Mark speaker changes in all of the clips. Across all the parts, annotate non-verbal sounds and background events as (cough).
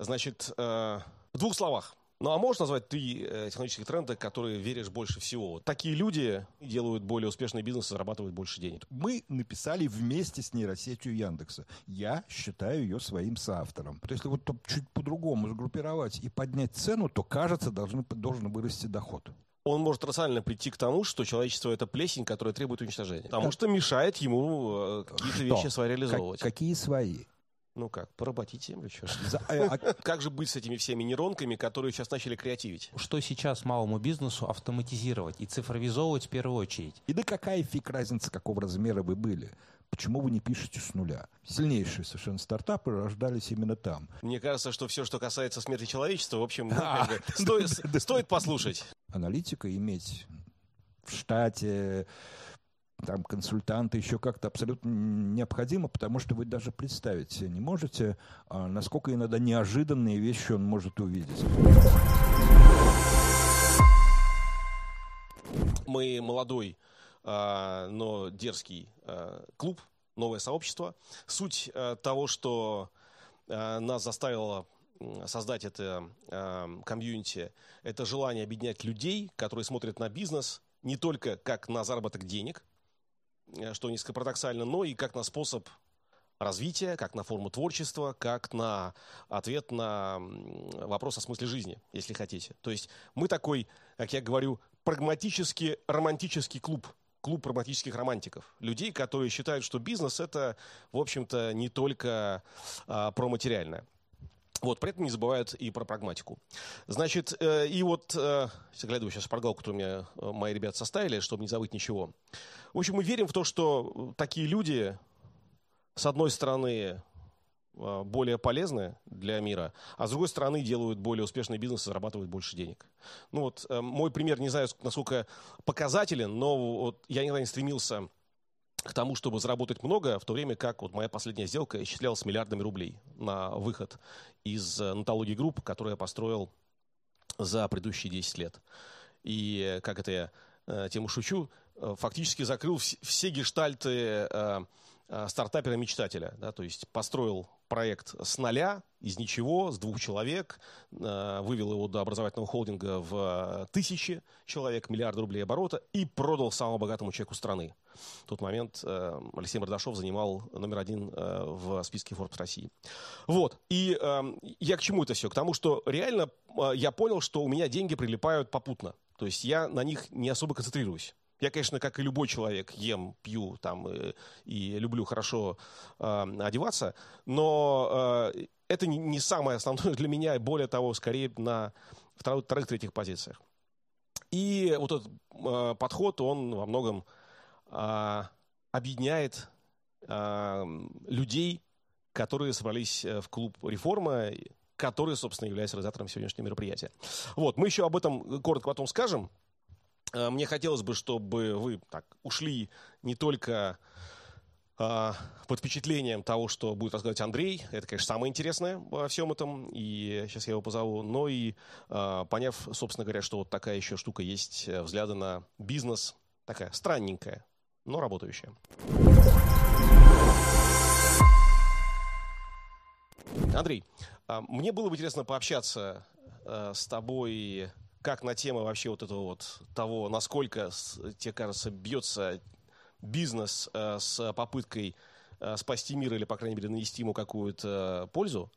Speaker 1: Значит, э, в двух словах. Ну а можешь назвать три э, технологических тренда, которые веришь больше всего? Такие люди делают более успешный бизнес и зарабатывают больше денег.
Speaker 2: Мы написали вместе с нейросетью Яндекса. Я считаю ее своим соавтором. То есть, если вот чуть по-другому сгруппировать и поднять цену, то, кажется, должен, должен вырасти доход
Speaker 1: он может рационально прийти к тому, что человечество это плесень, которая требует уничтожения. Потому что мешает ему э, какие-то вещи свои реализовывать.
Speaker 2: Как, какие свои?
Speaker 1: Ну как, поработить землю, что э, а (laughs) Как же быть с этими всеми нейронками, которые сейчас начали креативить?
Speaker 3: Что сейчас малому бизнесу автоматизировать и цифровизовывать в первую очередь?
Speaker 2: И да какая фиг разница, какого размера вы были? Почему вы не пишете с нуля? Сильнейшие совершенно стартапы рождались именно там.
Speaker 1: Мне кажется, что все, что касается смерти человечества, в общем, (laughs) ну, стоит послушать.
Speaker 2: Аналитика иметь в штате, там консультанты еще как-то абсолютно необходимо, потому что вы даже представить себе не можете, а, насколько иногда неожиданные вещи он может увидеть.
Speaker 1: Мы молодой, а, но дерзкий а, клуб, новое сообщество. Суть того, что нас заставило создать это комьюнити, это желание объединять людей, которые смотрят на бизнес не только как на заработок денег, Э, что низкопарадоксально, но и как на способ развития, как на форму творчества, как на ответ на вопрос о смысле жизни, если хотите. То есть мы такой, как я говорю, прагматически романтический клуб, клуб прагматических романтиков. Людей, которые считают, что бизнес это, в общем-то, не только а, про материальное. Вот, при этом не забывают и про прагматику. Значит, э, и вот, э, глядываю сейчас шпаргалку, которую мне э, мои ребята составили, чтобы не забыть ничего. В общем, мы верим в то, что такие люди, с одной стороны, э, более полезны для мира, а с другой стороны делают более успешный бизнес и зарабатывают больше денег. Ну вот, э, мой пример, не знаю, насколько показателен, но вот я никогда не стремился к тому, чтобы заработать много, в то время как вот моя последняя сделка исчислялась миллиардами рублей на выход из э, нотологии групп, которую я построил за предыдущие 10 лет. И э, как это я э, тему шучу, фактически закрыл все гештальты стартапера-мечтателя. Да, то есть построил проект с нуля, из ничего, с двух человек, э, вывел его до образовательного холдинга в тысячи человек, миллиард рублей оборота и продал самому богатому человеку страны. В тот момент э, Алексей Мордашов занимал номер один э, в списке Forbes России. Вот. И я к чему это все? К тому, что реально я понял, что у меня деньги прилипают попутно. То есть я на них не особо концентрируюсь. Я, конечно, как и любой человек, ем, пью там и, э, и люблю хорошо э, одеваться, но э, это не, самое основное для меня, более того, скорее на вторых, вторых, третьих позициях. И вот этот э, подход, он во многом э, объединяет э, людей, которые собрались э, в клуб «Реформа», который, собственно, является организатором сегодняшнего мероприятия. Вот, мы еще об этом коротко потом скажем. Э, мне хотелось бы, чтобы вы так ушли не только э, под впечатлением того, что будет рассказывать Андрей. Это, конечно, самое интересное во всем этом. И сейчас я его позову. Но и э, поняв, собственно говоря, что вот такая еще штука есть, э, взгляды на бизнес. Такая странненькая, но работающая. Андрей, мне было бы интересно пообщаться с тобой как на тему вообще вот этого вот того, насколько, тебе кажется, бьется бизнес э, с попыткой э, спасти мир или, по крайней мере, нанести ему какую-то пользу,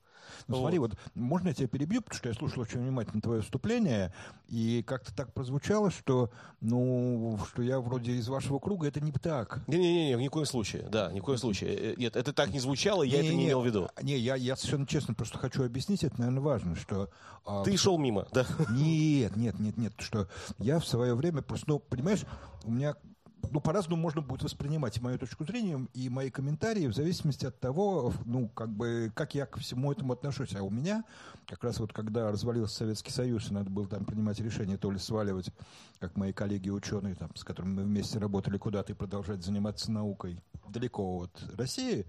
Speaker 2: ну, смотри, вот можно я тебя перебью, потому что я слушал очень внимательно твое выступление, и как-то так прозвучало, что, ну, что я вроде из вашего круга, это не так.
Speaker 1: Не-не-не, ни в коем случае, да, ни в коем случае. Э, нет, это так не звучало, я не, это не, не имел в виду.
Speaker 2: Не, я, я совершенно честно просто хочу объяснить, это, наверное, важно, что...
Speaker 1: А, Ты шел мимо, да?
Speaker 2: Нет, нет, нет, нет, что я в свое время просто, ну, понимаешь, у меня ну, по-разному можно будет воспринимать мою точку зрения, и мои комментарии в зависимости от того, ну, как бы, как я ко всему этому отношусь. А у меня, как раз вот когда развалился Советский Союз, и надо было там принимать решение то ли сваливать, как мои коллеги-ученые, там, с которыми мы вместе работали куда-то и продолжать заниматься наукой далеко от России,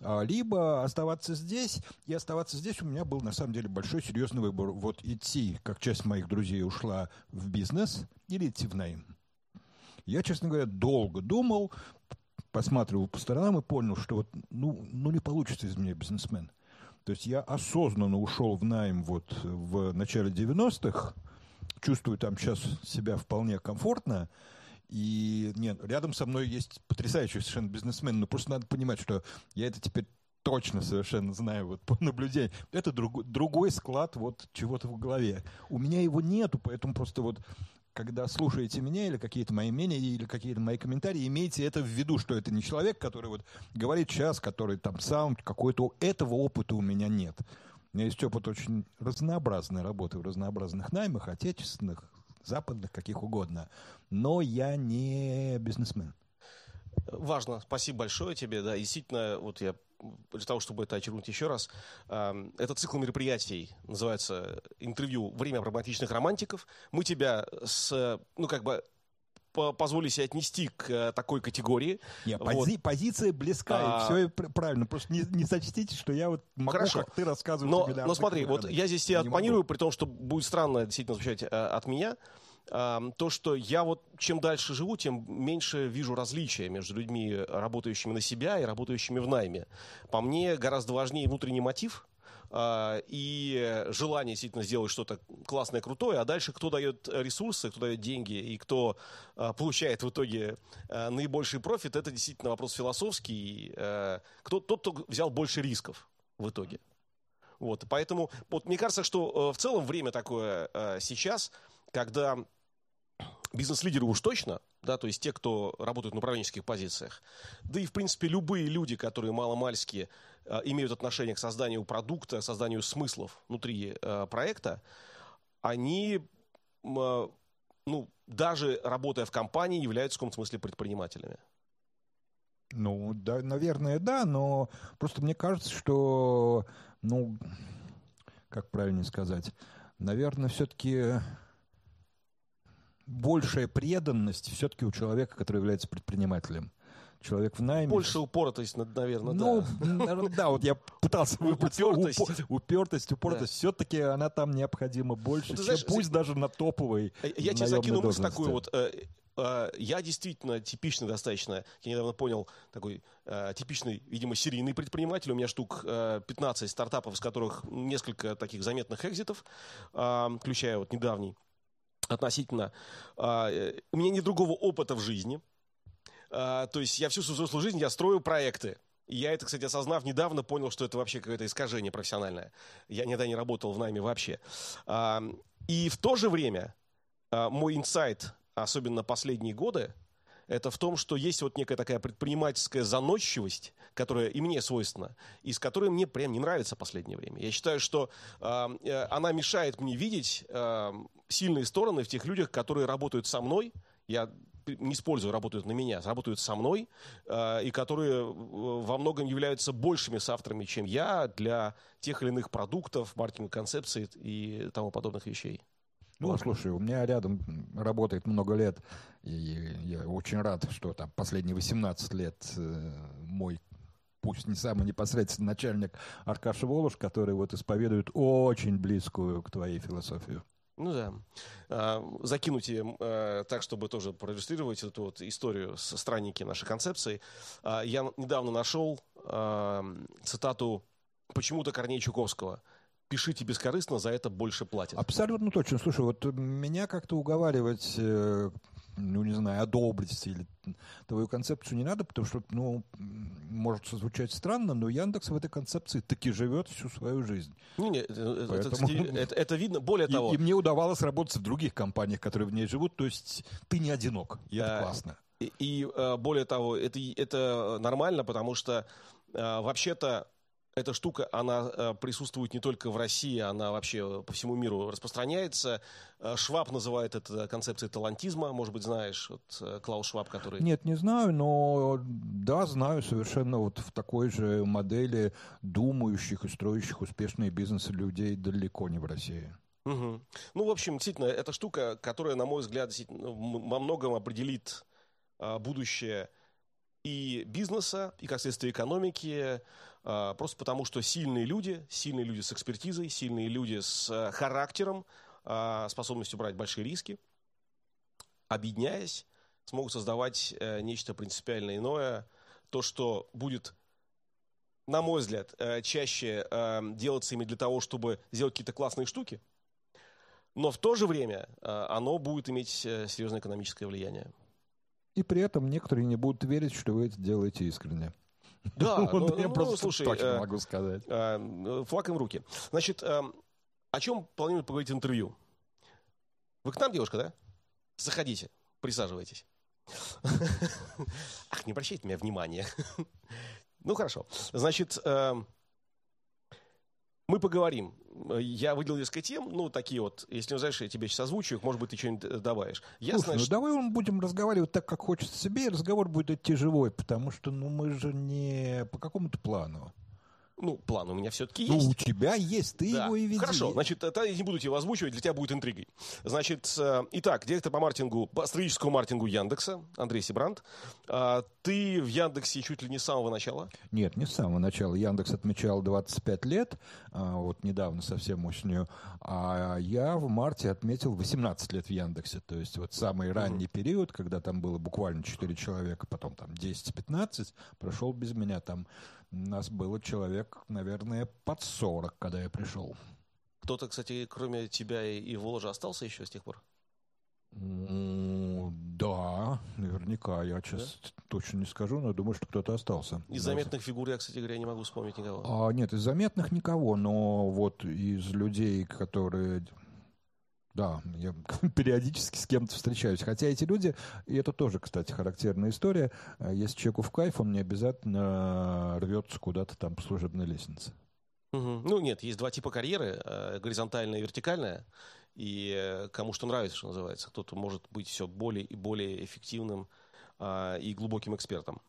Speaker 2: а, либо оставаться здесь, и оставаться здесь у меня был, на самом деле, большой серьезный выбор. Вот идти, как часть моих друзей ушла в бизнес, или идти в найм. Я, честно говоря, долго думал, посматривал по сторонам и понял, что вот, ну, ну не получится из меня бизнесмен. То есть я осознанно ушел в найм вот в начале 90-х, чувствую там сейчас себя вполне комфортно, и нет, рядом со мной есть потрясающий совершенно бизнесмен, но просто надо понимать, что я это теперь точно совершенно знаю вот по наблюдению. Это друг, другой склад вот чего-то в голове. У меня его нету, поэтому просто вот когда слушаете меня или какие-то мои мнения, или какие-то мои комментарии, имейте это в виду, что это не человек, который вот говорит сейчас, который там сам какой-то... Этого опыта у меня нет. У меня есть опыт очень разнообразной работы в разнообразных наймах, отечественных, западных, каких угодно. Но я не бизнесмен.
Speaker 1: Важно. Спасибо большое тебе. Да, действительно, вот я для того, чтобы это очеркнуть еще раз, э, этот цикл мероприятий называется «Интервью. Время прагматичных романтиков». Мы тебя с, ну, как бы позволили себе отнести к э, такой категории.
Speaker 2: Нет, вот. пози, позиция близка, а... и все правильно. Просто не, не сочтите, что я вот могу,
Speaker 1: Хорошо.
Speaker 2: как ты рассказываешь.
Speaker 1: Но, но смотри, вот я здесь тебе отпонирую, при том, что будет странно действительно звучать э, от меня то, что я вот чем дальше живу, тем меньше вижу различия между людьми, работающими на себя и работающими в найме. По мне гораздо важнее внутренний мотив, а, и желание действительно сделать что-то классное, крутое, а дальше кто дает ресурсы, кто дает деньги и кто а, получает в итоге а, наибольший профит, это действительно вопрос философский. Кто, тот, кто взял больше рисков в итоге. Вот, поэтому вот, мне кажется, что в целом время такое сейчас, когда бизнес-лидеры уж точно, да, то есть те, кто работают на управленческих позициях, да и, в принципе, любые люди, которые маломальски э, имеют отношение к созданию продукта, созданию смыслов внутри э, проекта, они, э, ну, даже работая в компании, являются в каком-то смысле предпринимателями.
Speaker 2: Ну, да, наверное, да, но просто мне кажется, что, ну, как правильно сказать, наверное, все-таки большая преданность все-таки у человека, который является предпринимателем. Человек в найме.
Speaker 1: Больше упоротость, наверное,
Speaker 2: ну, да. да, вот я пытался (laughs) выбрать упертость, упертость, упертость. Да. Все-таки она там необходима больше, чем знаешь, пусть даже на топовой
Speaker 1: Я тебе закину мысль такую вот. Э, э, я действительно типичный достаточно, я недавно понял, такой э, типичный, видимо, серийный предприниматель. У меня штук 15 стартапов, из которых несколько таких заметных экзитов, включая вот недавний относительно... А, э, у меня нет другого опыта в жизни. А, то есть я всю свою взрослую жизнь я строю проекты. Я это, кстати, осознав недавно, понял, что это вообще какое-то искажение профессиональное. Я никогда не работал в найме вообще. А, и в то же время мой инсайт, особенно последние годы, это в том, что есть вот некая такая предпринимательская заносчивость, которая и мне свойственна, и с которой мне прям не нравится в последнее время. Я считаю, что э, она мешает мне видеть э, сильные стороны в тех людях, которые работают со мной. Я не использую, работают на меня, работают со мной, э, и которые во многом являются большими соавторами, чем я, для тех или иных продуктов, маркетинговых концепций и тому подобных вещей.
Speaker 2: Ну, слушай, у меня рядом работает много лет, и я очень рад, что там последние 18 лет э, мой пусть не самый непосредственный начальник Аркаша Волош, который вот исповедует очень близкую к твоей философию.
Speaker 1: Ну да. А, закинуть ее а, так, чтобы тоже проиллюстрировать эту вот историю со странники нашей концепции. А, я недавно нашел цитату почему-то Корнея Чуковского – пишите бескорыстно, за это больше платят.
Speaker 2: Абсолютно точно. Слушай, вот меня как-то уговаривать, э, ну, не знаю, одобрить или твою концепцию не надо, потому что, ну, может звучать странно, но Яндекс в этой концепции таки живет всю свою жизнь.
Speaker 1: Не, не, Поэтому... это, это, это видно. Более того...
Speaker 2: И, и мне удавалось работать в других компаниях, которые в ней живут, то есть ты не одинок, и это
Speaker 1: а,
Speaker 2: классно.
Speaker 1: И, и э, более того, это, это нормально, потому что э, вообще-то эта штука, она э, присутствует не только в России, она вообще по всему миру распространяется. Э, Шваб называет это концепцией талантизма, может быть, знаешь, вот э, Клаус Шваб, который...
Speaker 2: Нет, не знаю, но да, знаю совершенно вот в такой же модели думающих и строящих успешные бизнесы людей далеко не в России.
Speaker 1: Угу. Ну, в общем, действительно, это штука, которая, на мой взгляд, во многом определит будущее и бизнеса, и, как следствие, экономики, просто потому, что сильные люди, сильные люди с экспертизой, сильные люди с э, характером, а, способностью брать большие риски, объединяясь, смогут создавать э, нечто принципиально иное, то, что будет на мой взгляд, э, чаще делается ими для того, чтобы сделать какие-то классные штуки, но в то же время оно будет иметь серьезное экономическое влияние.
Speaker 2: И при этом некоторые не будут верить, что вы это делаете искренне.
Speaker 1: Да, (laughs)
Speaker 2: Вот
Speaker 1: ну,
Speaker 2: я
Speaker 1: ну,
Speaker 2: просто
Speaker 1: слушай,
Speaker 2: точно
Speaker 1: э,
Speaker 2: могу сказать.
Speaker 1: э, флаг им в руки. Значит, э, о чем планируют поговорить интервью? Вы к нам, девушка, да? Заходите, присаживайтесь. (laughs) Ах, не обращайте меня внимания. (laughs) Ну, хорошо. Значит, э, мы поговорим. Я выделил несколько тем, ну, такие вот, если не знаешь, я тебе сейчас озвучу их, может быть, ты что-нибудь э, добавишь. Ясно,
Speaker 2: Слушай, ну
Speaker 1: что-
Speaker 2: давай мы будем разговаривать так, как хочется себе, и разговор будет идти живой, потому что ну мы же не по какому-то плану.
Speaker 1: Ну, план у меня все-таки
Speaker 2: Ну,
Speaker 1: есть.
Speaker 2: у тебя есть, ты
Speaker 1: Да.
Speaker 2: его и веди.
Speaker 1: Хорошо, значит, это я не буду тебе озвучивать, для тебя будет интригой. Значит, э, итак, директор по маркетингу, по стратегическому маркетингу Яндекса, Андрей Сибрант. А, Ты в Яндексе чуть ли не с самого начала.
Speaker 2: Нет, не с самого начала. Яндекс отмечал 25 лет, а, вот недавно совсем осенью, а я в марте отметил 18 лет в Яндексе. То есть вот самый ранний период, когда там было буквально 4 человека, потом там 10-15, прошел без меня. Там нас было человек, наверное, под 40, когда я пришел.
Speaker 1: Кто-то, кстати, кроме тебя и, Воложа остался еще с тех пор?
Speaker 2: Да, наверняка. Я сейчас точно не скажу, но думаю, что кто-то остался.
Speaker 1: Из
Speaker 2: Да.
Speaker 1: заметных фигур я, кстати говоря, не могу вспомнить никого.
Speaker 2: А, нет, из заметных никого, но вот из людей, которые... Да, я (laughs) периодически с кем-то встречаюсь. Хотя эти люди, и это тоже, кстати, характерная история, э, если человеку в кайф, он не обязательно рвется куда-то там по служебной лестнице.
Speaker 1: Мгм. Ну, нет, есть два типа карьеры, э, горизонтальная и вертикальная. И э, кому что нравится, что называется. Кто-то может быть все более и более эффективным а, и глубоким экспертом.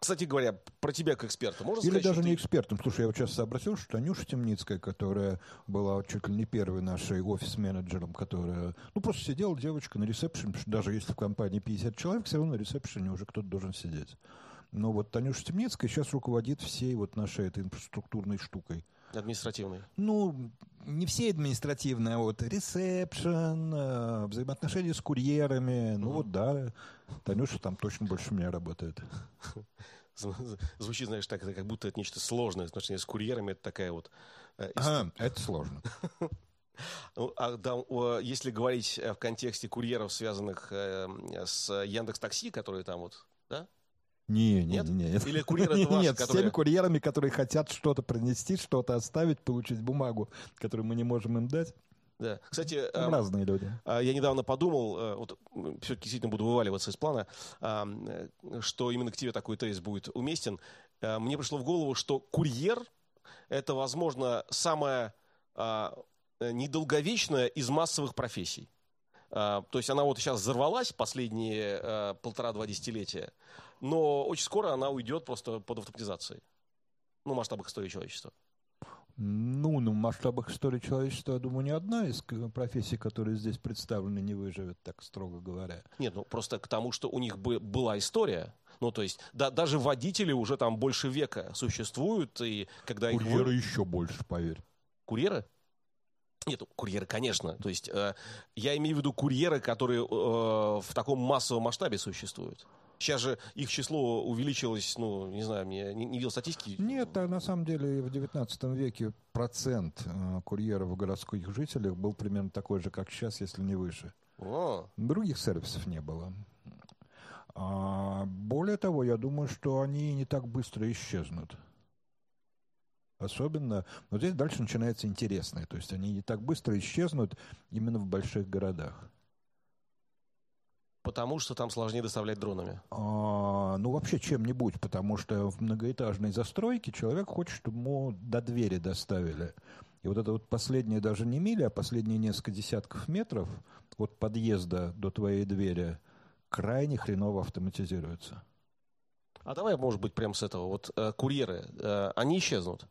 Speaker 1: Кстати говоря, про тебя как эксперта можно
Speaker 2: Или
Speaker 1: сказать, что
Speaker 2: даже
Speaker 1: ты-
Speaker 2: не экспертом. Слушай, я вот сейчас сообразил, что Танюша Темницкая, которая была чуть ли не первой нашей офис-менеджером, которая, ну, просто сидела девочка на ресепшене, даже если в компании 50 человек, все равно на ресепшене уже кто-то должен сидеть. Но вот Танюша Темницкая сейчас руководит всей вот нашей этой инфраструктурной штукой.
Speaker 1: Административный?
Speaker 2: Ну, не все административные, а вот ресепшн, э, взаимоотношения с курьерами. Ну
Speaker 1: Мгм.
Speaker 2: вот да, Танюша там точно больше меня работает.
Speaker 1: Зв- Звучит, знаешь, так, как будто это нечто сложное. Отношение с курьерами это такая вот...
Speaker 2: Ага, это сложно. (laughs)
Speaker 1: Ну, а, да, если говорить э, в контексте курьеров, связанных с Яндекс Такси, которые там вот, да?
Speaker 2: Не, не,
Speaker 1: Нет?
Speaker 2: не, нет.
Speaker 1: Или курьеры (laughs) это ваши,
Speaker 2: Нет, с
Speaker 1: которые-
Speaker 2: теми курьерами, которые хотят что-то принести, что-то оставить, получить бумагу, которую мы не можем им дать.
Speaker 1: Да. Кстати,
Speaker 2: Там
Speaker 1: э,
Speaker 2: разные люди.
Speaker 1: а, я недавно подумал, э, вот все-таки действительно буду вываливаться из плана, э, что именно к тебе такой тезис будет уместен. Э, Мне пришло в голову, что курьер это, возможно, самая а, недолговечная из массовых профессий. А, То есть она вот сейчас взорвалась последние полтора-два десятилетия, но очень скоро она уйдет просто под автоматизацией. Ну, в масштабах истории человечества.
Speaker 2: Ну, на масштабах истории человечества, я думаю, ни одна из к- профессий, которые здесь представлены, не выживет, так строго говоря.
Speaker 1: Нет, ну просто к тому, что у них бы была история. Ну, то есть, да, даже водители уже там больше века существуют, и когда их...
Speaker 2: Курьеры еще больше, поверь.
Speaker 1: Курьеры? Нет, ну, курьеры, конечно. То есть, э, я имею в виду курьеры, которые э, в таком массовом масштабе существуют. Сейчас же их число увеличилось, ну, не знаю, мне не, не видел статистики.
Speaker 2: Нет, а на самом деле в 19 веке процент э, курьеров в городских жителях был примерно такой же, как сейчас, если не выше.
Speaker 1: О,
Speaker 2: Других сервисов не было. А, более того, я думаю, что они не так быстро исчезнут. Особенно, вот здесь дальше начинается интересное. То есть они не так быстро исчезнут именно в больших городах.
Speaker 1: Потому что там сложнее доставлять дронами.
Speaker 2: А, ну, вообще чем-нибудь, потому что в многоэтажной застройке человек хочет, чтобы ему до двери доставили. И вот это вот последние даже не мили, а последние несколько десятков метров от подъезда до твоей двери крайне хреново автоматизируется.
Speaker 1: А давай, может быть, прямо с этого. Вот э, курьеры, э, они исчезнут?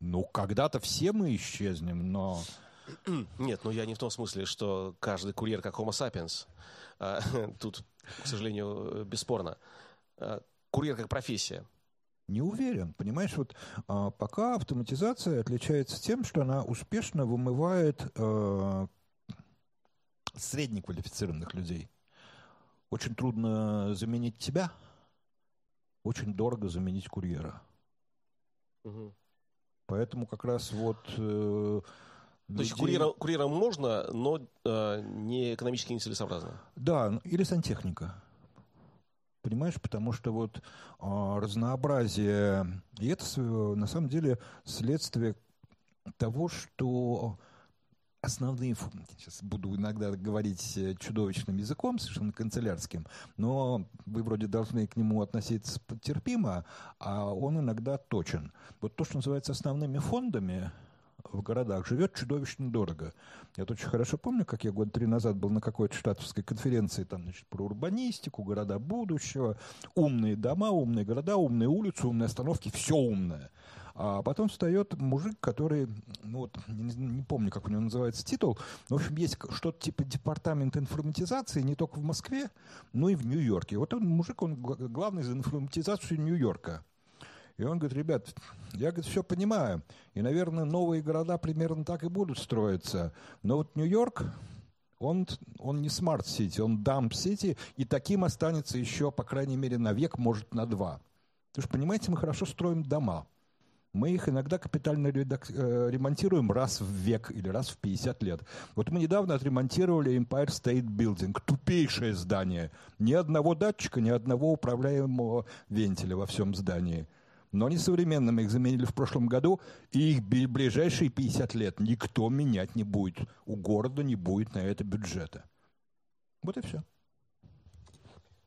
Speaker 2: Ну, когда-то все мы исчезнем, но... (clears throat)
Speaker 1: Нет, ну я не в том смысле, что каждый курьер как Homo sapiens. А, (laughs) Тут, к сожалению, бесспорно. А, Курьер как профессия.
Speaker 2: Не уверен. Понимаешь, вот а, пока автоматизация отличается тем, что она успешно вымывает э, среднеквалифицированных людей. Очень трудно заменить тебя. очень дорого заменить курьера.
Speaker 1: Угу.
Speaker 2: Поэтому как раз вот... Э,
Speaker 1: То есть курьера, курьером можно, но э, не экономически нецелесообразно?
Speaker 2: Да, или сантехника. Понимаешь, потому что вот э, разнообразие... И это на самом деле следствие того, что основные функции. Сейчас буду иногда говорить э, чудовищным языком, совершенно канцелярским, но вы вроде должны к нему относиться терпимо, а он иногда точен. Вот то, что называется основными фондами, в городах живет чудовищно дорого. Я очень хорошо помню, как я год три назад был на какой-то штатовской конференции там, значит, про урбанистику, города будущего, умные дома, умные города, умные улицы, умные остановки, все умное. А потом встает мужик, который, ну вот, не, не помню, как у него называется титул, но, в общем, есть что-то типа департамент информатизации не только в Москве, но и в Нью-Йорке. Вот он, мужик, он главный за информатизацию Нью-Йорка. И он говорит, ребят, я, говорит, все понимаю. И, наверное, новые города примерно так и будут строиться. Но вот Нью-Йорк, он, он не smart city, он dumb city, и таким останется еще, по крайней мере, на век, может, на два. Потому что, понимаете, мы хорошо строим дома. Мы их иногда капитально. Э, ремонтируем раз в век или раз в 50 лет. Вот мы недавно отремонтировали Empire State Building. Тупейшее здание. Ни одного датчика, ни одного управляемого вентиля во всем здании. Но они современные. Мы их заменили в прошлом году, и их ближайшие 50 лет никто менять не будет. У города не будет на это бюджета. Вот и все.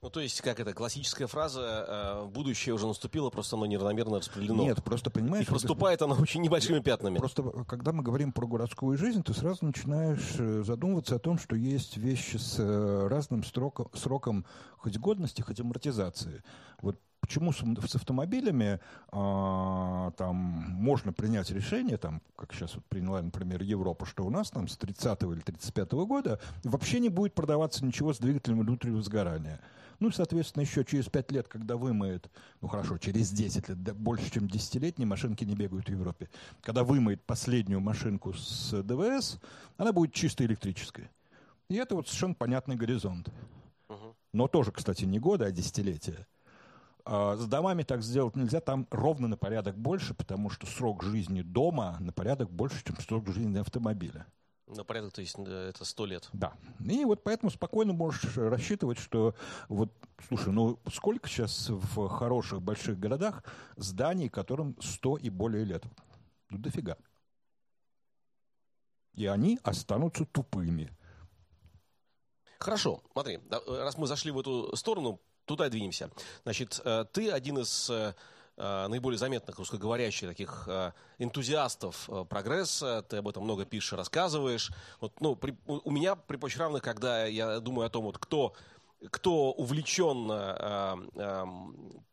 Speaker 1: Ну, то есть, как это, классическая фраза э, «будущее уже наступило, просто оно неравномерно распределено».
Speaker 2: Нет, просто понимаешь...
Speaker 1: И проступает оно очень небольшими пятнами.
Speaker 2: Просто, когда мы говорим про городскую жизнь, ты сразу начинаешь э, задумываться о том, что есть вещи с э, разным сроком, сроком хоть годности, хоть амортизации. Вот почему с, с автомобилями а, там можно принять решение, там, как сейчас вот приняла, например, Европа, что у нас там с 30 или 35 года вообще не будет продаваться ничего с двигателем внутреннего сгорания. Ну, соответственно, еще через 5 лет, когда вымоет, ну хорошо, через 10 лет, да, больше, чем десятилетние машинки не бегают в Европе. Когда вымоет последнюю машинку с ДВС, она будет чисто электрической. И это вот совершенно понятный горизонт. Но тоже, кстати, не годы, а десятилетия. А с домами так сделать нельзя, там ровно на порядок больше, потому что срок жизни дома на порядок больше, чем срок жизни автомобиля.
Speaker 1: На порядок, то есть это сто лет.
Speaker 2: Да. И вот поэтому спокойно можешь рассчитывать, что вот, слушай, ну сколько сейчас в хороших больших городах зданий, которым сто и более лет? Ну дофига. И они останутся тупыми.
Speaker 1: Хорошо, смотри, раз мы зашли в эту сторону, туда двинемся. Значит, э, ты один из э, Э, наиболее заметных русскоговорящих таких энтузиастов прогресса. Ты об этом много пишешь, рассказываешь. Вот, ну, при, у меня при почве равных, когда я думаю о том, вот, кто кто увлеченно э, э,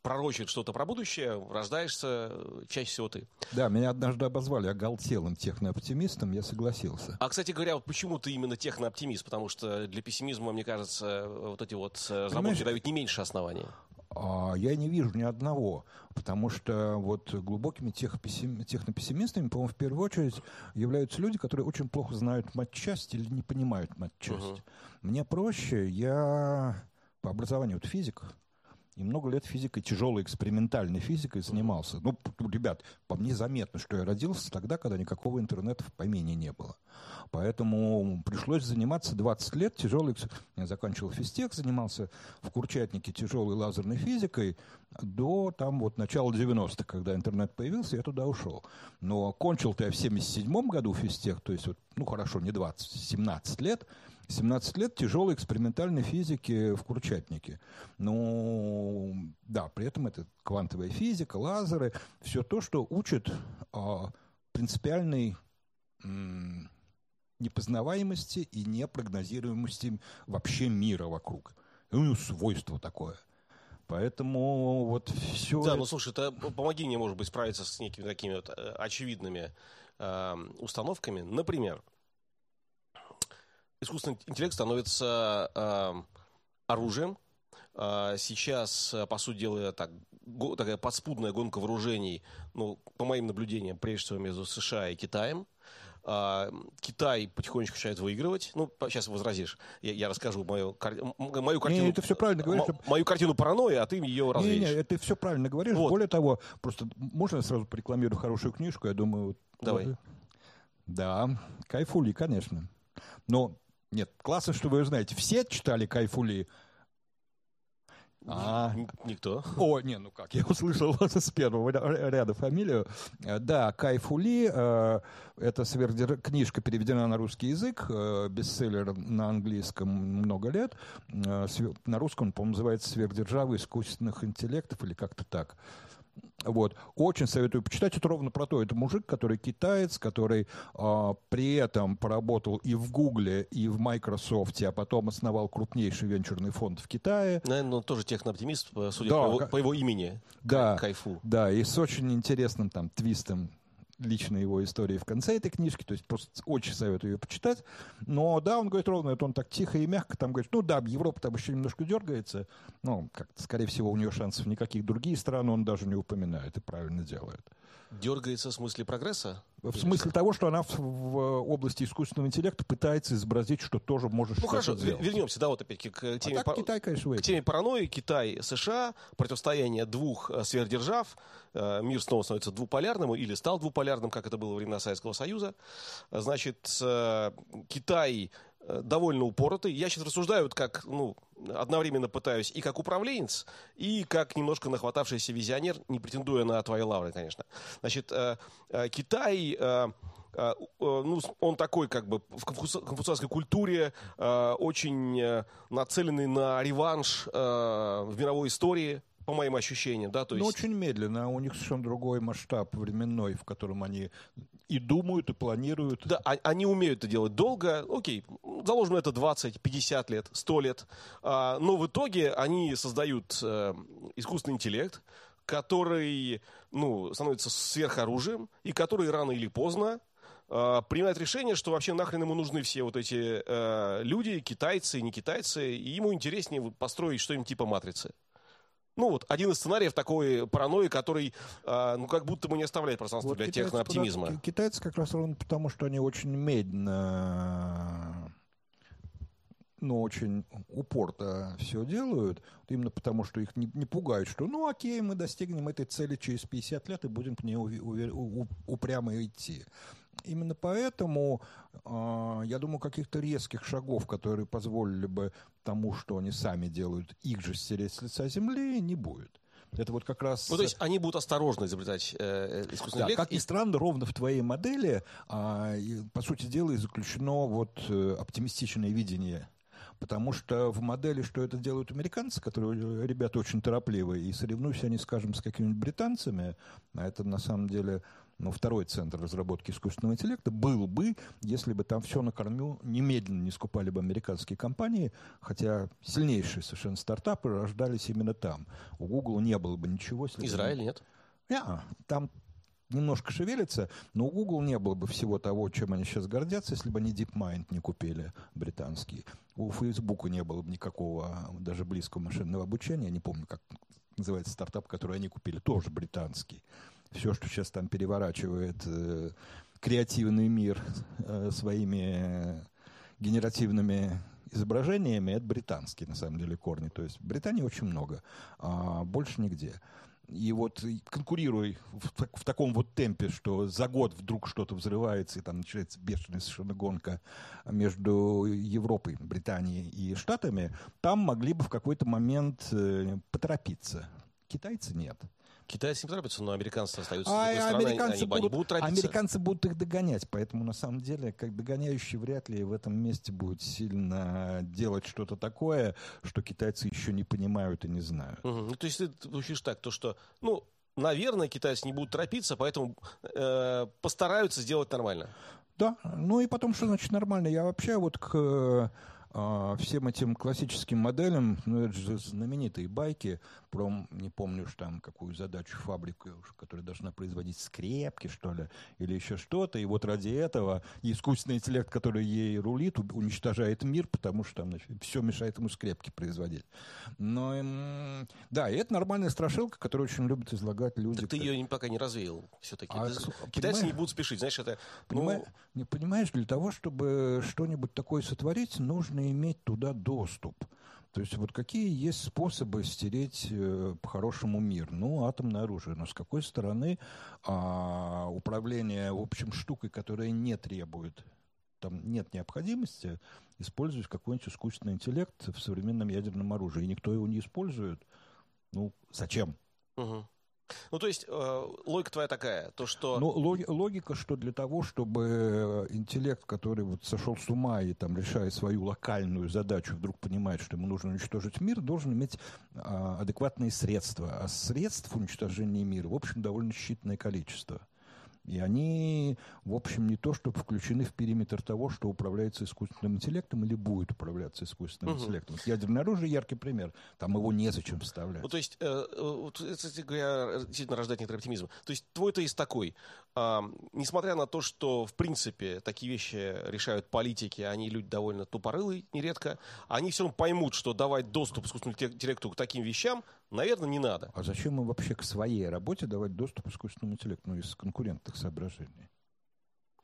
Speaker 1: пророчит что-то про будущее, рождаешься чаще всего ты.
Speaker 2: Да, меня однажды обозвали оголтелым технооптимистом, я согласился.
Speaker 1: А, кстати говоря, вот почему ты именно технооптимист? Потому что для пессимизма, мне кажется, вот эти вот разработки дают не меньше оснований.
Speaker 2: А, я не вижу ни одного, потому что вот глубокими технопессимистами, по-моему, в первую очередь являются люди, которые очень плохо знают матчасть или не понимают матчасть. Uh-huh. Мне проще, я по образованию вот физик, и много лет физикой, тяжелой экспериментальной физикой занимался. Ну, ребят, по мне заметно, что я родился тогда, когда никакого интернета в помине не было. Поэтому пришлось заниматься 20 лет тяжелой... Я заканчивал физтех, занимался в Курчатнике тяжелой лазерной физикой до там вот начала 90-х, когда интернет появился, я туда ушел. Но кончил-то я в 77 году физтех, то есть вот, ну хорошо, не 20, 17 лет, 17 лет тяжелой экспериментальной физики в Курчатнике. Ну, да, при этом это квантовая физика, лазеры, все то, что учит а, принципиальной м, непознаваемости и непрогнозируемости вообще мира вокруг. Ну, свойство такое. Поэтому вот все...
Speaker 1: Да, ну слушай, ты помоги мне, может быть, справиться с некими такими вот э, очевидными э, установками. Например, искусственный интеллект становится э, оружием. Э, сейчас, э, по сути дела, так, го, такая подспудная гонка вооружений, ну, по моим наблюдениям, прежде всего между США и Китаем. а, Китай потихонечку начинает выигрывать. Ну, сейчас возразишь. Я, я расскажу мою, кар- мою картину.
Speaker 2: Не, это все правильно говоришь.
Speaker 1: м- Мою картину паранойи, а ты ее
Speaker 2: Не,
Speaker 1: развеешь.
Speaker 2: не, это все правильно говоришь.
Speaker 1: Вот.
Speaker 2: Более того, просто можно я сразу порекламирую хорошую книжку? Я думаю, вот-
Speaker 1: Давай.
Speaker 2: вот, Да, Кайфули, конечно. Но нет, классно, что вы ее знаете. Все читали Кайфули. А,
Speaker 1: Никто.
Speaker 2: О, не, ну как, я услышал вас (laughs) с первого ря- ряда фамилию. Э, Да, Кайфули, э, это сверхдер- книжка переведена на русский язык, э, бестселлер на английском много лет. Э, На русском, по-моему, называется «Сверхдержавы искусственных интеллектов» или как-то так. Вот. Очень советую почитать. Это ровно про то. Это мужик, который китаец, который а, при этом поработал и в Гугле, и в Microsoft, а потом основал крупнейший венчурный фонд в Китае.
Speaker 1: Наверное, он тоже технооптимист, судя
Speaker 2: Да,
Speaker 1: по, его, по его имени.
Speaker 2: Да.
Speaker 1: Кайфу.
Speaker 2: Да, и с очень интересным там твистом личной его истории в конце этой книжки, то есть просто очень советую ее почитать. Но да, он говорит ровно, это он так тихо и мягко там говорит, ну да, Европа там еще немножко дергается, но как скорее всего у нее шансов никаких другие страны он даже не упоминает и правильно делает.
Speaker 1: Дергается в смысле прогресса?
Speaker 2: В смысле того, что она в, в области искусственного интеллекта пытается изобразить, что тоже может
Speaker 1: Ну хорошо,
Speaker 2: сделать.
Speaker 1: вернемся, да, вот опять-таки к
Speaker 2: А
Speaker 1: теме,
Speaker 2: так
Speaker 1: пар-
Speaker 2: Китай, конечно,
Speaker 1: к теме паранойи. Китай, США, противостояние двух э, сверхдержав. Э, Мир снова становится двуполярным или стал двуполярным, как это было во времена Советского Союза. Значит, э, Китай довольно упоротый. Я сейчас рассуждаю, вот как, ну, одновременно пытаюсь и как управленец, и как немножко нахватавшийся визионер, не претендуя на твои лавры, конечно. Значит, э, э, Китай... э, э, ну, он такой, как бы, в конфуци- конфуцианской культуре э, очень э, нацеленный на реванш э, в мировой истории, по моим ощущениям, да, то
Speaker 2: Но
Speaker 1: есть...
Speaker 2: очень медленно, у них совершенно другой масштаб временной, в котором они и думают, и планируют.
Speaker 1: Да, а- они умеют это делать долго. Окей, заложим это 20, 50 лет, 100 лет. А, но в итоге они создают э, искусственный интеллект, который ну, становится сверхоружием, и который рано или поздно э, принимает решение, что вообще нахрен ему нужны все вот эти э, люди, китайцы, не китайцы, и ему интереснее построить что-нибудь типа матрицы. Ну вот, один из сценариев такой паранойи, который, э, ну, как будто бы не оставляет пространства
Speaker 2: Вот
Speaker 1: для технооптимизма.
Speaker 2: потому- Китайцы как раз ровно потому, что они очень медленно, но очень упорно все делают, именно потому, что их не, не пугают, что ну окей, мы достигнем этой цели через 50 лет и будем к ней уве- у- упрямо идти. Именно поэтому, а, я думаю, каких-то резких шагов, которые позволили бы тому, что они сами делают, их же стереть с лица земли, не будет. Это вот как раз...
Speaker 1: Ну, то есть они будут осторожно изобретать э, э, искусственный
Speaker 2: Да, как ни
Speaker 1: и-
Speaker 2: странно, ровно в твоей модели, и, по сути дела, и заключено вот э, оптимистичное видение. Потому что в модели, что это делают американцы, которые э, ребята очень торопливые, и соревнуются они, скажем, с какими-нибудь британцами, а это на самом деле ну, второй центр разработки искусственного интеллекта, был бы, если бы там все на корму немедленно не скупали бы американские компании, хотя сильнейшие совершенно стартапы рождались именно там. У Google не было бы ничего. если бы-
Speaker 1: Израиль нет.
Speaker 2: не, там немножко шевелится, но у Google не было бы всего того, чем они сейчас гордятся, если бы они DeepMind не купили британский. У Facebook не было бы никакого даже близкого машинного обучения. Я не помню, как называется стартап, который они купили, тоже британский. Все, что сейчас там переворачивает э, креативный мир э, своими генеративными изображениями, это британские, на самом деле, корни. То есть в Британии очень много, а больше нигде. И вот и конкурируя в, в таком вот темпе, что за год вдруг что-то взрывается, и там начинается бешеная совершенно гонка между Европой, Британией и Штатами, там могли бы в какой-то момент э, поторопиться. Китайцы нет.
Speaker 1: Китайцы не торопятся, но американцы остаются
Speaker 2: А
Speaker 1: другой стороны,
Speaker 2: американцы,
Speaker 1: они,
Speaker 2: будут,
Speaker 1: будут торопиться.
Speaker 2: американцы будут их догонять, поэтому на самом деле, как догоняющий вряд ли в этом месте будет сильно делать что-то такое, что китайцы еще не понимают и не знают.
Speaker 1: Мгм. Ну, то есть ты звучишь так, то что, ну, наверное, китайцы не будут торопиться, поэтому э, постараются сделать нормально.
Speaker 2: Да, ну и потом, что значит нормально? Я вообще вот к э, а, всем этим классическим моделям, ну, это же знаменитые байки про, не помню уж там, какую задачу фабрику, которая должна производить скрепки, что ли, или еще что-то, и вот ради этого искусственный интеллект, который ей рулит, уничтожает мир, потому что там значит, все мешает ему скрепки производить. Но, да, и это нормальная страшилка, которую очень любят излагать люди.
Speaker 1: Так ты ее пока не развеял все-таки. А, Китайцы не будут спешить, знаешь, это...
Speaker 2: Понимаешь, ну... не понимаешь, для того, чтобы что-нибудь такое сотворить, нужно иметь туда доступ. То есть вот какие есть способы стереть э, по-хорошему мир? Ну, атомное оружие. Но с какой стороны а, управление, в общем, штукой, которая не требует, там нет необходимости использовать какой-нибудь искусственный интеллект в современном ядерном оружии. И никто его не использует. Ну, зачем?
Speaker 1: Угу. Ну, то есть, э, логика твоя такая, то, что...
Speaker 2: Ну, логи, логика, что для того, чтобы интеллект, который вот сошел с ума и там решает свою локальную задачу, вдруг понимает, что ему нужно уничтожить мир, должен иметь э, адекватные средства. А средств уничтожения мира, в общем, довольно считанное количество. И они, в общем, не то, чтобы включены в периметр того, что управляется искусственным интеллектом или будет управляться искусственным угу. интеллектом. Ядерное оружие яркий пример. Там его незачем вставлять. Ну,
Speaker 1: то есть, э, э, кстати говоря, действительно рождает некоторый оптимизм. То есть, твой то есть такой. Э, несмотря на то, что, в принципе, такие вещи решают политики, они люди довольно тупорылые нередко, они все равно поймут, что давать доступ искусственному интеллекту к таким вещам Наверное, не надо.
Speaker 2: А зачем им вообще к своей работе давать доступ искусственному интеллекту, ну, из конкурентных соображений?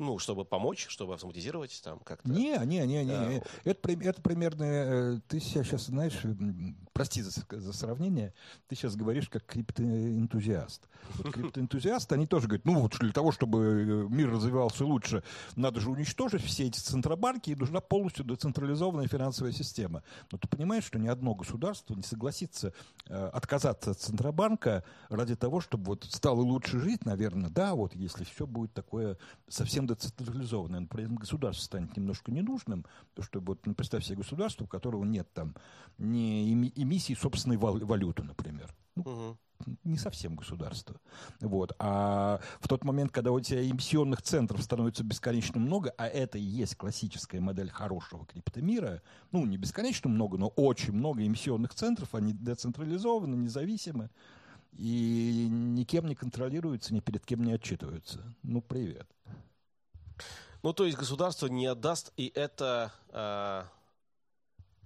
Speaker 1: Ну, чтобы помочь, чтобы автоматизировать там как-то.
Speaker 2: Не, не, не, не. не. Это, это примерно... Э, ты сейчас, знаешь, прости за, за сравнение, ты сейчас говоришь как криптоэнтузиаст. Вот криптоэнтузиасты, они тоже говорят, ну вот для того, чтобы э, мир развивался лучше, надо же уничтожить все эти центробанки, и нужна полностью децентрализованная финансовая система. Но ты понимаешь, что ни одно государство не согласится э, отказаться от центробанка ради того, чтобы вот стало лучше жить, наверное, да, вот если все будет такое совсем децентрализованное, но при этом государство станет немножко ненужным, то что вот, ну, представь себе государство, у которого нет там ни эмиссии собственной валюты, например. Ну, угу не совсем государство. Вот. А в тот момент, когда у тебя эмиссионных центров становится бесконечно много, а это и есть классическая модель хорошего криптомира, ну, не бесконечно много, но очень много эмиссионных центров, они децентрализованы, независимы, и никем не контролируются, ни перед кем не отчитываются. Ну, привет.
Speaker 1: Ну, то есть государство не отдаст, и это э,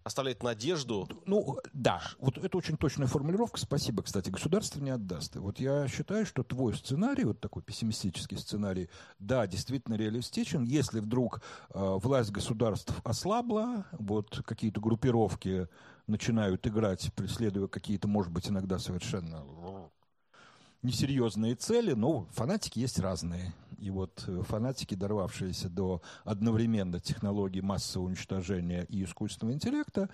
Speaker 1: оставляет надежду.
Speaker 2: Ну, да, вот это очень точная формулировка. Спасибо, кстати. Государство не отдаст. И вот я считаю, что твой сценарий, вот такой пессимистический сценарий, да, действительно реалистичен. Если вдруг э, власть государств ослабла, вот какие-то группировки начинают играть, преследуя какие-то, может быть, иногда совершенно несерьезные цели, но фанатики есть разные. И вот э, фанатики, дорвавшиеся до одновременно технологий массового уничтожения и искусственного интеллекта,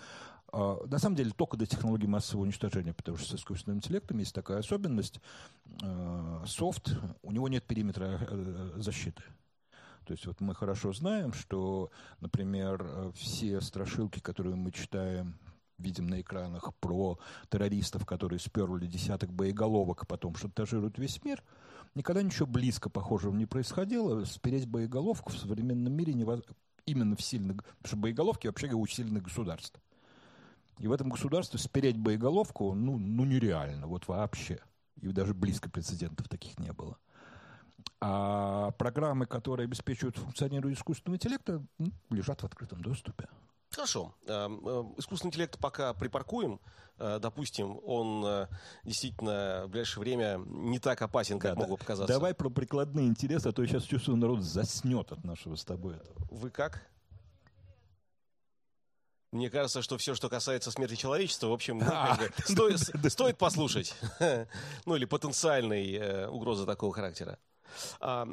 Speaker 2: а, на самом деле только до технологий массового уничтожения, потому что с искусственным интеллектом есть такая особенность. А, софт, у него нет периметра э, защиты. То есть вот мы хорошо знаем, что, например, все страшилки, которые мы читаем видим на экранах про террористов, которые сперли десяток боеголовок, а потом шантажируют весь мир, никогда ничего близко похожего не происходило. Спереть боеголовку в современном мире невозможно. Именно в сильных... Потому что боеголовки вообще у сильных государств. И в этом государстве спереть боеголовку, ну, ну нереально, вот вообще. И даже близко прецедентов таких не было. А программы, которые обеспечивают функционирование искусственного интеллекта, лежат в открытом доступе.
Speaker 1: Хорошо. Эм, э, искусственный интеллект пока припаркуем. Э, допустим, он э, действительно в ближайшее время не так опасен, как да, мог бы показаться.
Speaker 2: Давай про прикладные интересы, а то я сейчас чувствую, народ заснет от нашего с тобой этого.
Speaker 1: Вы как? Мне кажется, что все, что касается смерти человечества, в общем, ну, (laughs) стоит, стоит послушать. (laughs) ну или потенциальной угрозы такого характера. А,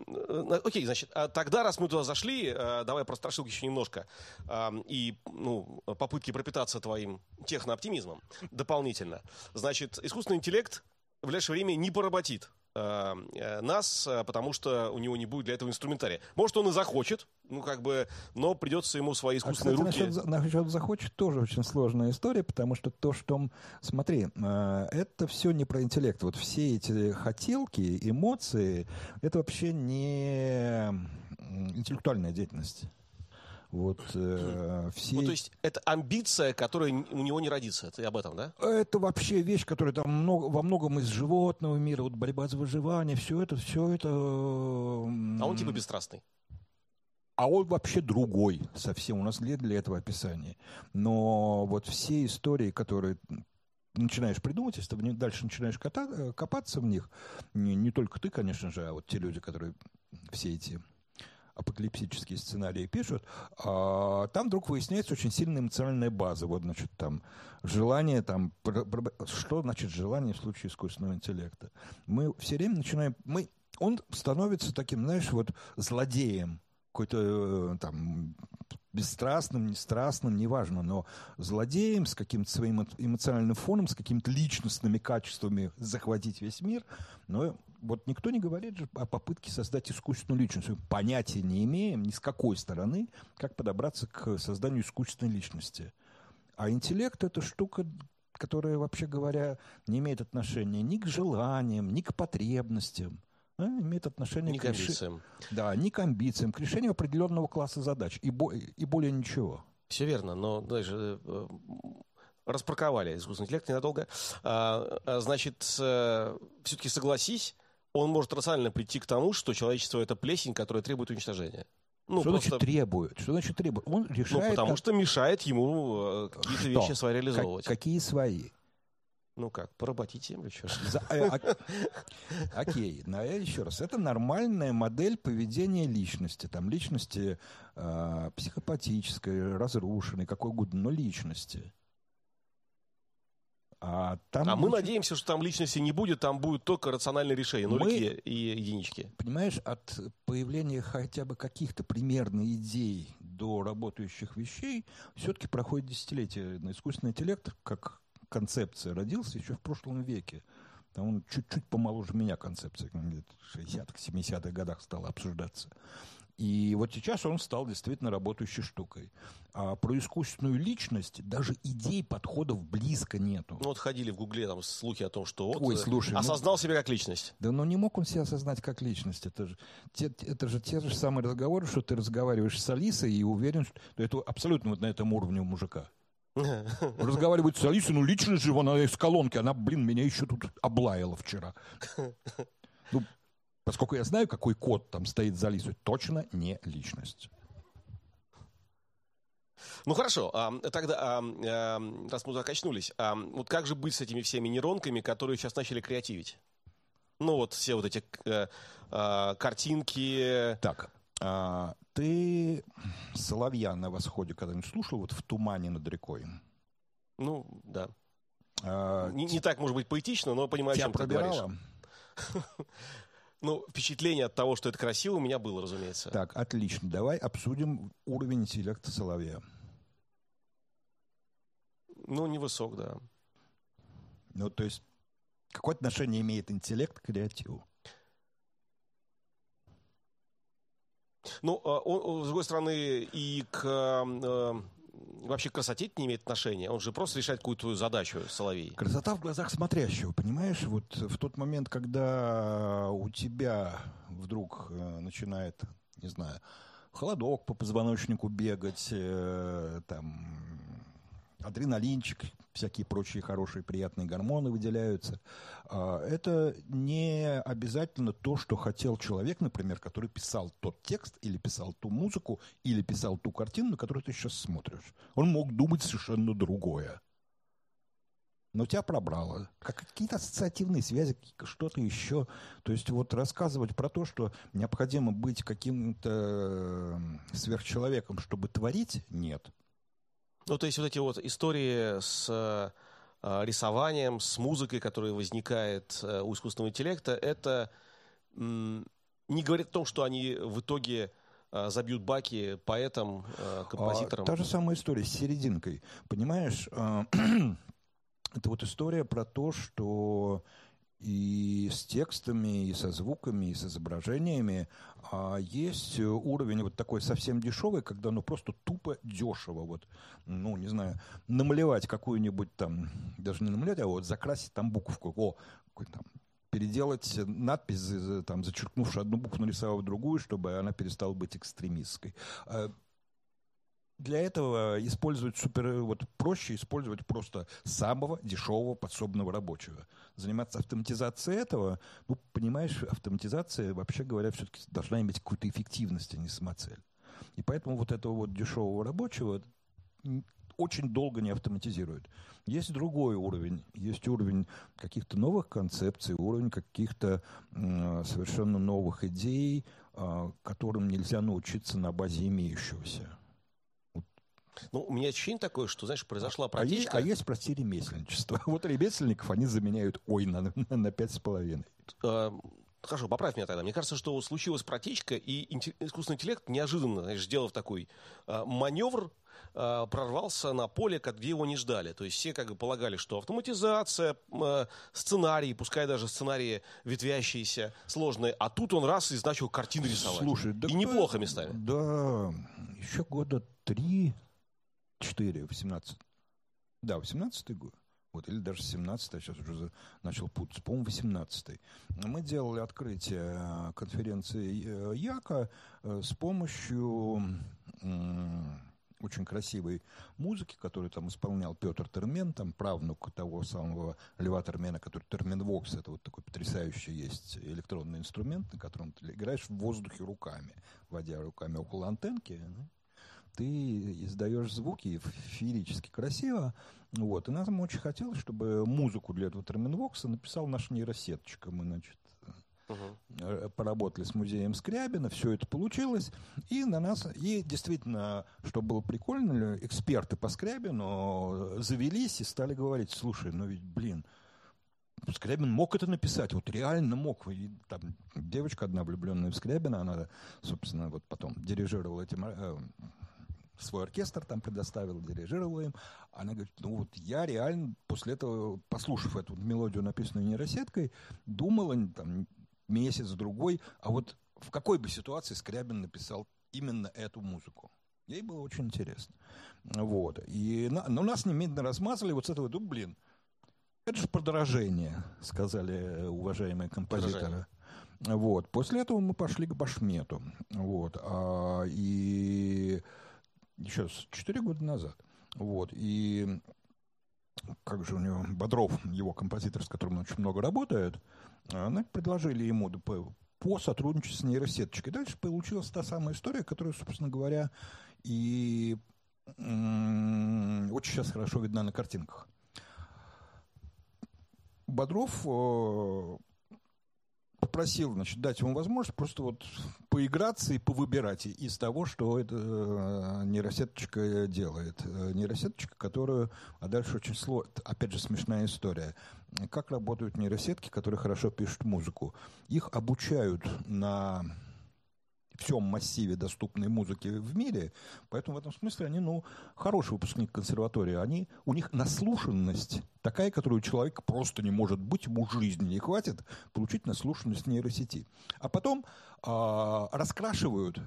Speaker 1: окей, значит, а тогда, раз мы туда зашли, э, давай про страшилки еще немножко. А, и ну, попытки пропитаться твоим технооптимизмом дополнительно. Значит, искусственный интеллект в ближайшее время не поработит Э, э, нас, э, потому что у него не будет для этого инструментария. Может, он и захочет, ну, как бы, но придется ему свои а, искусственные а, кстати,
Speaker 2: руки... Насчет, насчет захочет тоже очень сложная история, потому что то, что... Смотри, это все не про интеллект. Вот все эти хотелки, эмоции, это вообще не интеллектуальная деятельность. Вот э, все...
Speaker 1: Ну, то есть это амбиция, которая у него не родится. Это об этом, да?
Speaker 2: Это вообще вещь, которая там много, во многом из животного мира, вот борьба за выживание, все это, все это...
Speaker 1: А он типа бесстрастный.
Speaker 2: А он вообще другой совсем. У нас нет для этого описания. Но вот все истории, которые начинаешь придумывать, если ты дальше начинаешь кота, копаться в них, не, не только ты, конечно же, а вот те люди, которые все эти апокалиптические сценарии пишут, а там вдруг выясняется очень сильная эмоциональная база. Вот, значит, там желание, там, что значит желание в случае искусственного интеллекта? Мы все время начинаем, мы, он становится таким, знаешь, вот злодеем, какой-то э, там бесстрастным, нестрастным, неважно, но злодеем с каким-то своим эмоциональным фоном, с какими-то личностными качествами захватить весь мир. Но вот никто не говорит же о попытке создать искусственную личность. Понятия не имеем ни с какой стороны, как подобраться к созданию искусственной личности. А интеллект — это штука, которая, вообще говоря, не имеет отношения ни к желаниям, ни к потребностям имеет отношение
Speaker 1: не к, к амбициям.
Speaker 2: Да, не к амбициям, к решению определенного класса задач и, бо... и более ничего.
Speaker 1: Все верно, но даже э, распарковали искусственный интеллект ненадолго. А, а, значит, э, все-таки согласись, он может рационально прийти к тому, что человечество это плесень, которая требует уничтожения.
Speaker 2: Ну, что просто... значит требует? Что значит требует? Он решает.
Speaker 1: Ну, потому как... что мешает ему э, какие-то что? вещи свои реализовывать.
Speaker 2: Как, какие свои?
Speaker 1: Ну как, поработить землю, что
Speaker 2: За, э, Окей, но я еще раз. Это нормальная модель поведения личности. Там личности э, психопатической, разрушенной, какой угодно, но личности.
Speaker 1: А, там а мы надеемся, что там личности не будет, там будет только рациональное решение, нулики мы, и единички.
Speaker 2: Понимаешь, от появления хотя бы каких-то примерных идей до работающих вещей все-таки проходит десятилетие. Искусственный интеллект, как концепция, родился еще в прошлом веке. Он чуть-чуть помоложе меня концепция, где-то в 60-х, 70-х годах стала обсуждаться. И вот сейчас он стал действительно работающей штукой. А про искусственную личность даже идей, подходов близко нету.
Speaker 1: Ну вот ходили в Гугле там слухи о том, что вот
Speaker 2: Ой, слушай,
Speaker 1: ну осознал ну, себя как личность.
Speaker 2: Да но не мог он себя осознать как личность. Это же, те, это же те же самые разговоры, что ты разговариваешь с Алисой и уверен, что это абсолютно вот на этом уровне у мужика. (laughs) Разговаривает с Алисой, ну лично же она из колонки, она, блин, меня еще тут облаяла вчера. (laughs) Ну, поскольку я знаю, какой код там стоит за Алисой, точно не личность.
Speaker 1: Ну хорошо, а, тогда, а, а, раз мы закачнулись, а, вот как же быть с этими всеми нейронками, которые сейчас начали креативить? Ну вот все вот эти а, а, картинки.
Speaker 2: Так, а, ты «Соловья на восходе» когда-нибудь слушал вот в «Тумане над рекой»?
Speaker 1: Ну, да. А, не, не так, может быть, поэтично, но понимаю, о чем пробирало? ты говоришь. (laughs) Ну, впечатление от того, что это красиво, у меня было, разумеется.
Speaker 2: Так, отлично. Давай обсудим уровень интеллекта Соловья.
Speaker 1: Ну, невысок, да.
Speaker 2: Ну, то есть, какое отношение имеет интеллект к креативу?
Speaker 1: Ну, а, он, с другой стороны, и к э, вообще к красоте не имеет отношения. Он же просто решает какую-то задачу, Соловей.
Speaker 2: Красота в глазах смотрящего, понимаешь? Вот в тот момент, когда у тебя вдруг э, начинает, не знаю, холодок по позвоночнику бегать, э, там, адреналинчик, всякие прочие хорошие приятные гормоны выделяются. А, это не обязательно то, что хотел человек, например, который писал тот текст, или писал ту музыку, или писал ту картину, на которую ты сейчас смотришь. Он мог думать совершенно другое. Но тебя пробрало. Как какие-то ассоциативные связи, что-то еще. То есть вот рассказывать про то, что необходимо быть каким-то сверхчеловеком, чтобы творить, нет.
Speaker 1: Ну, то есть вот эти вот истории с э, рисованием, с музыкой, которая возникает э, у искусственного интеллекта, это не говорит о том, что они в итоге э, забьют баки поэтам, композиторам.
Speaker 2: А, та же самая история с серединкой. Понимаешь, (clears throat) это вот история про то, что и с текстами, и со звуками, и с изображениями. А есть уровень вот такой совсем дешевый, когда ну просто тупо дешево. Вот, ну, не знаю, намалевать какую-нибудь там, даже не намалевать, а вот закрасить там буковку. О, там, переделать надпись, там, зачеркнувши одну букву, нарисовав другую, чтобы она перестала быть экстремистской. Для этого использовать супер, вот проще использовать просто самого дешевого подсобного рабочего. Заниматься автоматизацией этого, ну, понимаешь, автоматизация, вообще говоря, все-таки должна иметь какую-то эффективность, а не самоцель. И поэтому вот этого вот дешевого рабочего очень долго не автоматизируют. Есть другой уровень. Есть уровень каких-то новых концепций, уровень каких-то э, совершенно новых идей, э, которым нельзя научиться на базе имеющегося.
Speaker 1: Ну, у меня ощущение такое, что, знаешь, произошла протечка.
Speaker 2: А есть, а есть прости, ремесленничество. (laughs) Вот ремесленников они заменяют, ой, на, на пять с половиной.
Speaker 1: Хорошо, поправь меня тогда. Мне кажется, что случилась протечка, и искусственный интеллект неожиданно, знаешь, сделав такой э, маневр, э, прорвался на поле, где его не ждали. То есть все как бы полагали, что автоматизация, э, сценарии, пускай даже сценарии ветвящиеся, сложные, а тут он раз и начал картины рисовать.
Speaker 2: Слушай, да
Speaker 1: и неплохо местами.
Speaker 2: Да, еще года три, четыре, восемнадцать. Да, восемнадцатый год. Вот, или даже 17 я сейчас уже начал путаться, по-моему, 18 Мы делали открытие э, конференции э, Яка э, с помощью очень красивой музыки, которую там исполнял Петр Термен, там правнук того самого Льва Термена, который Терменвокс, это вот такой потрясающий есть электронный инструмент, на котором ты играешь в воздухе руками, водя руками около антенки, ты издаешь звуки феерически красиво. Вот. И нам очень хотелось, чтобы музыку для этого терминвокса написал наш нейросеточка. Мы, значит, Uh-huh. поработали с музеем Скрябина, все это получилось, и на нас, и действительно, что было прикольно, эксперты по Скрябину завелись и стали говорить, слушай, ну ведь, блин, Скрябин мог это написать, вот реально мог. И там девочка одна влюбленная в Скрябина, она, собственно, вот потом дирижировала этим э, свой оркестр там предоставил, дирижировал им. Она говорит, ну вот я реально после этого, послушав эту мелодию, написанную нейросеткой, думала там месяц-другой, а вот в какой бы ситуации Скрябин написал именно эту музыку. Ей было очень интересно. Вот. И на, но нас немедленно размазали вот с этого, ну, блин, это же подражение, сказали уважаемые композиторы. Подражение. Вот. После этого мы пошли к Башмету. Вот. А, и еще четыре года назад. Вот. И как же у него, Бодров, его композитор, с которым он очень много работает, они предложили ему по сотрудничеству с нейросеточкой. Дальше получилась та самая история, которая, собственно говоря, и очень сейчас хорошо видна на картинках. Бодров э, попросил, значит, дать ему возможность просто вот поиграться и повыбирать из того, что эта э, нейросеточка делает. Э, нейросеточка, которую... А дальше очень сложно... Опять же, смешная история. Как работают нейросетки, которые хорошо пишут музыку? Их обучают на всем массиве доступной музыки в мире, поэтому в этом смысле они, ну, хороший выпускник консерватории. Они, у них наслушанность такая, которую человек просто не может быть, ему жизни не хватит получить наслушанность нейросети. А потом э, раскрашивают,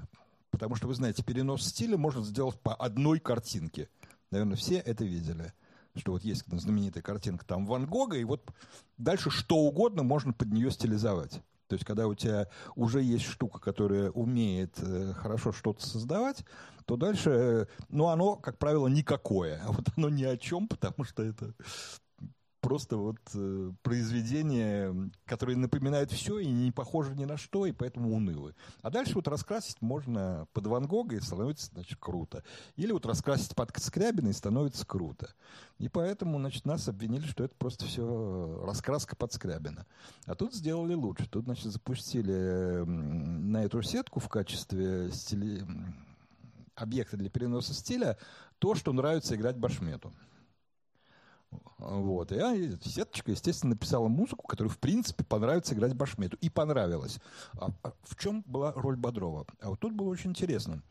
Speaker 2: потому что, вы знаете, перенос стиля можно сделать по одной картинке. Наверное, все это видели что вот есть знаменитая картинка там Ван Гога, и вот дальше что угодно можно под нее стилизовать. То есть, когда у тебя уже есть штука, которая умеет э, хорошо что-то создавать, то дальше, э, ну, оно, как правило, никакое. (laughs) Вот оно ни о чем, потому что это просто вот э, произведение, которое напоминает все и не похоже ни на что, и поэтому уныло. А дальше вот раскрасить можно под Ван Гога, и становится, значит, круто. Или вот раскрасить под Скрябина, и становится круто. И поэтому, значит, нас обвинили, что это просто все раскраска под Скрябина. А тут сделали лучше. Тут, значит, запустили на эту сетку в качестве стили... объекта для переноса стиля то, что нравится играть Башмету. Вот. И я, сеточка, естественно, написала музыку, которую, в принципе, понравится играть Башмету. И понравилось. А, а в чем была роль Бодрова? А вот тут было очень интересно.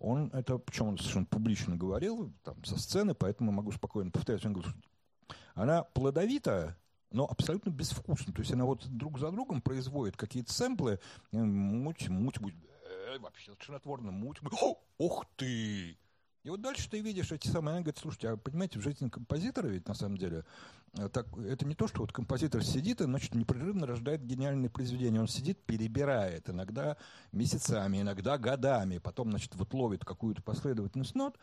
Speaker 2: Он это, причем он совершенно публично говорил, там, со сцены, поэтому могу спокойно повторять. Он говорит, она плодовитая, но абсолютно безвкусная. То есть она вот друг за другом производит какие-то сэмплы. Муть, муть, муть, э, вообще тошнотворно, муть. О, ух ты! И вот дальше ты видишь эти самые, она говорит, слушайте, а понимаете, в жизни композитора ведь на самом деле э, так, это не то, что вот композитор сидит и, значит, непрерывно рождает гениальные произведения. Он сидит, перебирает, иногда месяцами, иногда годами, потом, значит, вот ловит какую-то последовательность нот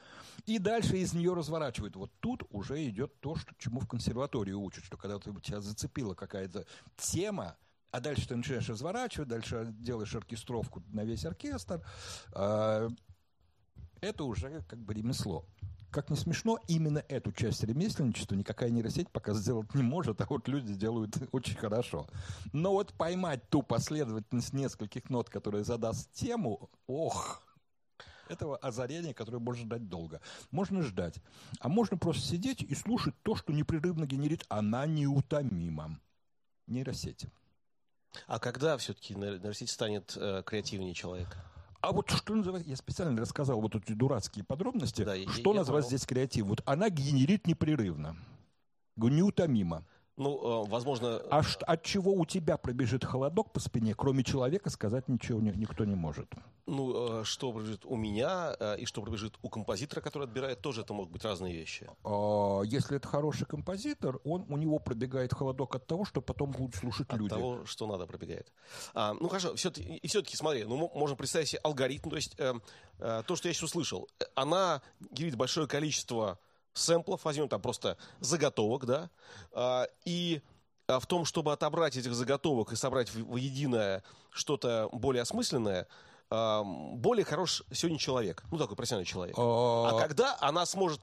Speaker 2: и дальше из нее разворачивает. Вот тут уже идет то, что, чему в консерватории учат, что когда ты, тебя зацепила какая-то тема, а дальше ты начинаешь разворачивать, дальше делаешь оркестровку на весь оркестр, а, это уже как бы ремесло. Как не смешно, именно эту часть ремесленничества никакая нейросеть пока сделать не может, (laughs) а вот люди делают (laughs) очень хорошо. Но вот поймать ту последовательность нескольких нот, которая задаст тему, ох, этого озарения, которое можно ждать долго. Можно ждать. А можно просто сидеть и слушать то, что непрерывно генерит. Она неутомима. Нейросети.
Speaker 1: А когда все-таки нейросеть станет э, креативнее человека?
Speaker 2: А вот что называется, я специально рассказал вот эти дурацкие подробности, да, что я, здесь креатив. Вот она генерит непрерывно, неутомимо.
Speaker 1: Ну, э, возможно...
Speaker 2: А от чего у тебя пробежит холодок по спине, кроме человека, сказать ничего никто не может.
Speaker 1: Ну, э, что пробежит у меня э, и что пробежит у композитора, который отбирает, тоже это могут быть разные вещи.
Speaker 2: А, если это хороший композитор, он, у него пробегает холодок от того, что потом будут слушать
Speaker 1: от
Speaker 2: люди.
Speaker 1: От того, что надо, пробегает. А, ну, хорошо, все и все-таки, смотри, ну, можно представить себе алгоритм, то есть э, э, то, что я сейчас услышал, она генерит большое количество сэмплов, возьмем там просто заготовок, да, а, и а, в том, чтобы отобрать этих заготовок и собрать в единое что-то более осмысленное, а, более хорош сегодня человек, ну такой профессиональный человек. А когда она сможет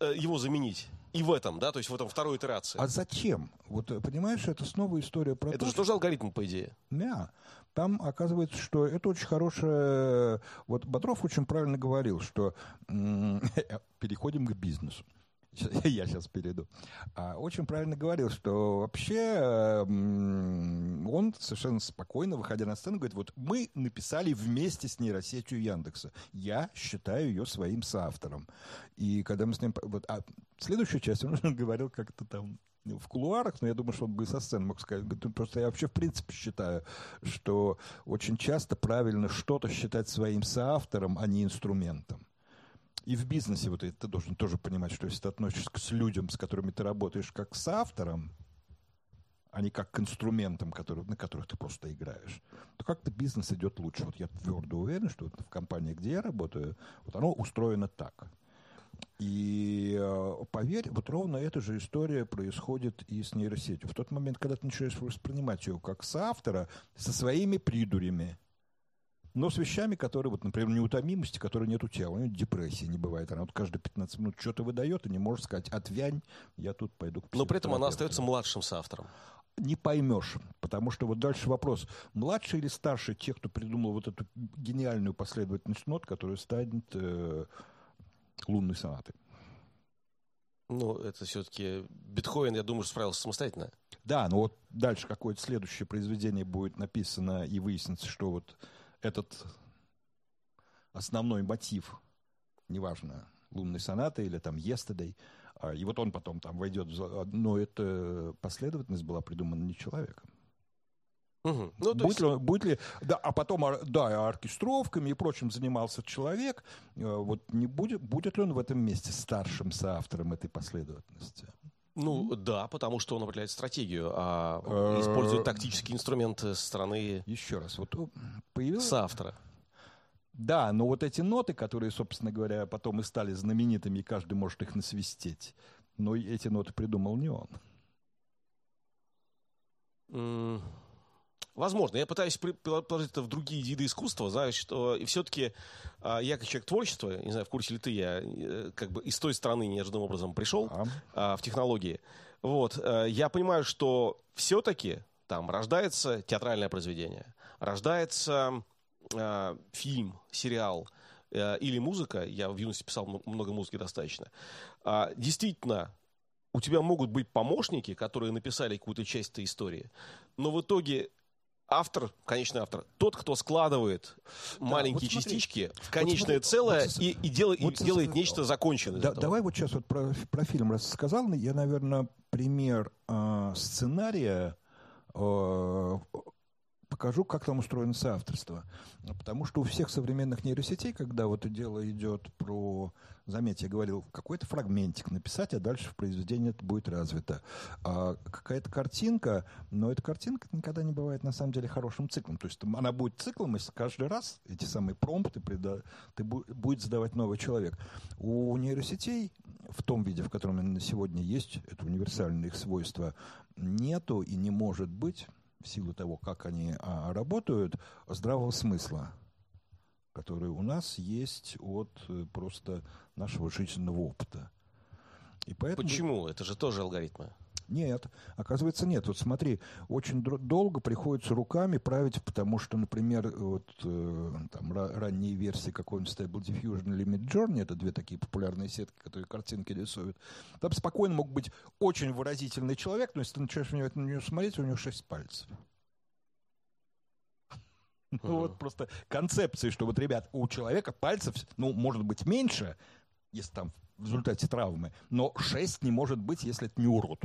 Speaker 1: э, его заменить? И в этом, да, то есть в этом второй итерации.
Speaker 2: А зачем? Вот понимаешь, это снова история про
Speaker 1: это
Speaker 2: то,
Speaker 1: же тоже алгоритм, по идее.
Speaker 2: Да. Там оказывается, что это очень хорошее... Вот Бодров очень правильно говорил, что (laughs) переходим к бизнесу. (laughs) Я сейчас перейду. А, очень правильно говорил, что вообще он совершенно спокойно, выходя на сцену, говорит, вот мы написали вместе с нейросетью Яндекса. Я считаю ее своим соавтором. И когда мы с ним... Вот, а следующую часть он (laughs) говорил как-то там в кулуарах, но я думаю, что он бы и со сцены мог сказать. Просто я вообще в принципе считаю, что очень часто правильно что-то считать своим соавтором, а не инструментом. И в бизнесе вот ты должен тоже понимать, что если ты относишься к людям, с которыми ты работаешь, как с автором, а не как к инструментам, которые, на которых ты просто играешь, то как-то бизнес идет лучше. Вот я твердо уверен, что вот в компании, где я работаю, вот оно устроено так. И э, поверь, вот ровно эта же история происходит и с нейросетью. В тот момент, когда ты начинаешь воспринимать ее как соавтора, со своими придурями, но с вещами, которые, вот, например, неутомимости, которой нет у тебя. У нее депрессии не бывает. Она вот каждые 15 минут что-то выдает, и не может сказать, отвянь, я тут пойду к
Speaker 1: Но при этом она остается младшим соавтором.
Speaker 2: Не поймешь, потому что вот дальше вопрос, младший или старший тех, кто придумал вот эту гениальную последовательность нот, которая станет э, лунной сонатой.
Speaker 1: Ну, это все-таки Бетховен, я думаю, справился самостоятельно.
Speaker 2: Да, но вот дальше какое-то следующее произведение будет написано, и выяснится, что вот этот основной мотив, неважно, лунной сонаты или там Yesterday, а, и вот он потом там войдет, но эта последовательность была придумана не человеком. Угу. Ну, будет, есть... ли, будет ли, да, а потом, да, оркестровками и прочим занимался человек, э, вот не будет, будет ли он в этом месте старшим соавтором этой последовательности?
Speaker 1: Ну да, потому что он определяет стратегию, а э, использует тактические инструменты со стороны.
Speaker 2: Еще раз, вот появилось.
Speaker 1: Соавтора.
Speaker 2: Да, но вот эти ноты, которые, собственно говоря, потом и стали знаменитыми, и каждый может их насвистеть, но эти ноты придумал не он.
Speaker 1: Возможно. Я пытаюсь положить это в другие виды искусства, знаешь, что и все-таки а, я как человек творчества, не знаю, в курсе ли ты, я э, как бы из той страны неожиданным образом пришел а. в технологии. Вот. Э, я понимаю, что все-таки там рождается театральное произведение, рождается э, фильм, сериал э, или музыка. Я в юности писал много музыки достаточно. Э, действительно, у тебя могут быть помощники, которые написали какую-то часть этой истории, но в итоге автор, конечный автор, тот, кто складывает да, маленькие вот смотри, частички в конечное вот целое вот, и, и, дел, вот, и делает нечто законченное.
Speaker 2: Да, давай вот сейчас вот про, про фильм рассказал. Я, наверное, пример э, сценария, э, по покажу, как там устроено соавторство. Потому что у всех современных нейросетей, когда вот дело идет про, заметьте, я говорил, какой-то фрагментик написать, а дальше в произведении это будет развито. А какая-то картинка, но эта картинка никогда не бывает на самом деле хорошим циклом. То есть она будет циклом, если каждый раз эти самые промпты преда... ты будет задавать новый человек. У нейросетей в том виде, в котором они на сегодня есть, это универсальные их свойства, нету и не может быть в силу того, как они а, работают, здравого смысла, который у нас есть от э, просто нашего жизненного опыта.
Speaker 1: И поэтому... Почему? Это же тоже алгоритмы.
Speaker 2: Нет, оказывается, нет. Вот смотри, очень долго приходится руками править, потому что, например, вот э, там ранние версии какой-нибудь Stable Diffusion или Midjourney, это две такие популярные сетки, которые картинки рисуют, там спокойно мог быть очень выразительный человек, но если ты начинаешь на него смотреть, у него шесть пальцев. (laughs) Ну вот просто концепции, что вот, ребят, у человека пальцев, ну, может быть, меньше, если там в результате травмы, но шесть не может быть, если это не урод.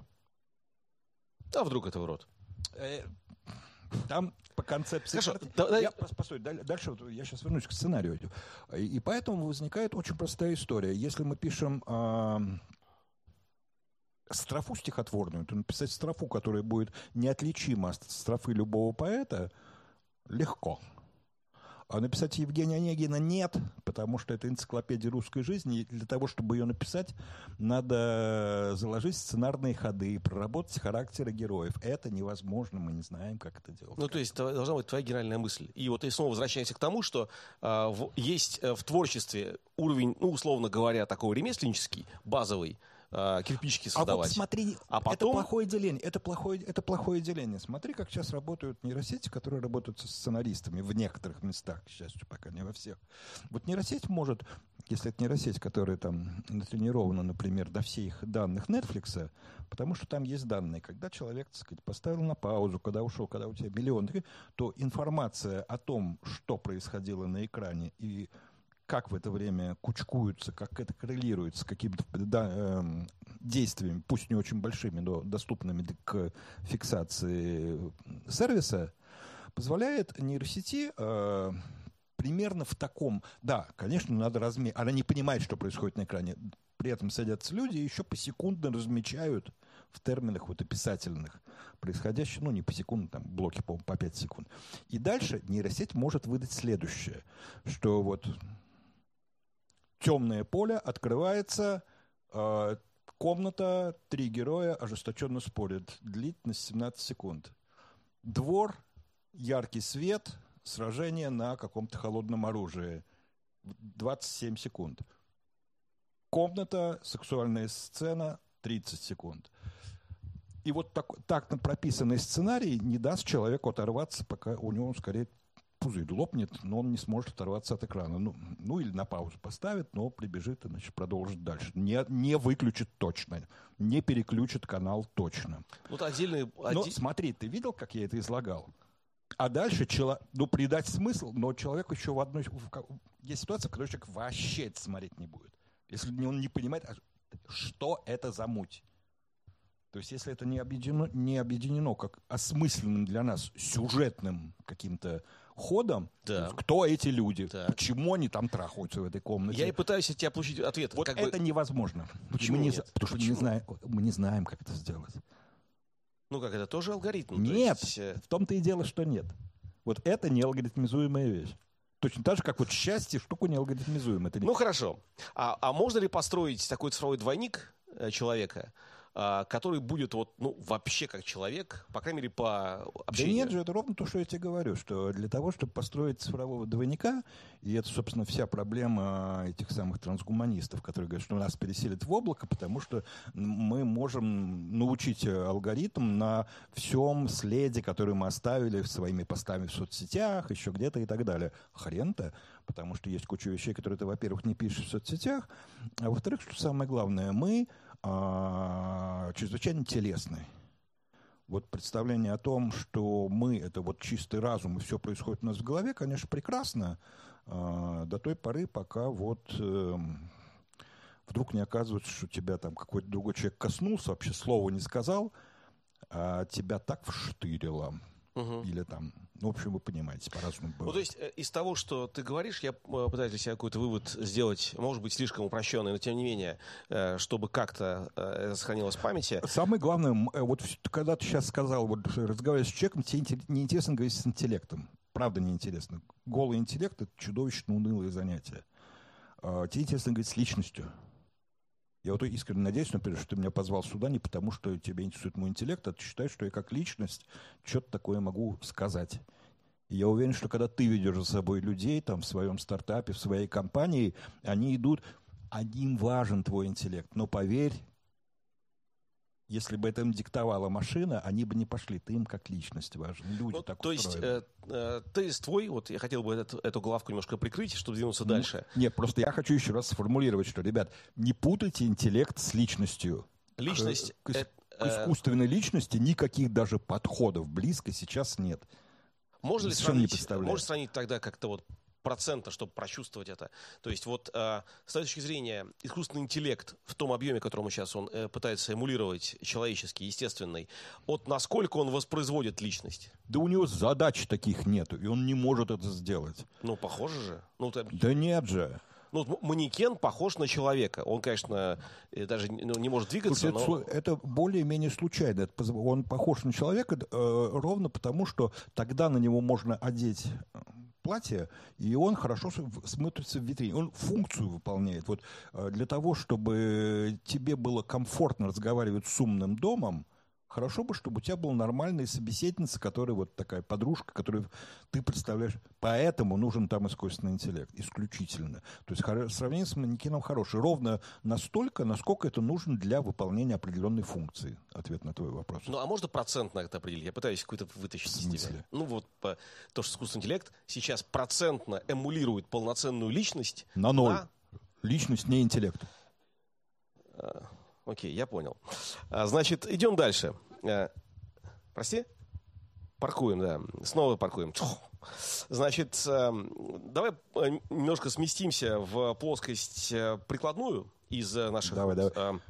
Speaker 1: А вдруг это урод? Э,
Speaker 2: там по концепции... Хорошо, да, я, постой, дальше вот, я сейчас вернусь к сценарию. И, и поэтому возникает очень простая история. Если мы пишем э, строфу стихотворную, то написать строфу, которая будет неотличима от строфы любого поэта, легко. А написать Евгения Онегина нет, потому что это энциклопедия русской жизни. И для того, чтобы ее написать, надо заложить сценарные ходы, проработать характеры героев. Это невозможно, мы не знаем, как это делать.
Speaker 1: Ну, то есть должна быть твоя генеральная мысль. И вот и снова возвращаемся к тому, что э, в, есть э, в творчестве уровень, ну, условно говоря, такой ремесленнический, базовый, э, кирпичики создавать. А вот
Speaker 2: смотри, а потом... это плохое деление. Это плохое, это плохое деление. Смотри, как сейчас работают нейросети, которые работают со сценаристами в некоторых местах, к счастью, пока не во всех. Вот нейросеть может, если это нейросеть, которая там натренирована, например, до всех данных Netflix, потому что там есть данные. Когда человек, так сказать, поставил на паузу, когда ушел, когда у тебя миллион, то информация о том, что происходило на экране и как в это время кучкуются, как это коррелирует с какими-то да, э, действиями, пусть не очень большими, но доступными к фиксации сервиса, позволяет нейросети э, примерно в таком... Да, конечно, надо размерить. Она не понимает, что происходит на экране. При этом садятся люди и еще посекундно размечают в терминах вот описательных происходящее, ну, не по секунду, там, блоки, по, по 5 секунд. И дальше нейросеть может выдать следующее, что вот темное поле, открывается, э, комната, три героя ожесточенно спорят. Длительность 17 секунд. Двор, яркий свет, сражение на каком-то холодном оружии. 27 секунд. Комната, сексуальная сцена, 30 секунд. И вот так, так прописанный сценарий не даст человеку оторваться, пока у него, скорее, пузырь лопнет, но он не сможет оторваться от экрана. Ну, ну или на паузу поставит, но прибежит и значит, продолжит дальше. Не, не выключит точно, не переключит канал точно.
Speaker 1: Вот отдельный...
Speaker 2: Но смотри, ты видел, как я это излагал? А дальше, чело... ну, придать смысл, но человек еще в одной... Есть ситуация, в которой человек вообще это смотреть не будет. Если он не понимает, а что это за муть. То есть, если это не объединено, не объединено как осмысленным для нас сюжетным каким-то ходом, да. кто эти люди, так. почему они там трахаются в этой комнате.
Speaker 1: Я и пытаюсь от тебя получить ответ.
Speaker 2: Вот как это бы... невозможно.
Speaker 1: Почему
Speaker 2: мы
Speaker 1: не?
Speaker 2: Потому что
Speaker 1: почему?
Speaker 2: не знаем, мы не знаем, как это сделать.
Speaker 1: Ну как, это тоже алгоритм?
Speaker 2: Нет, есть... Э, в том-то и дело, что нет. Вот это не алгоритмизуемая вещь. Точно так же, как вот счастье, штуку не алгоритмизуем. Это не...
Speaker 1: Ну хорошо. А, а можно ли построить такой цифровой двойник э, человека, который будет вот, ну, вообще как человек, по крайней мере, по общению.
Speaker 2: Да нет же, это ровно то, что я тебе говорю, что для того, чтобы построить цифрового двойника, и это, собственно, вся проблема этих самых трансгуманистов, которые говорят, что нас переселят в облако, потому что мы можем научить алгоритм на всем следе, который мы оставили своими постами в соцсетях, еще где-то и так далее. Хрен-то, потому что есть куча вещей, которые ты, во-первых, не пишешь в соцсетях, а во-вторых, что самое главное, мы а, чрезвычайно телесный. Вот представление о том, что мы — это вот чистый разум, и все происходит у нас в голове, конечно, прекрасно, а, до той поры, пока вот э, вдруг не оказывается, что тебя там какой-то другой человек коснулся, вообще слова не сказал, а тебя так вштырило. Угу. Или там, ну, в общем, вы понимаете, по-разному
Speaker 1: бывает. Ну, то есть, э, из того, что ты говоришь, я э, пытаюсь для себя какой-то вывод сделать, может быть, слишком упрощенный, но тем не менее, э, чтобы как-то сохранилось в памяти.
Speaker 2: Самое главное, вот когда ты сейчас сказал, вот разговариваешь с человеком, тебе неинтересно говорить с интеллектом. Правда неинтересно. Голый интеллект — это чудовищно унылое занятие. А, тебе интересно говорить с личностью. Я вот искренне надеюсь, например, что ты меня позвал сюда не потому, что тебя интересует мой интеллект, а ты считаешь, что я как личность что-то такое могу сказать. И я уверен, что когда ты ведешь за собой людей там, в своем стартапе, в своей компании, они идут, один важен твой интеллект. Но поверь, если бы это им диктовала машина, они бы не пошли. Ты им как личность важен. Люди ну, так
Speaker 1: То устроены. есть э, э, тезис твой, вот я хотел бы этот, эту главку немножко прикрыть, чтобы двинуться ну, дальше.
Speaker 2: Нет, просто я хочу еще раз сформулировать, что, ребят, не путайте интеллект с личностью.
Speaker 1: Личность...
Speaker 2: К, к, к искусственной личности никаких даже подходов близко сейчас нет.
Speaker 1: Можно ли сравнить, можно сравнить тогда как-то вот процента, чтобы прочувствовать это. То есть вот э, с точки зрения искусственный интеллект в том объеме, которому сейчас он э, пытается эмулировать человеческий, естественный, вот насколько он воспроизводит личность?
Speaker 2: Да у него задач таких нету, и он не может это сделать.
Speaker 1: Ну, похоже же. Ну,
Speaker 2: ты... Да нет же.
Speaker 1: Ну, манекен похож на человека. Он, конечно, э, даже ну, не может двигаться, но...
Speaker 2: Это, это более-менее случайно. Он похож на человека э, ровно потому, что тогда на него можно одеть платье, и он хорошо смотрится в витрине. Он функцию выполняет. Вот э, для того, чтобы тебе было комфортно разговаривать с умным домом, Хорошо бы, чтобы у тебя была нормальная собеседница, которая вот такая подружка, которую ты представляешь. Поэтому нужен там искусственный интеллект. Исключительно. То есть сравнение с манекеном хорошее. Ровно настолько, насколько это нужно для выполнения определенной функции. Ответ на твой вопрос.
Speaker 1: Ну, а можно процентно это определить? Я пытаюсь какой-то вытащить из тебя. Ну, вот по, то, что искусственный интеллект сейчас процентно эмулирует полноценную личность.
Speaker 2: На ноль. На... Личность, не интеллект.
Speaker 1: А, Окей, я понял. А, значит, идем дальше. А, прости? Паркуем, да. Снова паркуем. Значит, а, давай немножко сместимся в плоскость прикладную из наших...
Speaker 2: Давай, давай.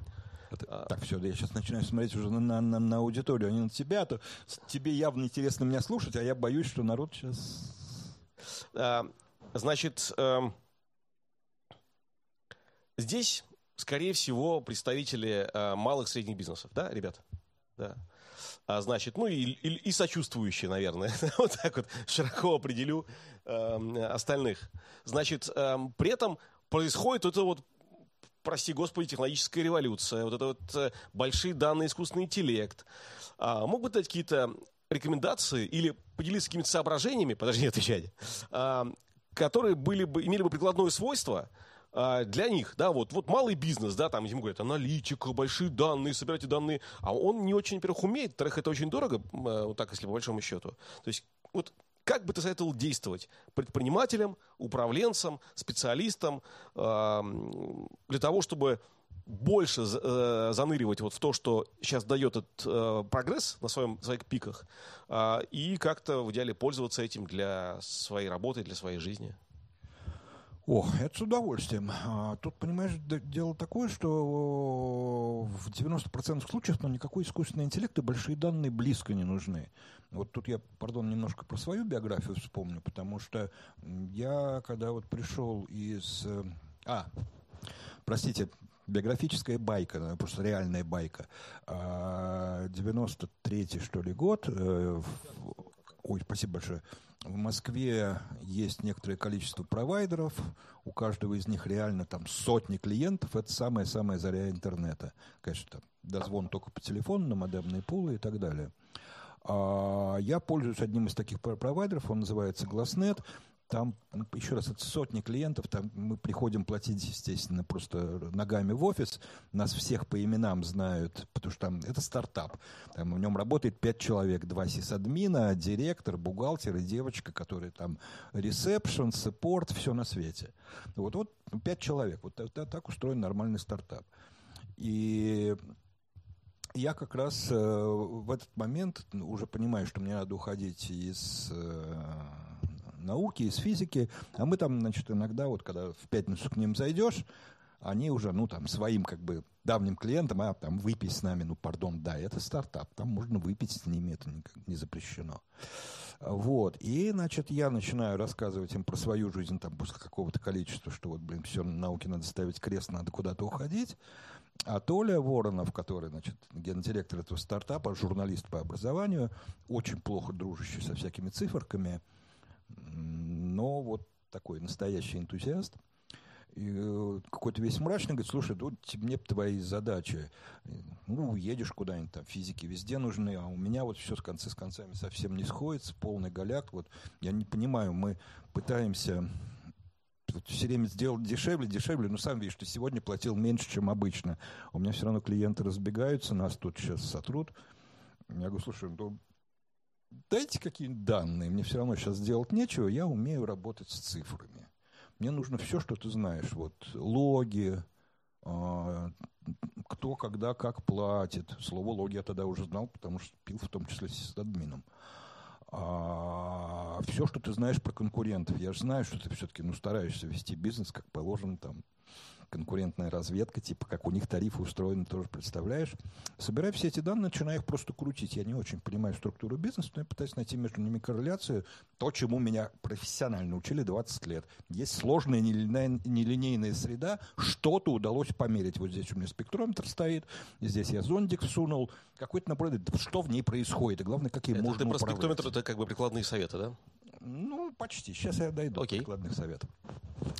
Speaker 2: Так, все, я сейчас начинаю смотреть уже на, на, на аудиторию, а не на тебя. То тебе явно интересно меня слушать, а я боюсь, что народ сейчас...
Speaker 1: Значит, здесь скорее всего, представители э, малых и средних бизнесов, да, ребята? Да. А, значит, ну и, и, и сочувствующие, наверное, (laughs) вот так вот широко определю э, остальных. Значит, э, при этом происходит это вот прости господи, технологическая революция, вот это вот э, большие данные, искусственный интеллект. А, мог бы дать какие-то рекомендации или поделиться какими-то соображениями, подожди, не отвечать, а, которые были бы, имели бы прикладное свойство, а, для них, да, вот, вот малый бизнес, да, там ему говорят, аналитика, большие данные, собирайте данные, а он не очень, во-первых, умеет, во-вторых, это очень дорого, а, вот так, если по большому счету. То есть, вот как бы ты советовал действовать предпринимателям, управленцам, специалистам э, для того, чтобы больше э, заныривать вот в то, что сейчас дает этот э, прогресс на своем, своих пиках, э, и как-то в идеале пользоваться этим для своей работы, для своей жизни?
Speaker 2: О, это с удовольствием. А, тут, понимаешь, дело такое, что в 90% случаев ну, никакой искусственный интеллект и большие данные близко не нужны. Вот тут я, пардон, немножко про свою биографию вспомню, потому что я, когда вот пришел из... Э, а, простите, биографическая байка, просто реальная байка. 93-й, а, что ли, год. Ой, спасибо большое. В Москве есть некоторое количество провайдеров, у каждого из них реально там сотни клиентов, это самая-самая заря интернета. Конечно, там дозвон только по телефону, на модемные пулы и так далее. А я пользуюсь одним из таких провайдеров, он называется Glassnet. Там, ну, еще раз, это сотни клиентов, там мы приходим платить, естественно, просто ногами в офис, нас всех по именам знают, потому что там это стартап, там в нем работает пять человек, два сисадмина, директор, бухгалтер и девочка, которые там ресепшн, support, все на свете. Вот, вот пять человек, вот так, так устроен нормальный стартап. И я как раз э, в этот момент уже понимаю, что мне надо уходить из э, науки, из физики, а мы там, значит, иногда, вот когда в пятницу к ним зайдешь, они уже, ну, там, своим, как бы, давним клиентам, а, там, выпить с нами, ну, пардон, да, это стартап, там можно выпить с ними, это никак не запрещено. Вот, и, значит, я начинаю рассказывать им про свою жизнь, там, после какого-то количества, что вот, блин, все, науке надо ставить крест, надо куда-то уходить. А Толя Воронов, который, значит, гендиректор этого стартапа, журналист по образованию, очень плохо дружащий со всякими циферками, но вот такой настоящий энтузиаст – э, какой-то весь мрачный, говорит, слушай, вот мне твои задачи, ну, уедешь куда-нибудь, там, физики везде нужны, а у меня вот все с концы с концами совсем не сходится, полный голяк, вот, я не понимаю, мы пытаемся вот все время сделать дешевле, дешевле, но сам видишь, что сегодня платил меньше, чем обычно. У меня все равно клиенты разбегаются, нас тут сейчас сотрут. Я говорю, слушай, ну, дайте какие-нибудь данные, мне все равно сейчас делать нечего, я умею работать с цифрами. Мне нужно все, что ты знаешь. Вот логи, а, кто, когда, как платит. Слово логи я тогда уже знал, потому что пил в том числе с админом. А, все, что ты знаешь про конкурентов. Я же знаю, что ты все-таки ну, стараешься вести бизнес, как положено, там, конкурентная разведка, типа как у них тарифы устроены, тоже представляешь. Собирая все эти данные, начинаю их просто крутить. Я не очень понимаю структуру бизнеса, но я пытаюсь найти между ними корреляцию. То, чему меня профессионально учили 20 лет. Есть сложная нелинейная среда, что-то удалось померить. Вот здесь у меня спектрометр стоит, здесь я зондик всунул, какой-то набор, что в ней происходит, и главное, какие
Speaker 1: это
Speaker 2: можно
Speaker 1: ты
Speaker 2: про
Speaker 1: спектрометр, это как бы прикладные советы, да?
Speaker 2: Ну, почти. Сейчас я дойду
Speaker 1: Окей.
Speaker 2: до прикладных советов.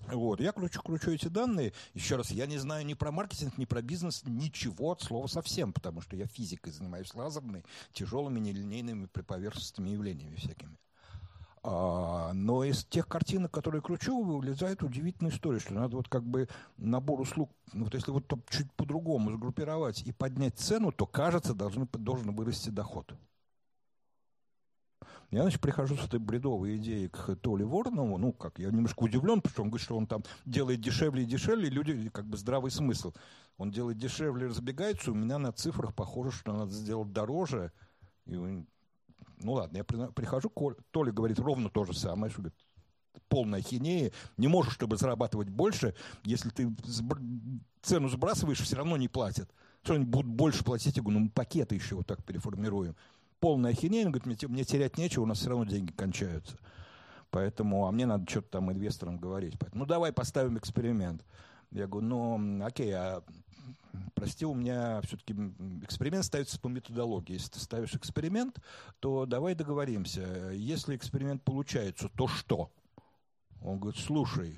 Speaker 2: Вот, я кручу, кручу эти данные. Еще раз, я не знаю ни про маркетинг, ни про бизнес, ничего от слова совсем, потому что я физикой занимаюсь лазерной, тяжелыми нелинейными приповерхностными явлениями всякими. А, но из тех картинок, которые кручу, вылезает удивительная история, что надо вот как бы набор услуг, ну, вот если вот чуть по-другому сгруппировать и поднять цену, то, кажется, должен, должен вырасти доход. Я, значит, прихожу с этой бредовой идеей к Толе Воронову, ну, как, я немножко удивлен, потому что он говорит, что он там делает дешевле и дешевле, и люди, как бы, здравый смысл. Он делает дешевле и разбегается, у меня на цифрах похоже, что надо сделать дороже. И, ну, ладно, я прихожу, Толя говорит ровно то же самое, что говорит, полная хинея, не можешь, чтобы зарабатывать больше, если ты цену сбрасываешь, все равно не платят. Что они будут больше платить? Я говорю, ну, мы пакеты еще вот так переформируем полная ахинея. Он говорит, мне терять нечего, у нас все равно деньги кончаются. Поэтому, а мне надо что-то там инвесторам говорить. Поэтому, ну, давай поставим эксперимент. Я говорю, ну, окей, а прости, у меня все-таки эксперимент ставится по методологии. Если ты ставишь эксперимент, то давай договоримся. Если эксперимент получается, то что? Он говорит, слушай,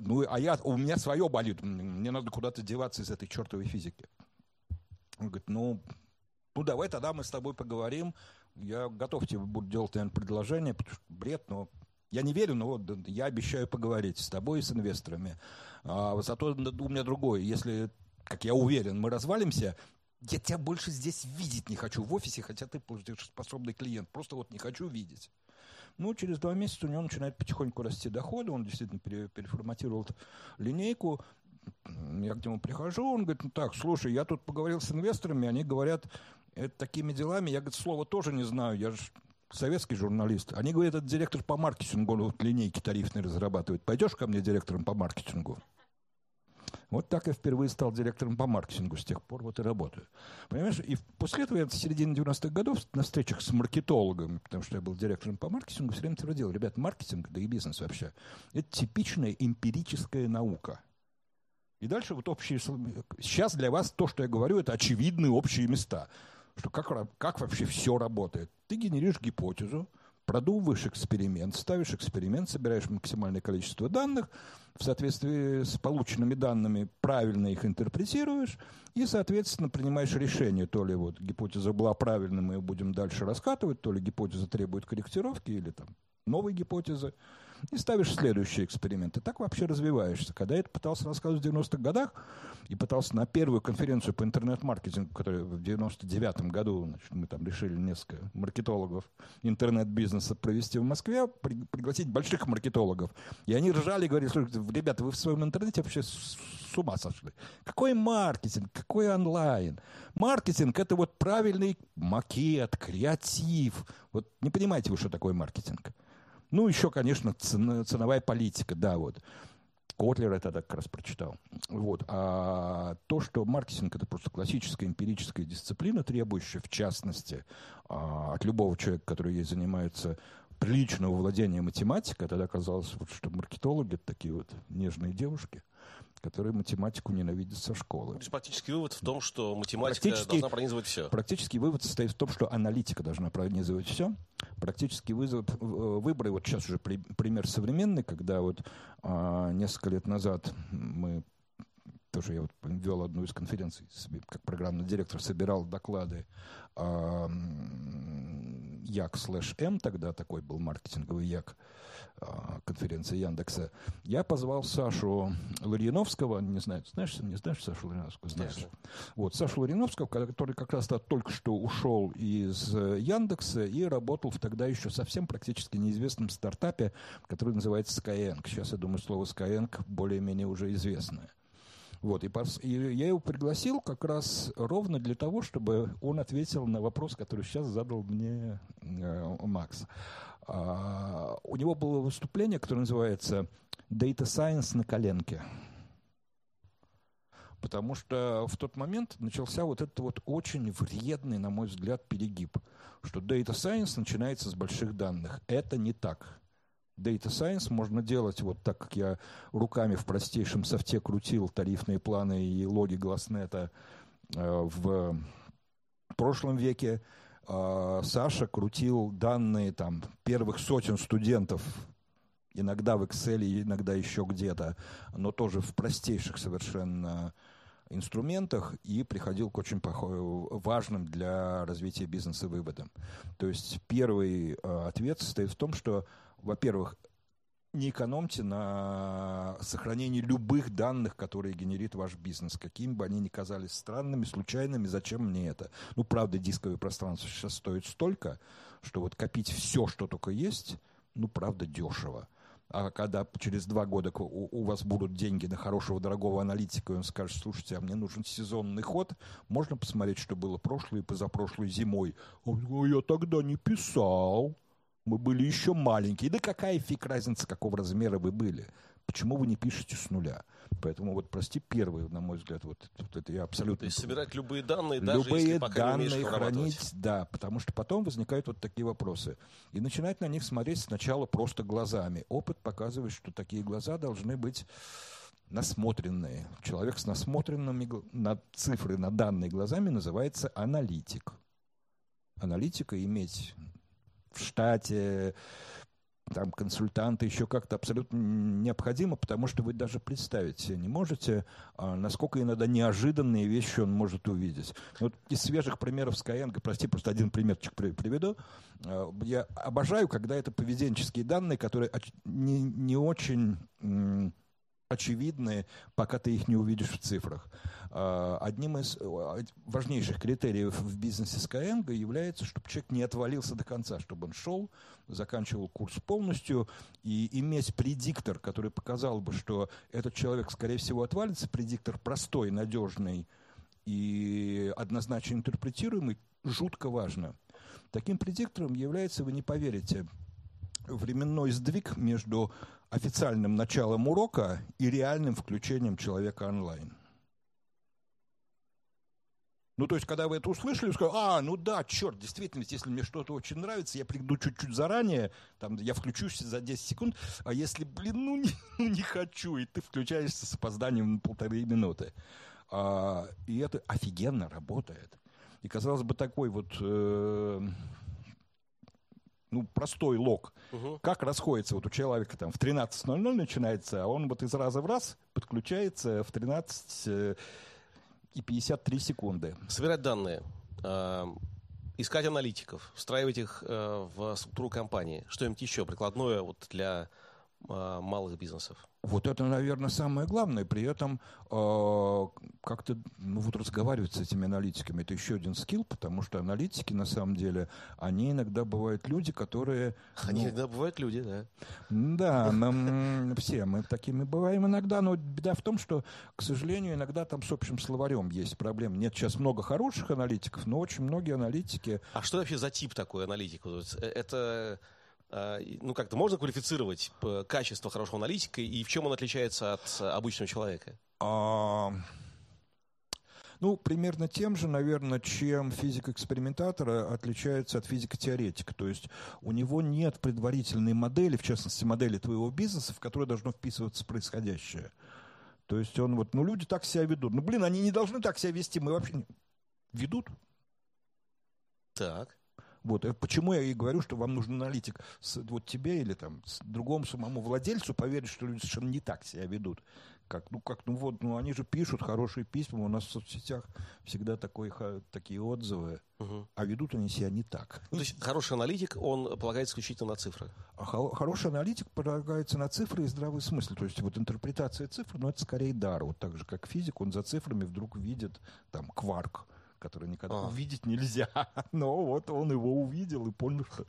Speaker 2: ну, а я, у меня свое болит, мне надо куда-то деваться из этой чертовой физики. Он говорит, ну, ну, давай тогда мы с тобой поговорим. Я готов тебе буду делать, наверное, предложение, потому что бред, но я не верю, но вот я обещаю поговорить с тобой и с инвесторами. А, зато у меня другое. Если, как я уверен, мы развалимся, я тебя больше здесь видеть не хочу в офисе, хотя ты способный клиент. Просто вот не хочу видеть. Ну, через два месяца у него начинает потихоньку расти доходы, он действительно переформатировал линейку. Я к нему прихожу, он говорит, ну так, слушай, я тут поговорил с инвесторами, они говорят, это такими делами, я, говорит, слова тоже не знаю, я же советский журналист. Они говорят, это директор по маркетингу, он вот линейки тарифные разрабатывает. Пойдешь ко мне директором по маркетингу? Вот так я впервые стал директором по маркетингу. С тех пор вот и работаю. Понимаешь? И после этого я в середине 90-х годов на встречах с маркетологами, потому что я был директором по маркетингу, все время твердил, ребят, маркетинг, да и бизнес вообще, это типичная эмпирическая наука. И дальше вот общие... Сейчас для вас то, что я говорю, это очевидные общие места что как, как вообще все работает. Ты генеришь гипотезу, продумываешь эксперимент, ставишь эксперимент, собираешь максимальное количество данных, в соответствии с полученными данными правильно их интерпретируешь и, соответственно, принимаешь решение, то ли вот гипотеза была правильной, мы ее будем дальше раскатывать, то ли гипотеза требует корректировки или там новой гипотезы и ставишь следующий эксперимент. И так вообще развиваешься. Когда я это пытался рассказывать в 90-х годах, и пытался на первую конференцию по интернет-маркетингу, которая в 99-м году, значит, мы там решили несколько маркетологов интернет-бизнеса провести в Москве, при, пригласить больших маркетологов. И они ржали и говорили, слушайте, ребята, вы в своем интернете вообще с, с ума сошли. Какой маркетинг, какой онлайн? Маркетинг – это вот правильный макет, креатив. Вот не понимаете вы, что такое маркетинг? Ну, еще, конечно, ценовая политика, да, вот. Котлер это как раз прочитал. Вот. А то, что маркетинг это просто классическая эмпирическая дисциплина, требующая, в частности, а, от любого человека, который ей занимается, приличного владения математикой, тогда казалось, вот, что маркетологи это такие вот нежные девушки, которые математику ненавидят со школы. То
Speaker 1: есть практический вывод в том, что математика должна пронизывать все.
Speaker 2: Практический вывод состоит в том, что аналитика должна пронизывать все. Практический вызов, э, выборы, вот сейчас уже при, пример современный, когда вот а, несколько лет назад мы тоже я вот вел одну из конференций, как программный директор, собирал доклады а, Як слэш М, тогда такой был маркетинговый Як, а, конференция Яндекса. Я позвал Сашу Ларьяновского, не знаю, знаешь, не знаешь Сашу Ларьяновского? Знаешь. Конечно. Вот, Сашу Ларьяновского, который как раз только что ушел из э, Яндекса и работал в тогда еще совсем практически неизвестном стартапе, который называется Skyeng. Сейчас, я думаю, слово Skyeng более-менее уже известное. Вот, и, и я его пригласил как раз ровно для того, чтобы он ответил на вопрос, который сейчас задал мне э, Макс. А, у него было выступление, которое называется «Data Science на коленке». Потому что в тот момент начался вот этот вот очень вредный, на мой взгляд, перегиб, что Data Science начинается с больших данных. Это не так. Data Science можно делать вот так, как я руками в простейшем софте крутил тарифные планы и логи Гласнета э, в прошлом веке. Э, Саша крутил данные там первых сотен студентов иногда в Excel, иногда еще где-то, но тоже в простейших совершенно инструментах и приходил к очень важным для развития бизнеса выводам. То есть первый э, ответ состоит в том, что во-первых, не экономьте на сохранении любых данных, которые генерит ваш бизнес, какими бы они ни казались странными, случайными, зачем мне это? Ну, правда, дисковое пространство сейчас стоит столько, что вот копить все, что только есть, ну, правда, дешево. А когда через два года у, вас будут деньги на хорошего, дорогого аналитика, и он скажет, слушайте, а мне нужен сезонный ход, можно посмотреть, что было прошлой и позапрошлой зимой? А я тогда не писал. Мы были еще маленькие. Да какая фиг разница, какого размера вы были? Почему вы не пишете с нуля? Поэтому вот, прости, первый, на мой взгляд, вот, вот это я абсолютно... То
Speaker 1: есть собирать любые данные,
Speaker 2: даже любые если пока данные не хранить, да, потому что потом возникают вот такие вопросы. И начинать на них смотреть сначала просто глазами. Опыт показывает, что такие глаза должны быть насмотренные. Человек с насмотренными на цифры, на данные глазами называется аналитик. Аналитика иметь в штате, там консультанты, еще как-то абсолютно необходимо, потому что вы даже представить себе не можете, а, насколько иногда неожиданные вещи он может увидеть. Вот из свежих примеров Skyeng, прости, просто один примерчик приведу. А, я обожаю, когда это поведенческие данные, которые не, не очень очевидные, пока ты их не увидишь в цифрах. А, одним из важнейших критериев в бизнесе Skyeng является, чтобы человек не отвалился до конца, чтобы он шел, заканчивал курс полностью, и иметь предиктор, который показал бы, что этот человек, скорее всего, отвалится, предиктор простой, надежный и однозначно интерпретируемый, жутко важно. Таким предиктором является, вы не поверите, временной сдвиг между официальным началом урока и реальным включением человека онлайн. Ну, то есть, когда вы это услышали, вы сказали, а, ну да, черт, действительно, если мне что-то очень нравится, я приду чуть-чуть заранее, там, я включусь за 10 секунд, а если, блин, ну не, (laughs) ну, не хочу, и ты включаешься с опозданием на полторы минуты. А, и это офигенно работает. И, казалось бы, такой вот э, ну, простой лог, угу. как расходится вот у человека там в 13.00 начинается, а он вот из раза в раз подключается в 13 э, и 53 секунды.
Speaker 1: Собирать данные, э, искать аналитиков, встраивать их э, в структуру компании. Что-нибудь еще прикладное вот для малых бизнесов?
Speaker 2: Вот это, наверное, самое главное. При этом э, как-то ну, вот разговаривать с этими аналитиками это еще один скилл, потому что аналитики на самом деле они иногда бывают люди, которые.
Speaker 1: Они ну, иногда бывают люди, да.
Speaker 2: Да, (laughs) мы, все мы такими бываем иногда, но беда в том, что, к сожалению, иногда там с общим словарем есть проблемы. Нет сейчас много хороших аналитиков, но очень многие аналитики.
Speaker 1: А что вообще за тип такой аналитик? Это А, ну, как-то можно квалифицировать качество хорошего аналитика и в чем он отличается от обычного человека? А...
Speaker 2: Ну, примерно тем же, наверное, чем физик-экспериментатора отличается от физика-теоретика. То есть у него нет предварительной модели, в частности, модели твоего бизнеса, в которой должно вписываться происходящее. То есть он вот, ну, люди так себя ведут. Ну, блин, они не должны так себя вести, мы вообще не... Ведут?
Speaker 1: Так.
Speaker 2: Вот. Э, почему я и говорю, что вам нужен аналитик с, вот тебе или там с другому самому владельцу поверить, что люди совершенно не так себя ведут. Как, ну, как, ну вот, ну они же пишут хорошие письма, у нас в соцсетях всегда такой, такие отзывы, угу. а ведут они себя не так.
Speaker 1: Ну, то есть хороший аналитик, он полагается исключительно на цифры?
Speaker 2: А хороший аналитик полагается на цифры и здравый смысл. То есть вот интерпретация цифр, ну это скорее дар. Вот так же, как физик, он за цифрами вдруг видит там кварк который никогда а. увидеть нельзя. (laughs) Но вот он его увидел и понял, что...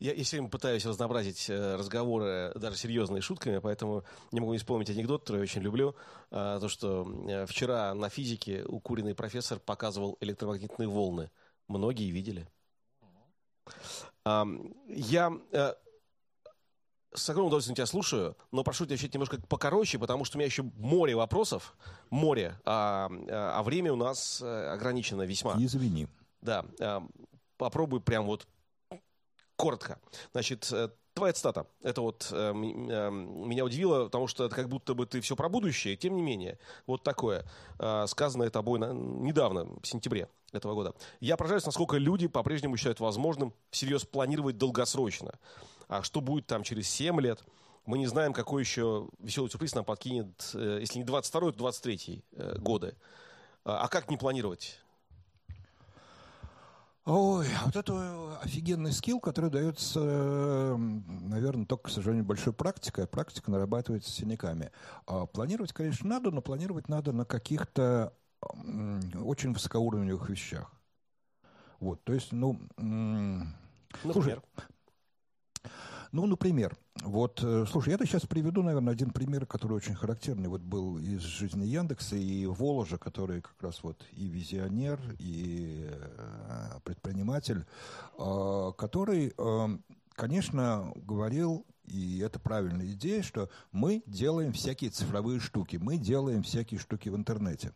Speaker 1: Я, я все время пытаюсь разнообразить э, разговоры, даже серьезные шутками, поэтому не могу не вспомнить анекдот, который я очень люблю. А, то, что э, вчера на физике укуренный профессор показывал электромагнитные волны. Многие видели. Я э, с огромным удовольствием тебя слушаю, но прошу тебя чуть немножко покороче, потому что у меня еще море вопросов, море, а, а время у нас э, ограничено весьма.
Speaker 2: Извини.
Speaker 1: Да, а, попробуй прям вот коротко. Значит, э, твоя цитата, это вот э, меня удивило, потому что это как будто бы ты все про будущее, тем не менее, вот такое, э, сказанное тобой на, недавно, в сентябре этого года. Я поражаюсь, насколько люди по-прежнему считают возможным всерьез планировать долгосрочно. А что будет там через 7 лет? Мы не знаем, какой еще веселый сюрприз нам подкинет, э, если не 22 то 23 э, годы. А, а как не планировать?
Speaker 2: Ой, вот это офигенный скилл, который дается, наверное, только, к сожалению, большой практикой. Практика нарабатывается синяками. А планировать, конечно, надо, но планировать надо на каких-то очень высокоуровневых вещах. Вот, то есть, ну...
Speaker 1: Например? Слушай,
Speaker 2: ну, например, вот, э, слушай, я сейчас приведу, наверное, один пример, который очень характерный. Вот был из жизни Яндекса и Воложа, который как раз вот и визионер, и э, предприниматель, э, который, конечно, говорил и это правильная идея, что мы делаем всякие цифровые штуки, мы делаем всякие штуки в интернете.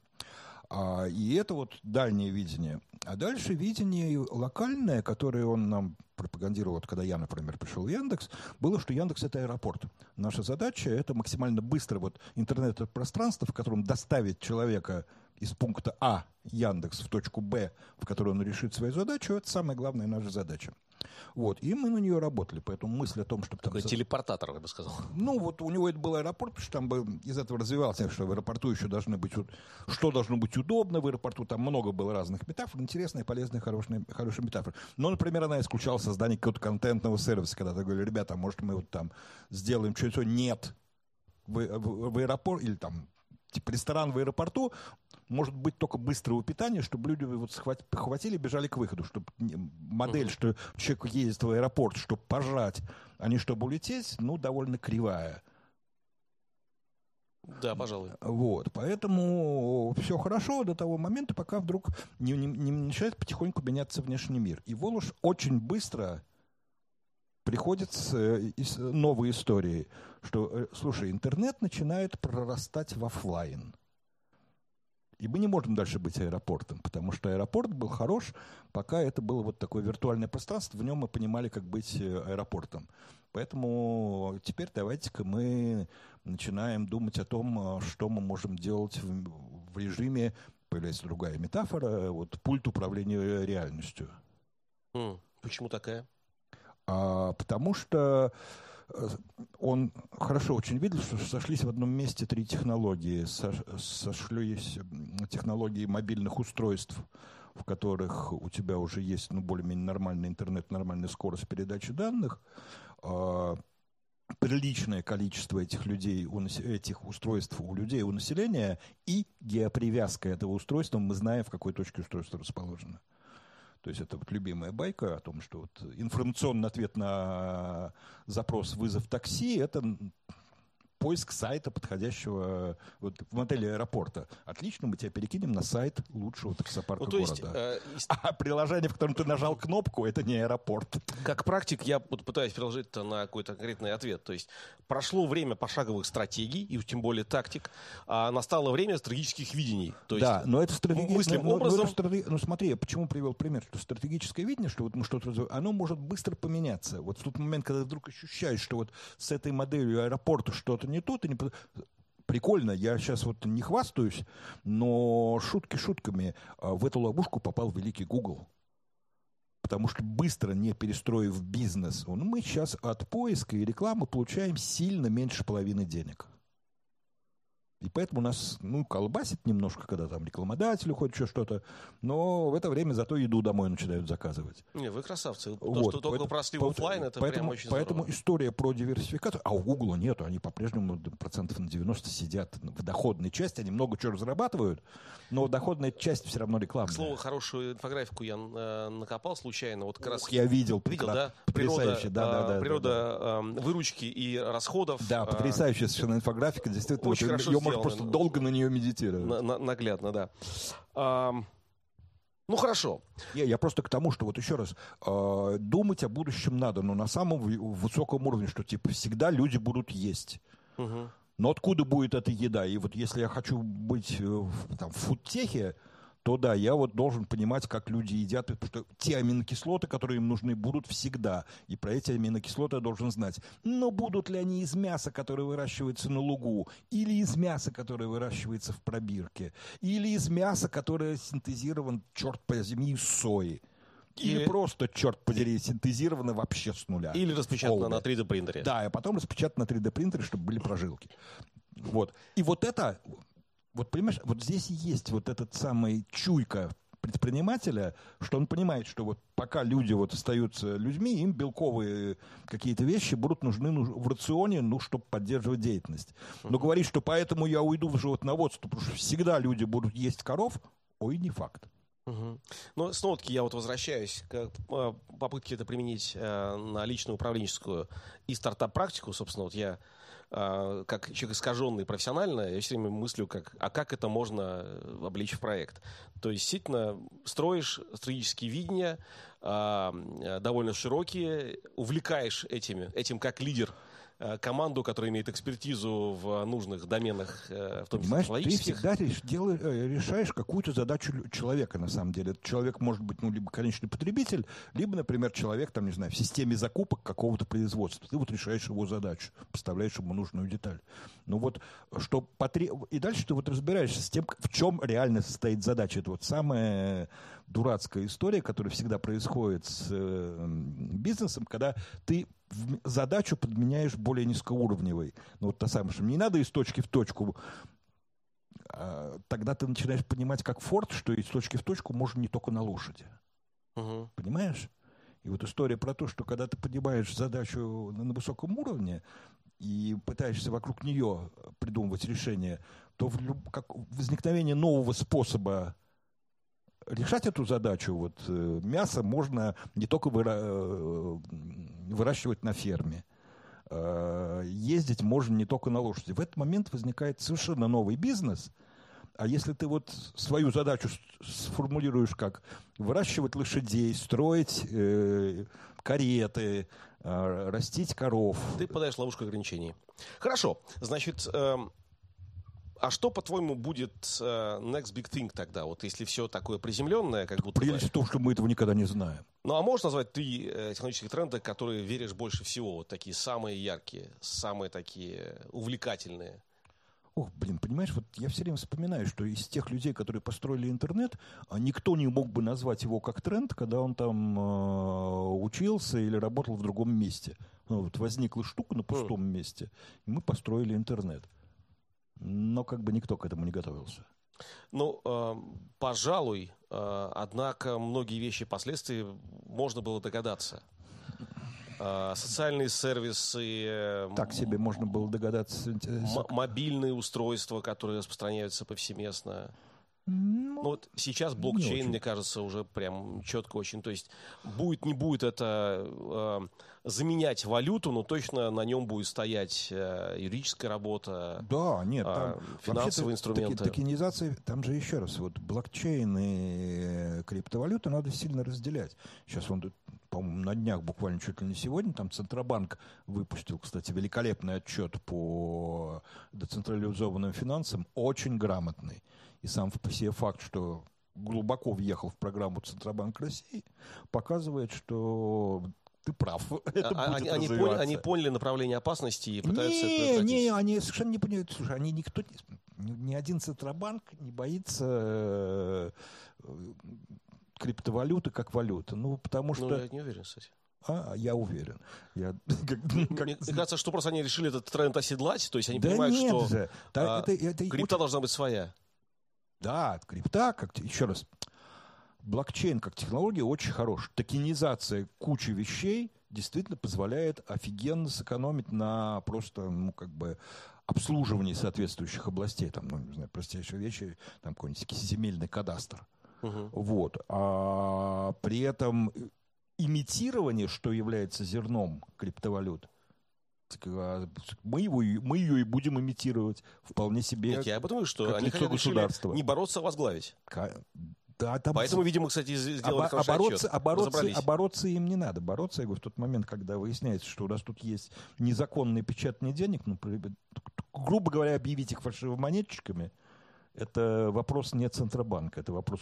Speaker 2: А, и это вот дальнее видение. А дальше видение локальное, которое он нам пропагандировал, вот когда я, например, пришел в Яндекс, было, что Яндекс это аэропорт. Наша задача это максимально быстро вот интернет-пространство, в котором доставить человека из пункта А Яндекс в точку Б, в которой он решит свою задачу, это самая главная наша задача. Вот, и мы на нее работали, поэтому мысль о том, чтобы...
Speaker 1: Такой там... телепортатор, я бы сказал.
Speaker 2: Ну, вот у него это был аэропорт, потому что там бы из этого развивался, что в аэропорту еще должны быть... Что должно быть удобно в аэропорту, там много было разных метафор, интересные, полезные, хорошие, хорошие метафоры. Но, например, она исключала создание какого-то контентного сервиса, когда ты говоришь, ребята, а может мы вот там сделаем что-то? Нет. В, в, в аэропорт или там типа ресторан в аэропорту, может быть только быстрого питания, чтобы люди вот схватили, бежали к выходу, чтобы модель, что человек ездит в аэропорт, чтобы пожрать, а не чтобы улететь, ну, довольно кривая.
Speaker 1: Да, пожалуй.
Speaker 2: Вот, поэтому все хорошо до того момента, пока вдруг не, не, не начинает потихоньку меняться внешний мир. И Волош очень быстро приходят с, э, с новой историей, что, э, слушай, интернет начинает прорастать в офлайн. И мы не можем дальше быть аэропортом, потому что аэропорт был хорош, пока это было вот такое виртуальное пространство, в нем мы понимали, как быть э, аэропортом. Поэтому теперь давайте-ка мы начинаем думать о том, что мы можем делать в, в режиме, появляется другая метафора, вот пульт управления реальностью.
Speaker 1: Почему такая?
Speaker 2: А, потому что э, он хорошо очень видел, что сошлись в одном месте три технологии. Сошлись технологии мобильных устройств, в которых у тебя уже есть ну, более-менее нормальный интернет, нормальная скорость передачи данных, а, приличное количество этих людей, этих устройств у людей, у населения, и геопривязка этого устройства, мы знаем, в какой точке устройство расположено. То есть это вот любимая байка о том, что вот информационный ответ на запрос вызов такси – это поиск сайта подходящего вот, в модели аэропорта. Отлично, мы тебя перекинем на сайт лучшего таксопарка
Speaker 1: Ну, то есть,
Speaker 2: города.
Speaker 1: э, из-
Speaker 2: А приложение, в котором ты нажал кнопку, это не аэропорт.
Speaker 1: как практик, я вот пытаюсь приложить это на какой-то конкретный ответ. То есть прошло время пошаговых стратегий, и тем более тактик, а настало время стратегических видений. То есть
Speaker 2: да, но это стратегическое...
Speaker 1: мыслим образом-
Speaker 2: Ну, смотри, я почему привел пример, что стратегическое видение, что вот мы что-то оно может быстро поменяться. Вот в тот момент, когда ты вдруг ощущаешь, что вот с этой моделью аэропорта что-то не то, ты не... Прикольно, я сейчас вот не хвастаюсь, но шутки шутками, а, в эту ловушку попал великий Google. Потому что быстро не перестроив бизнес, мы сейчас от поиска и рекламы получаем сильно меньше половины денег. И поэтому нас, ну, колбасит немножко, когда там рекламодатель уходит, еще что-то. Но в это время зато еду домой начинают заказывать.
Speaker 1: Не, вы красавцы. То,
Speaker 2: Вот,
Speaker 1: что только
Speaker 2: поэтому-
Speaker 1: прошли оффлайн, это
Speaker 2: поэтому,
Speaker 1: прям очень
Speaker 2: Поэтому
Speaker 1: здорово.
Speaker 2: история про диверсификацию, а у Гугла нету, они по-прежнему процентов на 90 сидят в доходной части, они много чего разрабатывают, но доходная часть все равно рекламная.
Speaker 1: К слову, хорошую инфографику я э, накопал случайно. Вот как раз
Speaker 2: Ух, я видел.
Speaker 1: видел, да?
Speaker 2: Потрясающе, да, да,
Speaker 1: а,
Speaker 2: да.
Speaker 1: природа
Speaker 2: да, да.
Speaker 1: эм, выручки и расходов.
Speaker 2: Да, потрясающая совершенно инфографика, действительно,
Speaker 1: Очень
Speaker 2: вот
Speaker 1: хорошо сделано.
Speaker 2: просто долго на нее медитировать.
Speaker 1: на- на- наглядно, да. Ам, ну хорошо.
Speaker 2: Не, я просто к тому, что вот еще раз, э, думать о будущем надо, но на самом высоком уровне, что типа всегда люди будут есть.
Speaker 1: Мгм.
Speaker 2: Но откуда будет эта еда? И вот если я хочу быть э, в, там, в фудтехе, то да, я вот должен понимать, как люди едят, потому что те аминокислоты, которые им нужны, будут всегда. И про эти аминокислоты я должен знать. Но будут ли они из мяса, которое выращивается на лугу, или из мяса, которое выращивается в пробирке, или из мяса, которое синтезирован, черт возьми, из сои. Или,
Speaker 1: Или-
Speaker 2: просто, черт подери, синтезировано вообще с нуля.
Speaker 1: Или распечатано
Speaker 2: Колбы.
Speaker 1: на 3D принтере.
Speaker 2: Да, и потом распечатать на 3D принтере, чтобы были прожилки. Вот. И вот это, вот понимаешь, вот здесь есть вот этот самый чуйка предпринимателя, что он понимает, что вот пока люди вот остаются людьми, им белковые какие-то вещи будут нужны ну, в рационе, ну, чтобы поддерживать деятельность. Но говорить, что поэтому я уйду в животноводство, потому что всегда люди будут есть коров, ой, не факт.
Speaker 1: Мгм. Но снова-таки я вот возвращаюсь к э, попытке это применить э, на личную управленческую и стартап-практику. Собственно, вот я э, как человек искаженный профессионально, я все время мыслю, как, а как это можно э, облечь в проект. То есть, действительно, строишь стратегические видения, э, э, довольно широкие, увлекаешь этими, этим как лидер команду, которая имеет экспертизу в нужных доменах, э, в том числе
Speaker 2: Понимаешь, ты всегда э, решаешь какую-то задачу человека, на самом деле. Этот человек может быть, ну, либо конечный потребитель, либо, например, человек, там, не знаю, в системе закупок какого-то производства. Ты вот решаешь его задачу, поставляешь ему нужную деталь. Ну вот, что потре... И дальше ты вот разбираешься с тем, в чем реально состоит задача. Это вот самая дурацкая история, которая всегда происходит с э, бизнесом, когда ты задачу подменяешь более низкоуровневой. Ну, вот та самая, что не надо из точки в точку а, тогда ты начинаешь понимать, как Форд, что из точки в точку можно не только на лошади.
Speaker 1: Мгм.
Speaker 2: Понимаешь? И вот история про то, что когда ты поднимаешь задачу на, на высоком уровне и пытаешься вокруг нее придумывать решение, то в люб- как возникновение нового способа решать эту задачу, вот э, мясо можно не только выра- э, выращивать на ферме, э, ездить можно не только на лошади. В этот момент возникает совершенно новый бизнес. А если ты вот свою задачу сформулируешь как выращивать лошадей, строить э, кареты, э, растить коров,
Speaker 1: Ты подаешь ловушку ограничений. Хорошо. Значит, эм, а что, по-твоему, будет э, next big thing тогда? Вот если все такое приземленное, как будто
Speaker 2: прелесть в том, что мы этого никогда не знаем.
Speaker 1: Ну, а можешь назвать три э, технологических тренда, которые веришь больше всего? Вот такие самые яркие, самые такие увлекательные.
Speaker 2: Ох, блин, понимаешь, вот я все время вспоминаю, что из тех людей, которые построили интернет, а никто не мог бы назвать его как тренд, когда он там э, учился или работал в другом месте. Ну, вот возникла штука на пустом месте, и мы построили интернет. Но как бы никто к этому не готовился.
Speaker 1: Ну, э, пожалуй, э, однако многие вещи впоследствии можно было догадаться. Э, социальные сервисы, э,
Speaker 2: Так себе можно было догадаться.
Speaker 1: мобильные устройства, которые распространяются повсеместно. Ну, вот сейчас блокчейн, мне кажется, уже прям четко очень. То есть будет, не будет это э, заменять валюту, но точно на нем будет стоять э, юридическая работа,
Speaker 2: Да, нет,
Speaker 1: а,
Speaker 2: там
Speaker 1: финансовые
Speaker 2: вообще-то
Speaker 1: инструменты.
Speaker 2: таки- токенизация, там же еще раз, вот блокчейн и криптовалюты надо сильно разделять. Сейчас он, по-моему, на днях, буквально чуть ли не сегодня, там Центробанк выпустил, кстати, великолепный отчет по децентрализованным финансам, очень грамотный. И сам по себе факт, что глубоко въехал в программу Центробанк России, показывает, что ты прав. (laughs) Это
Speaker 1: А-
Speaker 2: будет
Speaker 1: они, поняли, они поняли направление опасности и пытаются это
Speaker 2: Не,
Speaker 1: предотвратить.
Speaker 2: не, они совершенно не понимают. Слушай, они никто, ни, ни один Центробанк не боится э, криптовалюты как валюты. Ну, потому
Speaker 1: Ну,
Speaker 2: что...
Speaker 1: я не уверен, кстати.
Speaker 2: А, я уверен. Я, (laughs) как- (laughs) как-
Speaker 1: мне кажется, что просто они решили этот тренд оседлать, то есть они
Speaker 2: да
Speaker 1: понимают, что
Speaker 2: же.
Speaker 1: А,
Speaker 2: это, это
Speaker 1: крипта должна быть своя.
Speaker 2: Да, крипта, как еще раз, блокчейн как технология очень хорош. Токенизация кучи вещей действительно позволяет офигенно сэкономить на просто, ну, как бы, обслуживании соответствующих областей. Там, ну, не знаю, простейшие вещи, там какой-нибудь земельный кадастр.
Speaker 1: Мгм.
Speaker 2: Вот. А при этом имитирование, что является зерном криптовалют, мы, его, мы ее и будем имитировать вполне себе.
Speaker 1: Нет, я говорю, что они хотят
Speaker 2: государства.
Speaker 1: не бороться, а возглавить.
Speaker 2: Да, там
Speaker 1: Поэтому, видимо, кстати, сделали хороший
Speaker 2: обороться, обороться, обороться им не надо. Бороться, я говорю, в тот момент, когда выясняется, что у нас тут есть незаконное печатание денег, ну, грубо говоря, объявить их фальшивомонетчиками, это вопрос не Центробанка, это вопрос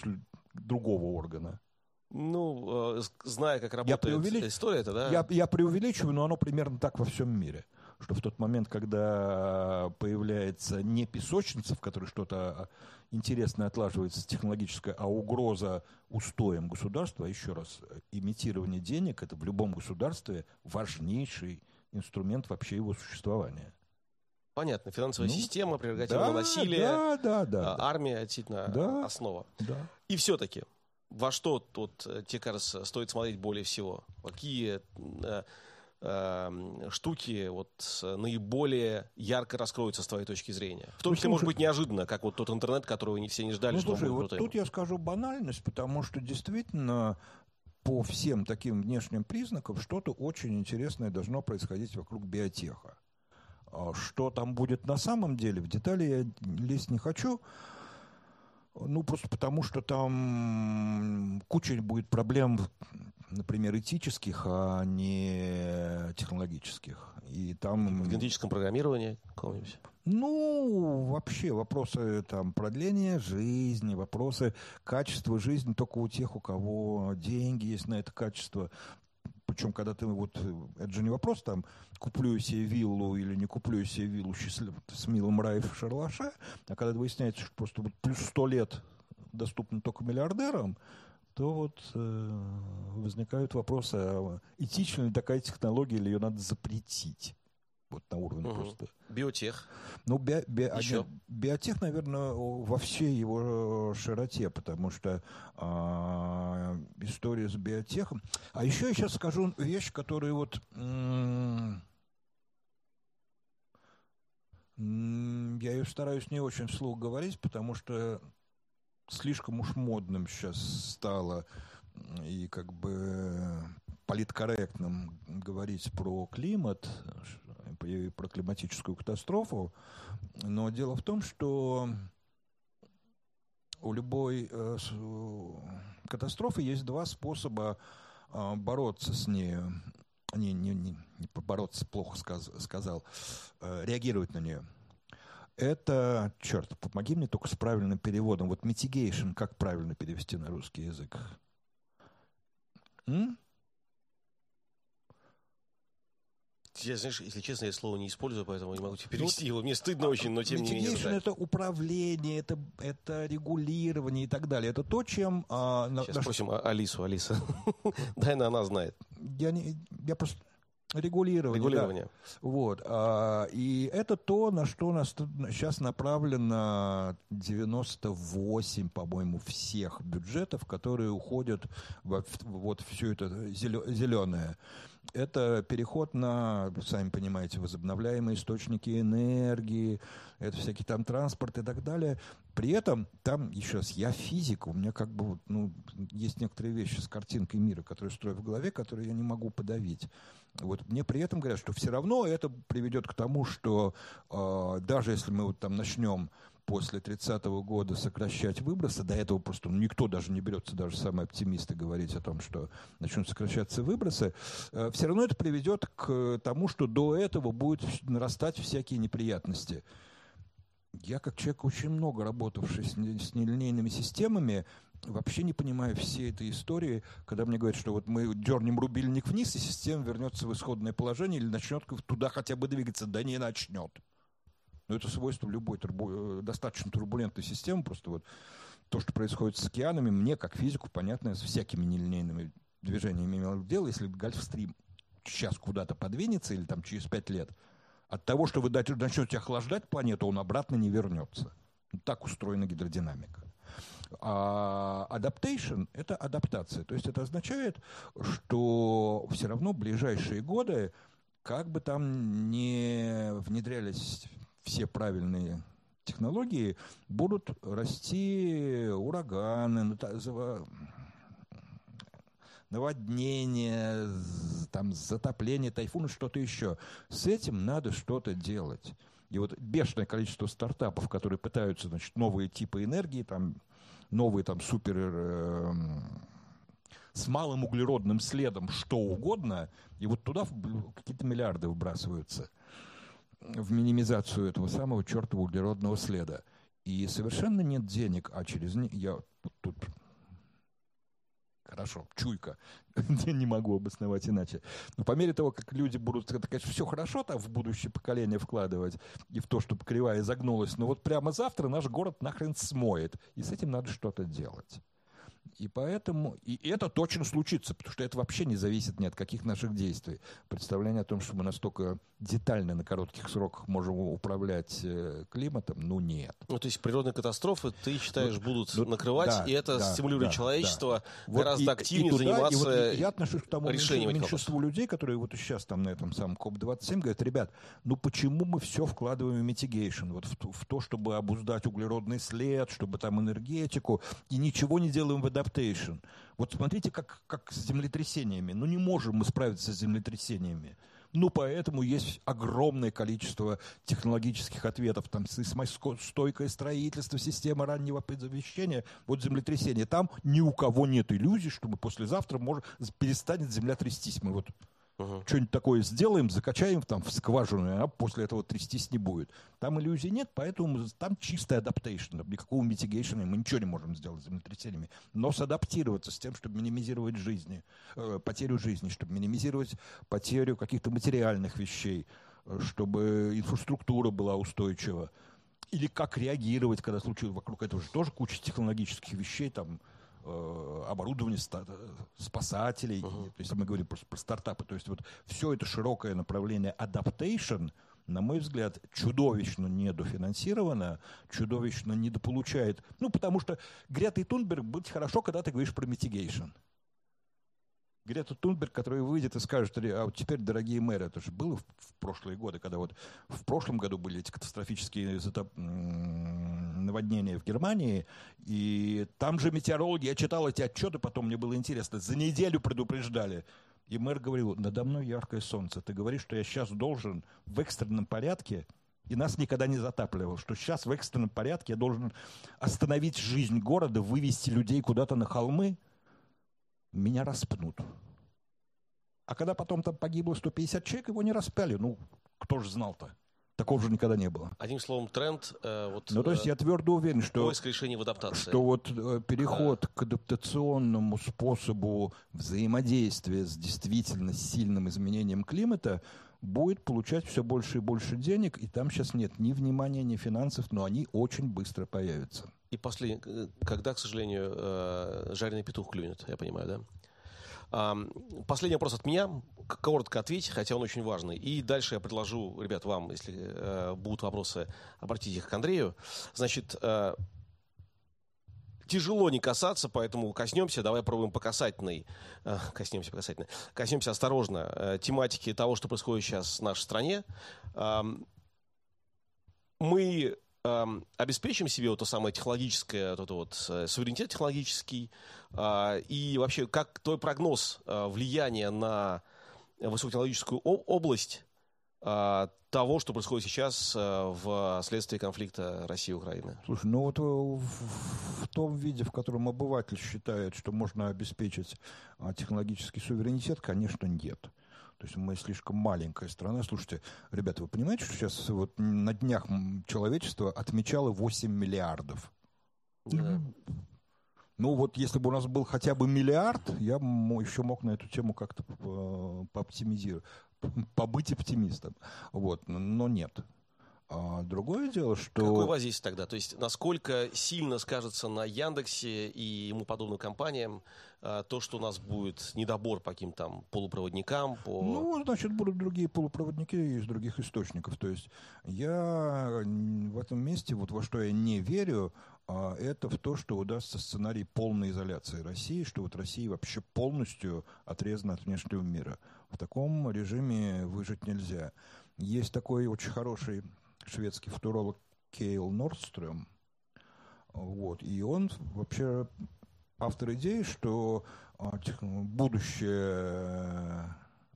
Speaker 2: другого органа.
Speaker 1: Ну, э, зная, как работает
Speaker 2: преувелич-
Speaker 1: история, это, да?
Speaker 2: Я, я преувеличиваю, но оно примерно так во всем мире. Что в тот момент, когда появляется не песочница, в которой что-то интересное отлаживается технологическое, а угроза устоям государства, а еще раз, имитирование денег – это в любом государстве важнейший инструмент вообще его существования.
Speaker 1: Понятно. Финансовая
Speaker 2: Ну,
Speaker 1: система, прерогатива
Speaker 2: Да,
Speaker 1: насилия,
Speaker 2: да, да, да,
Speaker 1: а,
Speaker 2: да,
Speaker 1: армия, действительно,
Speaker 2: Да.
Speaker 1: основа.
Speaker 2: да.
Speaker 1: И все-таки, во что тут, э, тебе кажется, стоит смотреть более всего? Какие э, э, штуки вот э, наиболее ярко раскроются с твоей точки зрения? В том
Speaker 2: Ну,
Speaker 1: числе, может
Speaker 2: слушай-
Speaker 1: быть, неожиданно, как вот тот интернет, которого не все не ждали,
Speaker 2: Ну,
Speaker 1: что он
Speaker 2: слушай,
Speaker 1: будет
Speaker 2: вот
Speaker 1: крутым.
Speaker 2: тут я скажу банальность, потому что действительно по всем таким внешним признакам что-то очень интересное должно происходить вокруг биотеха. А Что там будет на самом деле, в детали я лезть не хочу. Ну, просто потому что там куча будет проблем, например, этических, а не технологических. И там...
Speaker 1: В генетическом программировании каком-нибудь.
Speaker 2: Ну, вообще вопросы там продления жизни, вопросы качества жизни только у тех, у кого деньги есть на это качество. Причем, когда ты вот, это же не вопрос там, куплю себе виллу или не куплю себе виллу счастлив, с милым рай в а когда выясняется, что просто вот плюс сто лет доступно только миллиардерам, то вот э, возникают вопросы, а этична ли такая технология, или ее надо запретить? Вот на уровне
Speaker 1: Мгм.
Speaker 2: просто
Speaker 1: Биотех.
Speaker 2: ну, би- би- а,
Speaker 1: Еще?
Speaker 2: нет, биотех, наверное, во всей его э, широте, потому что а, история с биотехом. А еще я сейчас скажу вещь, которую вот я ее стараюсь не очень вслух говорить, потому что слишком уж модным сейчас стало и как бы политкорректным говорить про климат, про климатическую катастрофу. Но дело в том, что у любой э, катастрофы есть два способа а, бороться с нею. Не, не, не, не бороться, плохо сказ- сказал, э, реагировать на нее. Это, черт, помоги мне только с правильным переводом. Вот mitigation, как правильно перевести на русский язык? М?
Speaker 1: Я, знаешь, если честно, я слово не использую, поэтому не могу тебе перевести его. Мне стыдно очень, но тем не менее. Да.
Speaker 2: это управление, это, это регулирование и так далее. Это то, чем... а,
Speaker 1: Сейчас
Speaker 2: на-
Speaker 1: спросим А- Алису. Алиса, (laughs) дай на она знает.
Speaker 2: я, не, я просто... Регулирование. да.
Speaker 1: Регулирование.
Speaker 2: Вот. а, и это то, на что нас сейчас направлено 98, по-моему, всех бюджетов, которые уходят во в- вот все это зеленое. Это переход на, сами понимаете, возобновляемые источники энергии, это всякий там транспорт и так далее. При этом там, еще раз, я физик, у меня как бы, ну, есть некоторые вещи с картинкой мира, которые строю в голове, которые я не могу подавить. Вот мне при этом говорят, что все равно это приведет к тому, что э, даже если мы вот там начнем после 30-го года сокращать выбросы, до этого просто ну, никто даже не берется, даже самые оптимисты, говорить о том, что начнут сокращаться выбросы, э, все равно это приведет к тому, что до этого будут нарастать всякие неприятности. Я, как человек, очень много работавший с, нелинейными системами, вообще не понимаю всей этой истории, когда мне говорят, что вот мы дернем рубильник вниз, и система вернется в исходное положение или начнет туда хотя бы двигаться. Да не начнет. Но это свойство любой турбу, э, достаточно турбулентной системы. Просто вот то, что происходит с океанами, мне, как физику, понятно, с всякими нелинейными движениями имело дело. Если Гольфстрим сейчас куда-то подвинется или там через пять лет, от того, что вы начнете охлаждать планету, он обратно не вернется. Так устроена гидродинамика. А adaptation – это адаптация. То есть это означает, что все равно ближайшие годы, как бы там не внедрялись все правильные технологии, будут расти ураганы, наводнения, там, затопление, тайфуны, что-то еще. С этим надо что-то делать. И вот бешеное количество стартапов, которые пытаются, значит, новые типы энергии, там, новые там супер э, с малым углеродным следом что угодно, и вот туда какие-то миллиарды выбрасываются в минимизацию этого самого чертова углеродного следа. И совершенно нет денег, а через них я тут хорошо, чуйка, (laughs) я не могу обосновать иначе. Но по мере того, как люди будут, это, конечно, все хорошо там в будущее поколение вкладывать и в то, чтобы кривая загнулась, но вот прямо завтра наш город нахрен смоет, и с этим надо что-то делать. И поэтому, и это точно случится, потому что это вообще не зависит ни от каких наших действий. Представление о том, что мы настолько детально на коротких сроках можем управлять э, климатом, ну нет.
Speaker 1: Ну, то есть природные катастрофы, ты считаешь, ну, будут ну, накрывать, да, и это да, стимулирует да, человечество да. гораздо вот активнее и туда, заниматься и вот
Speaker 2: Я отношусь к тому меньшинству людей, которые вот сейчас там на этом самом COP-27 говорят, ребят, ну почему мы все вкладываем в mitigation, вот в, в то, чтобы обуздать углеродный след, чтобы там энергетику, и ничего не делаем в adaptation. Вот смотрите, как, как с землетрясениями. Ну не можем мы справиться с землетрясениями. Ну, поэтому есть огромное количество технологических ответов. Там стойкое строительство, система раннего предзавещения, вот землетрясение. Там ни у кого нет иллюзий, что мы послезавтра может, перестанет земля трястись. Мы вот Угу. Что-нибудь такое сделаем, закачаем там в скважину, а после этого трястись не будет. Там иллюзий нет, поэтому там чистый адаптейшн, никакого митигейшена мы ничего не можем сделать с землетрясениями. Но садаптироваться с тем, чтобы минимизировать жизни, э, потерю жизни, чтобы минимизировать потерю каких-то материальных вещей, э, чтобы инфраструктура была устойчива. Или как реагировать, когда случилось вокруг этого же тоже куча технологических вещей, там, оборудование спасателей, uh-huh. то есть мы говорим просто про стартапы, то есть вот все это широкое направление adaptation, на мой взгляд, чудовищно недофинансировано, чудовищно недополучает. Ну, потому что Грета и Тунберг быть хорошо, когда ты говоришь про mitigation. Грета Тунберг, которая выйдет и скажет, а вот теперь, дорогие мэры, это же было в, в прошлые годы, когда вот в прошлом году были эти катастрофические затоп... наводнения в Германии, и там же метеорологи, я читал эти отчеты, потом мне было интересно, за неделю предупреждали. И мэр говорил, надо мной яркое солнце, ты говоришь, что я сейчас должен в экстренном порядке и нас никогда не затапливал, что сейчас в экстренном порядке я должен остановить жизнь города, вывести людей куда-то на холмы, меня распнут. А когда потом там погибло 150 человек, его не распяли. Ну, кто же знал-то? Такого же никогда не было.
Speaker 1: Одним словом, тренд... Э, вот,
Speaker 2: ну, то есть э, я твердо уверен, что...
Speaker 1: Поиск решений в адаптации.
Speaker 2: Что вот э, переход к адаптационному способу взаимодействия с действительно сильным изменением климата будет получать все больше и больше денег, и там сейчас нет ни внимания, ни финансов, но они очень быстро появятся.
Speaker 1: И последний, э, когда, к сожалению, э, жареный петух клюнет, я понимаю, да? Последний вопрос от меня. Коротко ответьте, хотя он очень важный. И дальше я предложу, ребят, вам, если э, будут вопросы, обратите их к Андрею. Значит, тяжело не касаться, поэтому коснемся, давай пробуем по касательной, э, коснемся по касательной, коснемся осторожно э, тематики того, что происходит сейчас в нашей стране. Эм, мы эм, обеспечим себе вот то самое технологическое, вот вот э, суверенитет технологический, э, и вообще как твой прогноз э, влияния на высокотехнологическую область э, того, что происходит сейчас э, в следствии конфликта России и Украины?
Speaker 2: Слушай, ну вот в, в том виде, в котором обыватель считает, что можно обеспечить а, технологический суверенитет, конечно, нет. То есть мы слишком маленькая страна. Слушайте, ребята, вы понимаете, что сейчас вот на днях человечество отмечало 8 миллиардов? Да. Ну вот если бы у нас был хотя бы миллиард, я еще мог на эту тему как-то пооптимизировать, (laughs) побыть оптимистом. Вот, но нет. А другое дело, что...
Speaker 1: Какое воздействие тогда? То есть насколько сильно скажется на Яндексе и ему подобным компаниям а, то, что у нас будет недобор по каким-то там полупроводникам? По...
Speaker 2: Ну, значит, будут другие полупроводники из других источников. То есть я в этом месте, вот во что я не верю, а, это в то, что удастся сценарий полной изоляции России, что вот Россия вообще полностью отрезана от внешнего мира. В таком режиме выжить нельзя. Есть такой очень хороший шведский футуролог Кейл Нордстрöm, вот, и он вообще автор идеи, что а, будущее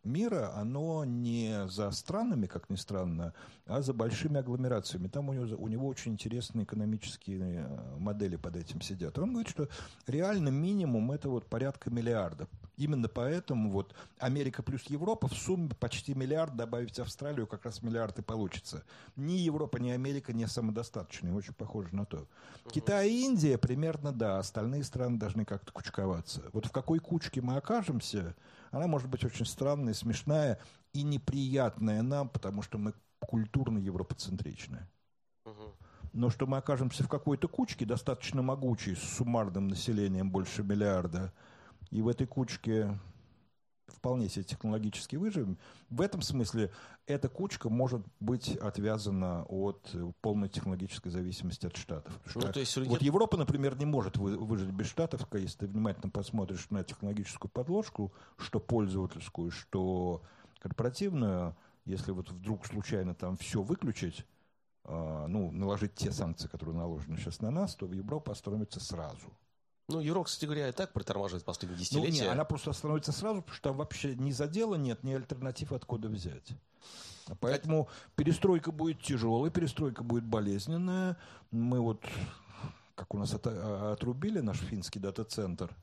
Speaker 2: мира, оно не за странами, как ни странно, а за большими агломерациями. Там у него, у него очень интересные экономические э, модели под этим сидят. Он говорит, что реально минимум это вот порядка миллиарда. Именно поэтому вот Америка плюс Европа в сумме почти миллиард, добавить Австралию, как раз миллиард и получится. Ни Европа, ни Америка не самодостаточные, очень похоже на то. Китай и Индия примерно да, остальные страны должны как-то кучковаться. Вот в какой кучке мы окажемся, она может быть очень странная, смешная и неприятная нам, потому что мы культурно европоцентричны. Но что мы окажемся в какой-то кучке, достаточно могучей, с суммарным населением больше миллиарда, и в этой кучке вполне себе технологически выживем. В этом смысле эта кучка может быть отвязана от полной технологической зависимости от Штатов. Ну, то есть, вот Европа, например, не может выжить без Штатов, если ты внимательно посмотришь на технологическую подложку, что пользовательскую, что корпоративную, если вот вдруг случайно там все выключить, а, ну, наложить те санкции, которые наложены сейчас на нас, то Европа остановится сразу.
Speaker 1: Ну, Юрок, кстати говоря, и так притормаживает последние десятилетия.
Speaker 2: Ну, не, она просто остановится сразу, потому что там вообще ни задела нет, ни альтернатив откуда взять. Поэтому перестройка будет тяжелая, перестройка будет болезненная. Мы вот, как у нас это, отрубили наш финский дата-центр,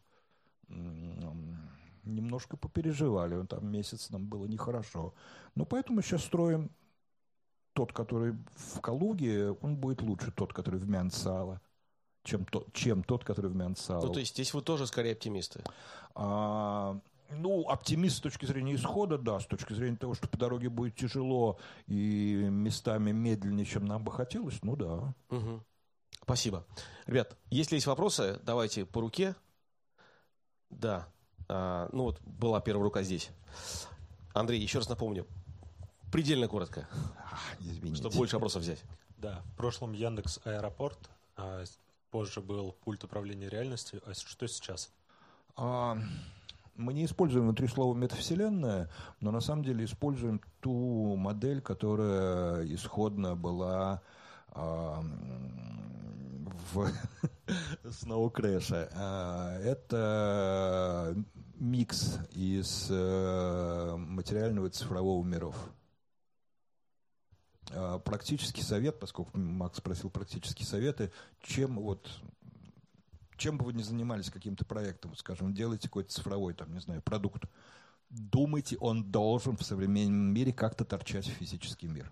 Speaker 2: немножко попереживали. Там месяц нам было нехорошо. Но поэтому сейчас строим тот, который в Калуге, он будет лучше тот, который в Мянсало чем, то, чем тот, который в Мянсал.
Speaker 1: Ну, то есть здесь вы тоже скорее оптимисты?
Speaker 2: А, ну, оптимист с точки зрения исхода, да, с точки зрения того, что по дороге будет тяжело и местами медленнее, чем нам бы хотелось, ну да.
Speaker 1: Угу. Спасибо. Ребят, если есть вопросы, давайте по руке. Да. А, ну вот, была первая рука здесь. Андрей, еще раз напомню. Предельно коротко. Извините. Чтобы больше вопросов взять.
Speaker 4: Да, в прошлом Яндекс Аэропорт а, позже был пульт управления реальностью. А что сейчас?
Speaker 2: А, мы не используем внутри слова метавселенная, но на самом деле используем ту модель, которая исходно была а, в (laughs) Snow Crash. А, это микс из а, материального и цифрового миров. А, практический совет, поскольку Макс спросил практические советы, чем вот чем бы вы ни занимались каким-то проектом, скажем, делаете какой-то цифровой, там, не знаю, продукт, думайте, он должен в современном мире как-то торчать в физический мир.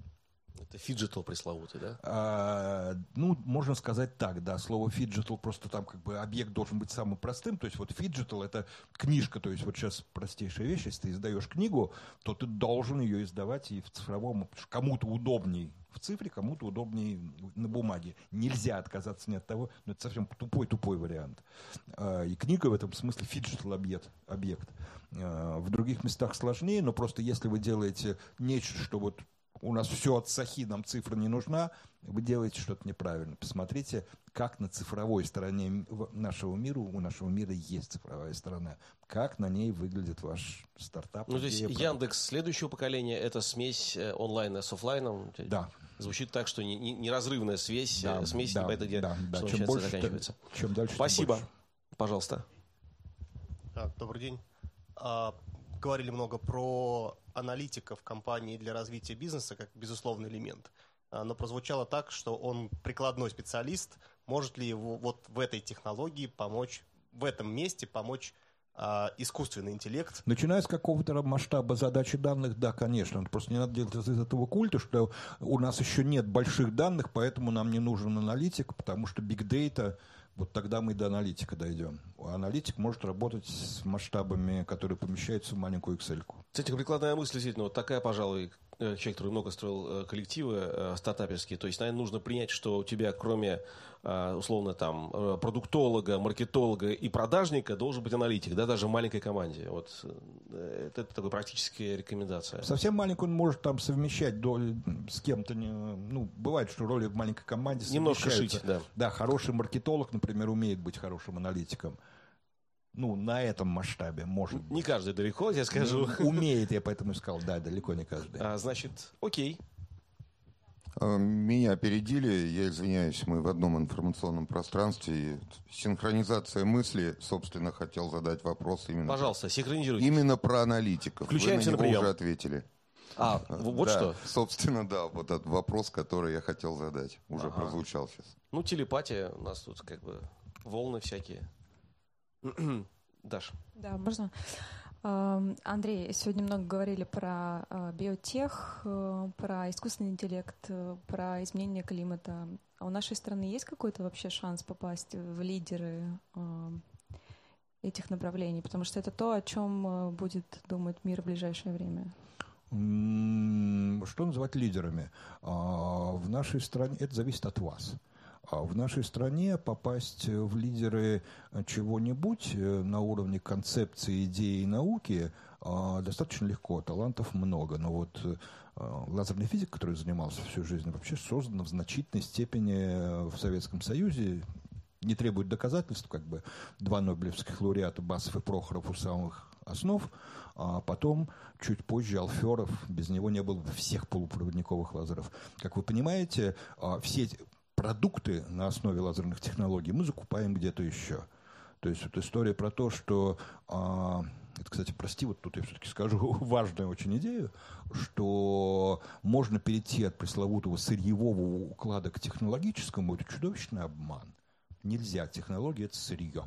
Speaker 1: Это phygital пресловутый, да?
Speaker 2: А, ну, можно сказать так, да. Слово phygital просто там как бы объект должен быть самым простым. То есть вот phygital это книжка, то есть вот сейчас простейшая вещь, если ты издаешь книгу, то ты должен ее издавать и в цифровом, кому-то удобней в цифре, кому-то удобнее на бумаге. Нельзя отказаться ни от того, но это совсем тупой-тупой вариант. А, и книга в этом смысле phygital объект. объект. А, в других местах сложнее, но просто если вы делаете нечто, что вот у нас все от сахи, нам цифра не нужна, вы делаете что-то неправильно. Посмотрите, как на цифровой стороне нашего мира, у нашего мира есть цифровая сторона, как на ней выглядит ваш стартап.
Speaker 1: Ну, то есть Яндекс следующего поколения – это смесь э, онлайна с офлайном?
Speaker 2: Да.
Speaker 1: Звучит так, что неразрывная связь, да, смесь,
Speaker 2: да,
Speaker 1: это где
Speaker 2: да, да. Чем больше, заканчивается. Чем дальше,
Speaker 1: Спасибо. Пожалуйста.
Speaker 5: Добрый день. Говорили много про аналитиков компании для развития бизнеса как безусловный элемент. А, но прозвучало так, что он прикладной специалист. Может ли его вот в этой технологии помочь, в этом месте помочь а, искусственный интеллект.
Speaker 2: Начиная с какого-то масштаба задачи данных, да, конечно. Просто не надо делать из этого культа, что у нас еще нет больших данных, поэтому нам не нужен аналитик, потому что big data вот тогда мы до аналитика дойдем. Аналитик может работать с масштабами, которые помещаются в маленькую Excel.
Speaker 1: Кстати, прикладная мысль действительно вот такая, пожалуй, человек, который много строил э, коллективы э, стартаперские, то есть, наверное, нужно принять, что у тебя, кроме, условно, там, продуктолога, маркетолога и продажника, должен быть аналитик, да, даже в маленькой команде. Вот это, такая практическая рекомендация.
Speaker 2: Совсем маленький он может там совмещать доли с кем-то, ну, бывает, что роли в маленькой команде
Speaker 1: Немножко шить, да.
Speaker 2: Да, хороший маркетолог, например, умеет быть хорошим аналитиком ну, на этом масштабе, может быть.
Speaker 1: Не каждый далеко, я скажу.
Speaker 2: Ну, умеет, я поэтому и сказал, да, далеко не каждый.
Speaker 1: А, значит, окей.
Speaker 6: А, меня опередили, я извиняюсь, мы в одном информационном пространстве. Синхронизация мысли, собственно, хотел задать вопрос именно...
Speaker 1: Пожалуйста, синхронизируйте.
Speaker 6: Именно про аналитиков.
Speaker 1: Включаемся
Speaker 6: Вы
Speaker 1: на, на прием.
Speaker 6: уже ответили.
Speaker 1: А, вот
Speaker 6: да,
Speaker 1: что?
Speaker 6: Собственно, да, вот этот вопрос, который я хотел задать, уже ага. прозвучал сейчас.
Speaker 1: Ну, телепатия у нас тут как бы волны всякие. (clears throat) Даш.
Speaker 7: Да, можно. Андрей, сегодня много говорили про а, биотех, э, про искусственный интеллект, э, про изменение климата. А у нашей страны есть какой-то вообще шанс попасть в лидеры этих направлений? Потому что это то, о чем э, будет думать мир в ближайшее время.
Speaker 2: Что называть лидерами? А, в нашей стране это зависит от вас. А в нашей стране попасть в лидеры чего-нибудь э, на уровне концепции, идеи и науки а, достаточно легко. Талантов много. Но вот э, лазерный физик, который занимался всю жизнь, вообще создан в значительной степени в Советском Союзе. Не требует доказательств, как бы два нобелевских лауреата Басов и Прохоров у самых основ, а потом, чуть позже, Алферов, без него не было бы всех полупроводниковых лазеров. Как вы понимаете, а, все продукты на основе лазерных технологий мы закупаем где-то еще. То есть вот история про то, что... А, это, кстати, прости, вот тут я все-таки скажу (laughs) важную очень идею, что можно перейти от пресловутого сырьевого уклада к технологическому, это чудовищный обман. Нельзя. Технология – это сырье.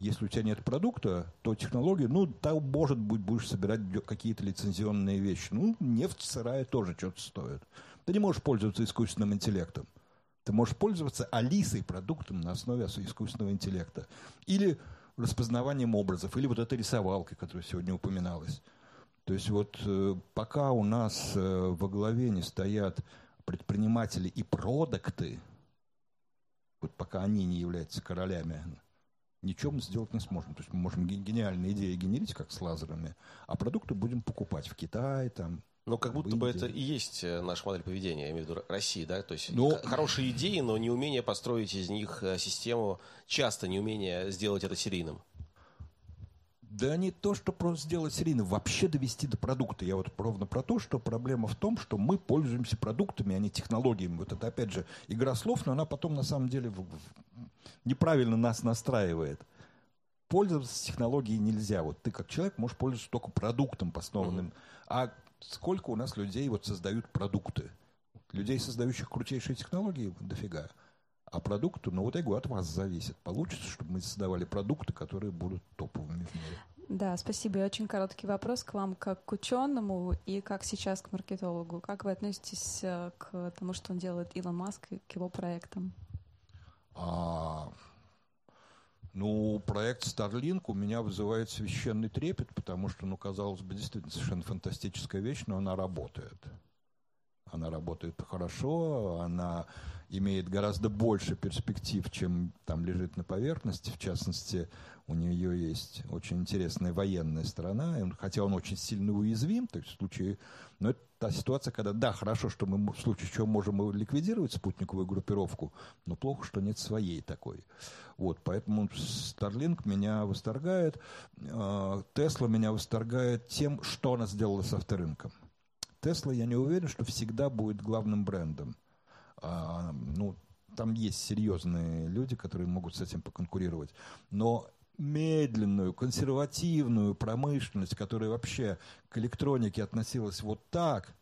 Speaker 2: Если у тебя нет продукта, то технология, ну, там, может быть, будешь собирать какие-то лицензионные вещи. Ну, нефть сырая тоже что-то стоит. Ты не можешь пользоваться искусственным интеллектом. Ты можешь пользоваться Алисой продуктом на основе искусственного интеллекта. Или распознаванием образов, или вот этой рисовалкой, которая сегодня упоминалась. То есть вот э, пока у нас э, во главе не стоят предприниматели и продукты, вот пока они не являются королями, ничего мы сделать не сможем. То есть мы можем гениальные идеи генерить, как с лазерами, а продукты будем покупать в Китае, там,
Speaker 1: но как будто бы это и есть э, наша модель поведения, я имею в виду России, да, то есть но... Ну, хорошие идеи, но неумение построить из них э, систему, часто неумение сделать это серийным.
Speaker 2: Да не то, что просто сделать серийным, вообще довести до продукта. Я вот ровно про то, что проблема в том, что мы пользуемся продуктами, а не технологиями. Вот это, опять же, игра слов, но она потом на самом деле неправильно нас настраивает. Пользоваться технологией нельзя. Вот ты как человек можешь пользоваться только продуктом, основанным. Mm-hmm. А сколько у нас людей вот создают продукты. Людей, создающих крутейшие технологии, дофига. А продукты, ну вот я говорю, от вас зависит. Получится, чтобы мы создавали продукты, которые будут топовыми в мире.
Speaker 7: Да, спасибо. И очень короткий вопрос к вам как к ученому и как сейчас к маркетологу. Как вы относитесь э, к тому, что он делает Илон Маск и к его проектам?
Speaker 2: А, ну, проект Starlink у меня вызывает священный трепет, потому что, ну, казалось бы, действительно совершенно фантастическая вещь, но она работает. Она работает хорошо, она имеет гораздо больше перспектив, чем там лежит на поверхности. В частности, у нее есть очень интересная военная сторона, хотя он очень сильно уязвим, то есть в случае... Но это та ситуация, когда, да, хорошо, что мы в случае чего можем ликвидировать спутниковую группировку, но плохо, что нет своей такой. Вот, поэтому Starlink меня восторгает, Тесла меня восторгает тем, что она сделала с авторынком. Тесла, я не уверен, что всегда будет главным брендом. А, ну, там есть серьезные люди, которые могут с этим поконкурировать. Но медленную, консервативную промышленность, которая вообще к электронике относилась вот так,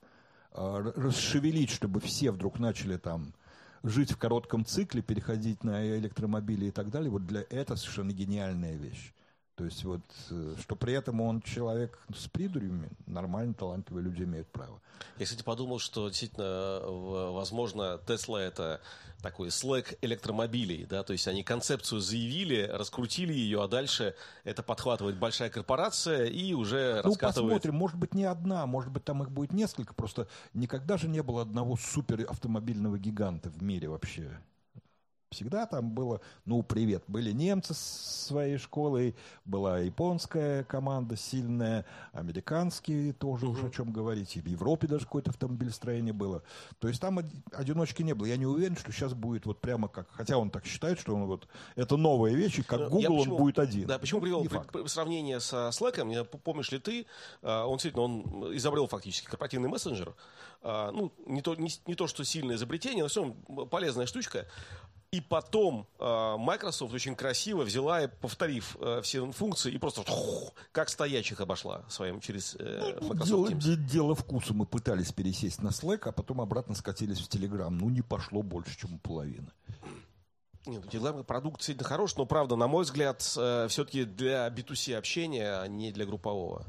Speaker 2: а, расшевелить, чтобы все вдруг начали там жить в коротком цикле, переходить на электромобили и так далее, вот для этого совершенно гениальная вещь. То есть вот, э, что при этом он человек с придурями, нормально, талантливые люди имеют право.
Speaker 1: Я, кстати, подумал, что действительно, возможно, Тесла это такой слэк электромобилей, да, то есть они концепцию заявили, раскрутили ее, а дальше это подхватывает большая корпорация и уже ну, раскатывает...
Speaker 2: посмотрим, может быть, не одна, может быть, там их будет несколько, просто никогда же не было одного супер автомобильного гиганта в мире вообще. Всегда там было, ну, привет, были немцы с своей школой, была японская команда сильная, американские тоже уж о чем говорить, и в Европе даже какое-то автомобилестроение было. То есть там одиночки не было. Я не уверен, что сейчас будет вот прямо как, хотя он так считает, что он вот, это новая вещь, и как Google почему, он будет один.
Speaker 1: Да, почему привел при, сравнение со Slack? Помнишь ли ты, а, он действительно, он изобрел фактически корпоративный мессенджер, а, ну, не то, не, не то, что сильное изобретение, но все равно полезная штучка. И потом э, Microsoft очень красиво взяла и повторив э, все функции и просто хух, как стоячих обошла своим через э,
Speaker 2: ну, Microsoft Teams. Дело, дело вкуса. Мы пытались пересесть на Slack, а потом обратно скатились в Telegram. Ну, не пошло больше, чем половины.
Speaker 1: Нет, ну, Telegram продукт действительно хорош, но, правда, на мой взгляд, э, все-таки для B2C общения, а не для группового.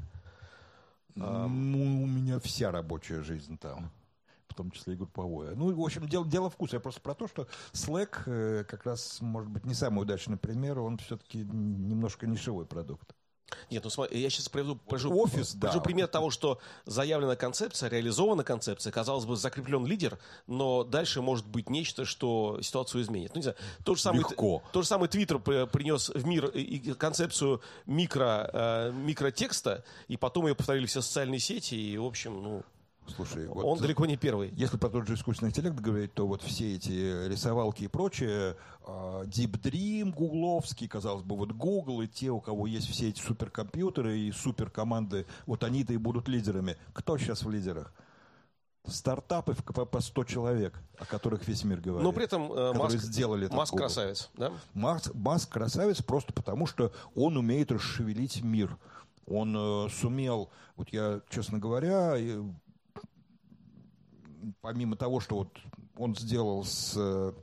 Speaker 2: Ну, у меня вся рабочая жизнь там том числе и групповое. Ну, в общем, дело, дело вкуса. Я просто про то, что Slack э, как раз, может быть, не самый удачный пример, он все-таки немножко нишевой продукт.
Speaker 1: Нет, ну смотри, я сейчас приведу,
Speaker 2: приведу, Офис,
Speaker 1: приведу
Speaker 2: да.
Speaker 1: пример того, что заявлена концепция, реализована концепция, казалось бы, закреплен лидер, но дальше может быть нечто, что ситуацию изменит. Ну, не знаю, то же самое,
Speaker 2: Легко.
Speaker 1: То же самое Твиттер принес в мир и концепцию микро, э, микротекста, и потом ее повторили все социальные сети, и, в общем, ну...
Speaker 2: Слушай,
Speaker 1: вот, он далеко не первый.
Speaker 2: Если про тот же искусственный интеллект говорить, то вот все эти рисовалки и прочее, а, Deep Dream, гугловский, казалось бы, вот Google и те, у кого есть все эти суперкомпьютеры и суперкоманды, вот они-то и будут лидерами. Кто сейчас в лидерах? стартапы по, по 100 человек, о которых весь мир говорит.
Speaker 1: Но при этом э, Маск, сделали Маск
Speaker 2: Google.
Speaker 1: красавец, да?
Speaker 2: Маск, Маск красавец просто потому, что он умеет расшевелить мир. Он э, сумел, вот я, честно говоря, помимо того, что вот он сделал с э,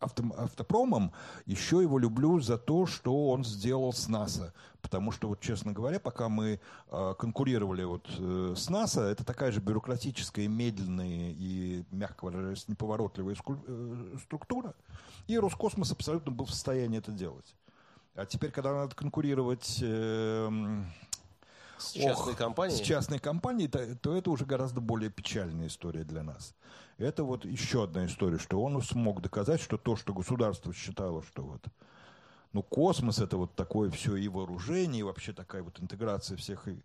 Speaker 2: авто, автопромом, еще его люблю за то, что он сделал с НАСА. Потому что, вот, честно говоря, пока мы э, конкурировали вот, э, с НАСА, это такая же бюрократическая, медленная и, мягко выражаясь, неповоротливая скуль- э, структура. И Роскосмос абсолютно был в состоянии это делать. А теперь, когда надо конкурировать... Э,
Speaker 1: с частной компанией?
Speaker 2: С частной компанией, то, то это уже гораздо более печальная история для нас. Это вот еще одна история, что он смог доказать, что то, что государство считало, что вот ну, космос это вот такое все и вооружение, и вообще такая вот интеграция всех и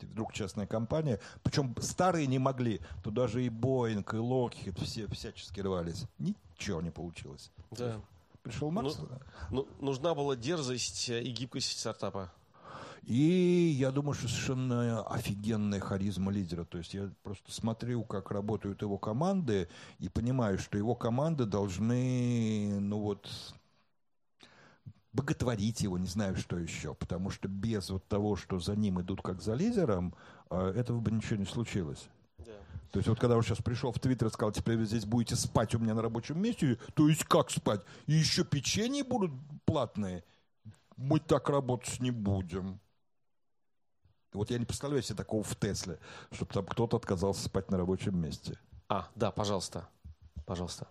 Speaker 2: вдруг частная компания. Причем старые не могли. Туда же и Боинг, и Локхед все всячески рвались. Ничего не получилось.
Speaker 1: Да.
Speaker 2: Пришел Марс. Ну,
Speaker 1: ну, нужна была дерзость и гибкость стартапа.
Speaker 2: И я думаю, что совершенно офигенная харизма лидера. То есть я просто смотрю, как работают его команды, и понимаю, что его команды должны, ну вот, боготворить его, не знаю, что еще. Потому что без вот того, что за ним идут как за лидером, а, этого бы ничего не случилось. То есть вот когда он сейчас пришел в Твиттер и сказал, теперь вы здесь будете спать у меня на рабочем месте, то есть как спать? И еще печенье будут платные? Мы так работать не будем. Вот я не представляю себе такого в Тесле, чтобы там кто-то отказался спать на рабочем месте.
Speaker 1: А, да, пожалуйста. Пожалуйста.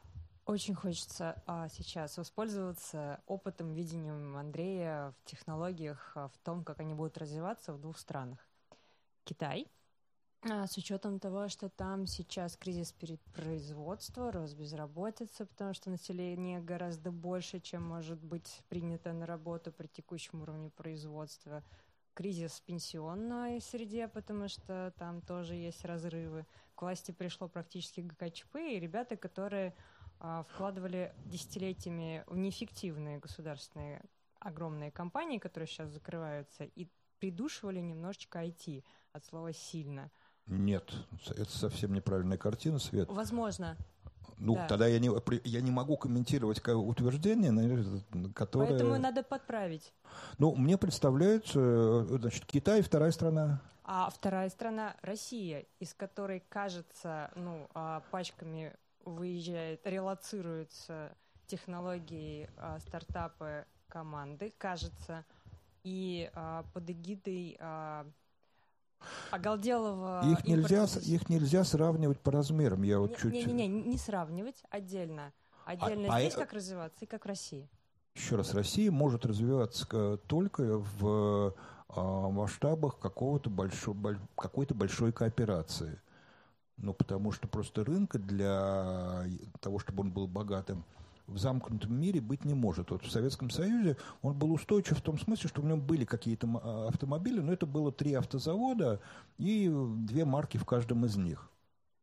Speaker 8: Очень хочется а, сейчас воспользоваться опытом, видением Андрея в технологиях, а, в том, как они будут развиваться в двух странах. Китай А, с учетом того, что там сейчас кризис перед производства, рост безработицы, потому что население гораздо больше, чем может быть принято на работу при текущем уровне производства. Кризис в пенсионной среде, потому что там тоже есть разрывы. К власти пришло практически ГКЧП, и ребята, которые а, вкладывали десятилетиями в неэффективные государственные огромные компании, которые сейчас закрываются, и придушивали немножечко IT от слова «сильно».
Speaker 2: Нет, это совсем неправильная картина, Свет.
Speaker 8: Возможно.
Speaker 2: Ну,
Speaker 8: да.
Speaker 2: тогда я не, я не могу комментировать утверждение, которое...
Speaker 8: Поэтому надо подправить.
Speaker 2: Ну, мне представляется, значит, Китай вторая страна.
Speaker 8: А вторая страна Россия, из которой, кажется, ну, а, пачками выезжает, релацируются технологии, а, стартапы, команды, кажется, и а, под эгидой оголделого
Speaker 2: их нельзя, их нельзя сравнивать по размерам. Я вот
Speaker 8: не,
Speaker 2: чуть...
Speaker 8: не, не, не, не сравнивать отдельно. Отдельно а, здесь а... как развиваться и как в России.
Speaker 2: Еще раз, Россия может развиваться только в а, масштабах какого-то большой, какой-то большой кооперации. Ну, потому что просто рынка для того, чтобы он был богатым, в замкнутом мире быть не может. Вот в Советском Союзе он был устойчив в том смысле, что в нем были какие-то а, автомобили, но это было три автозавода и две марки в каждом из них.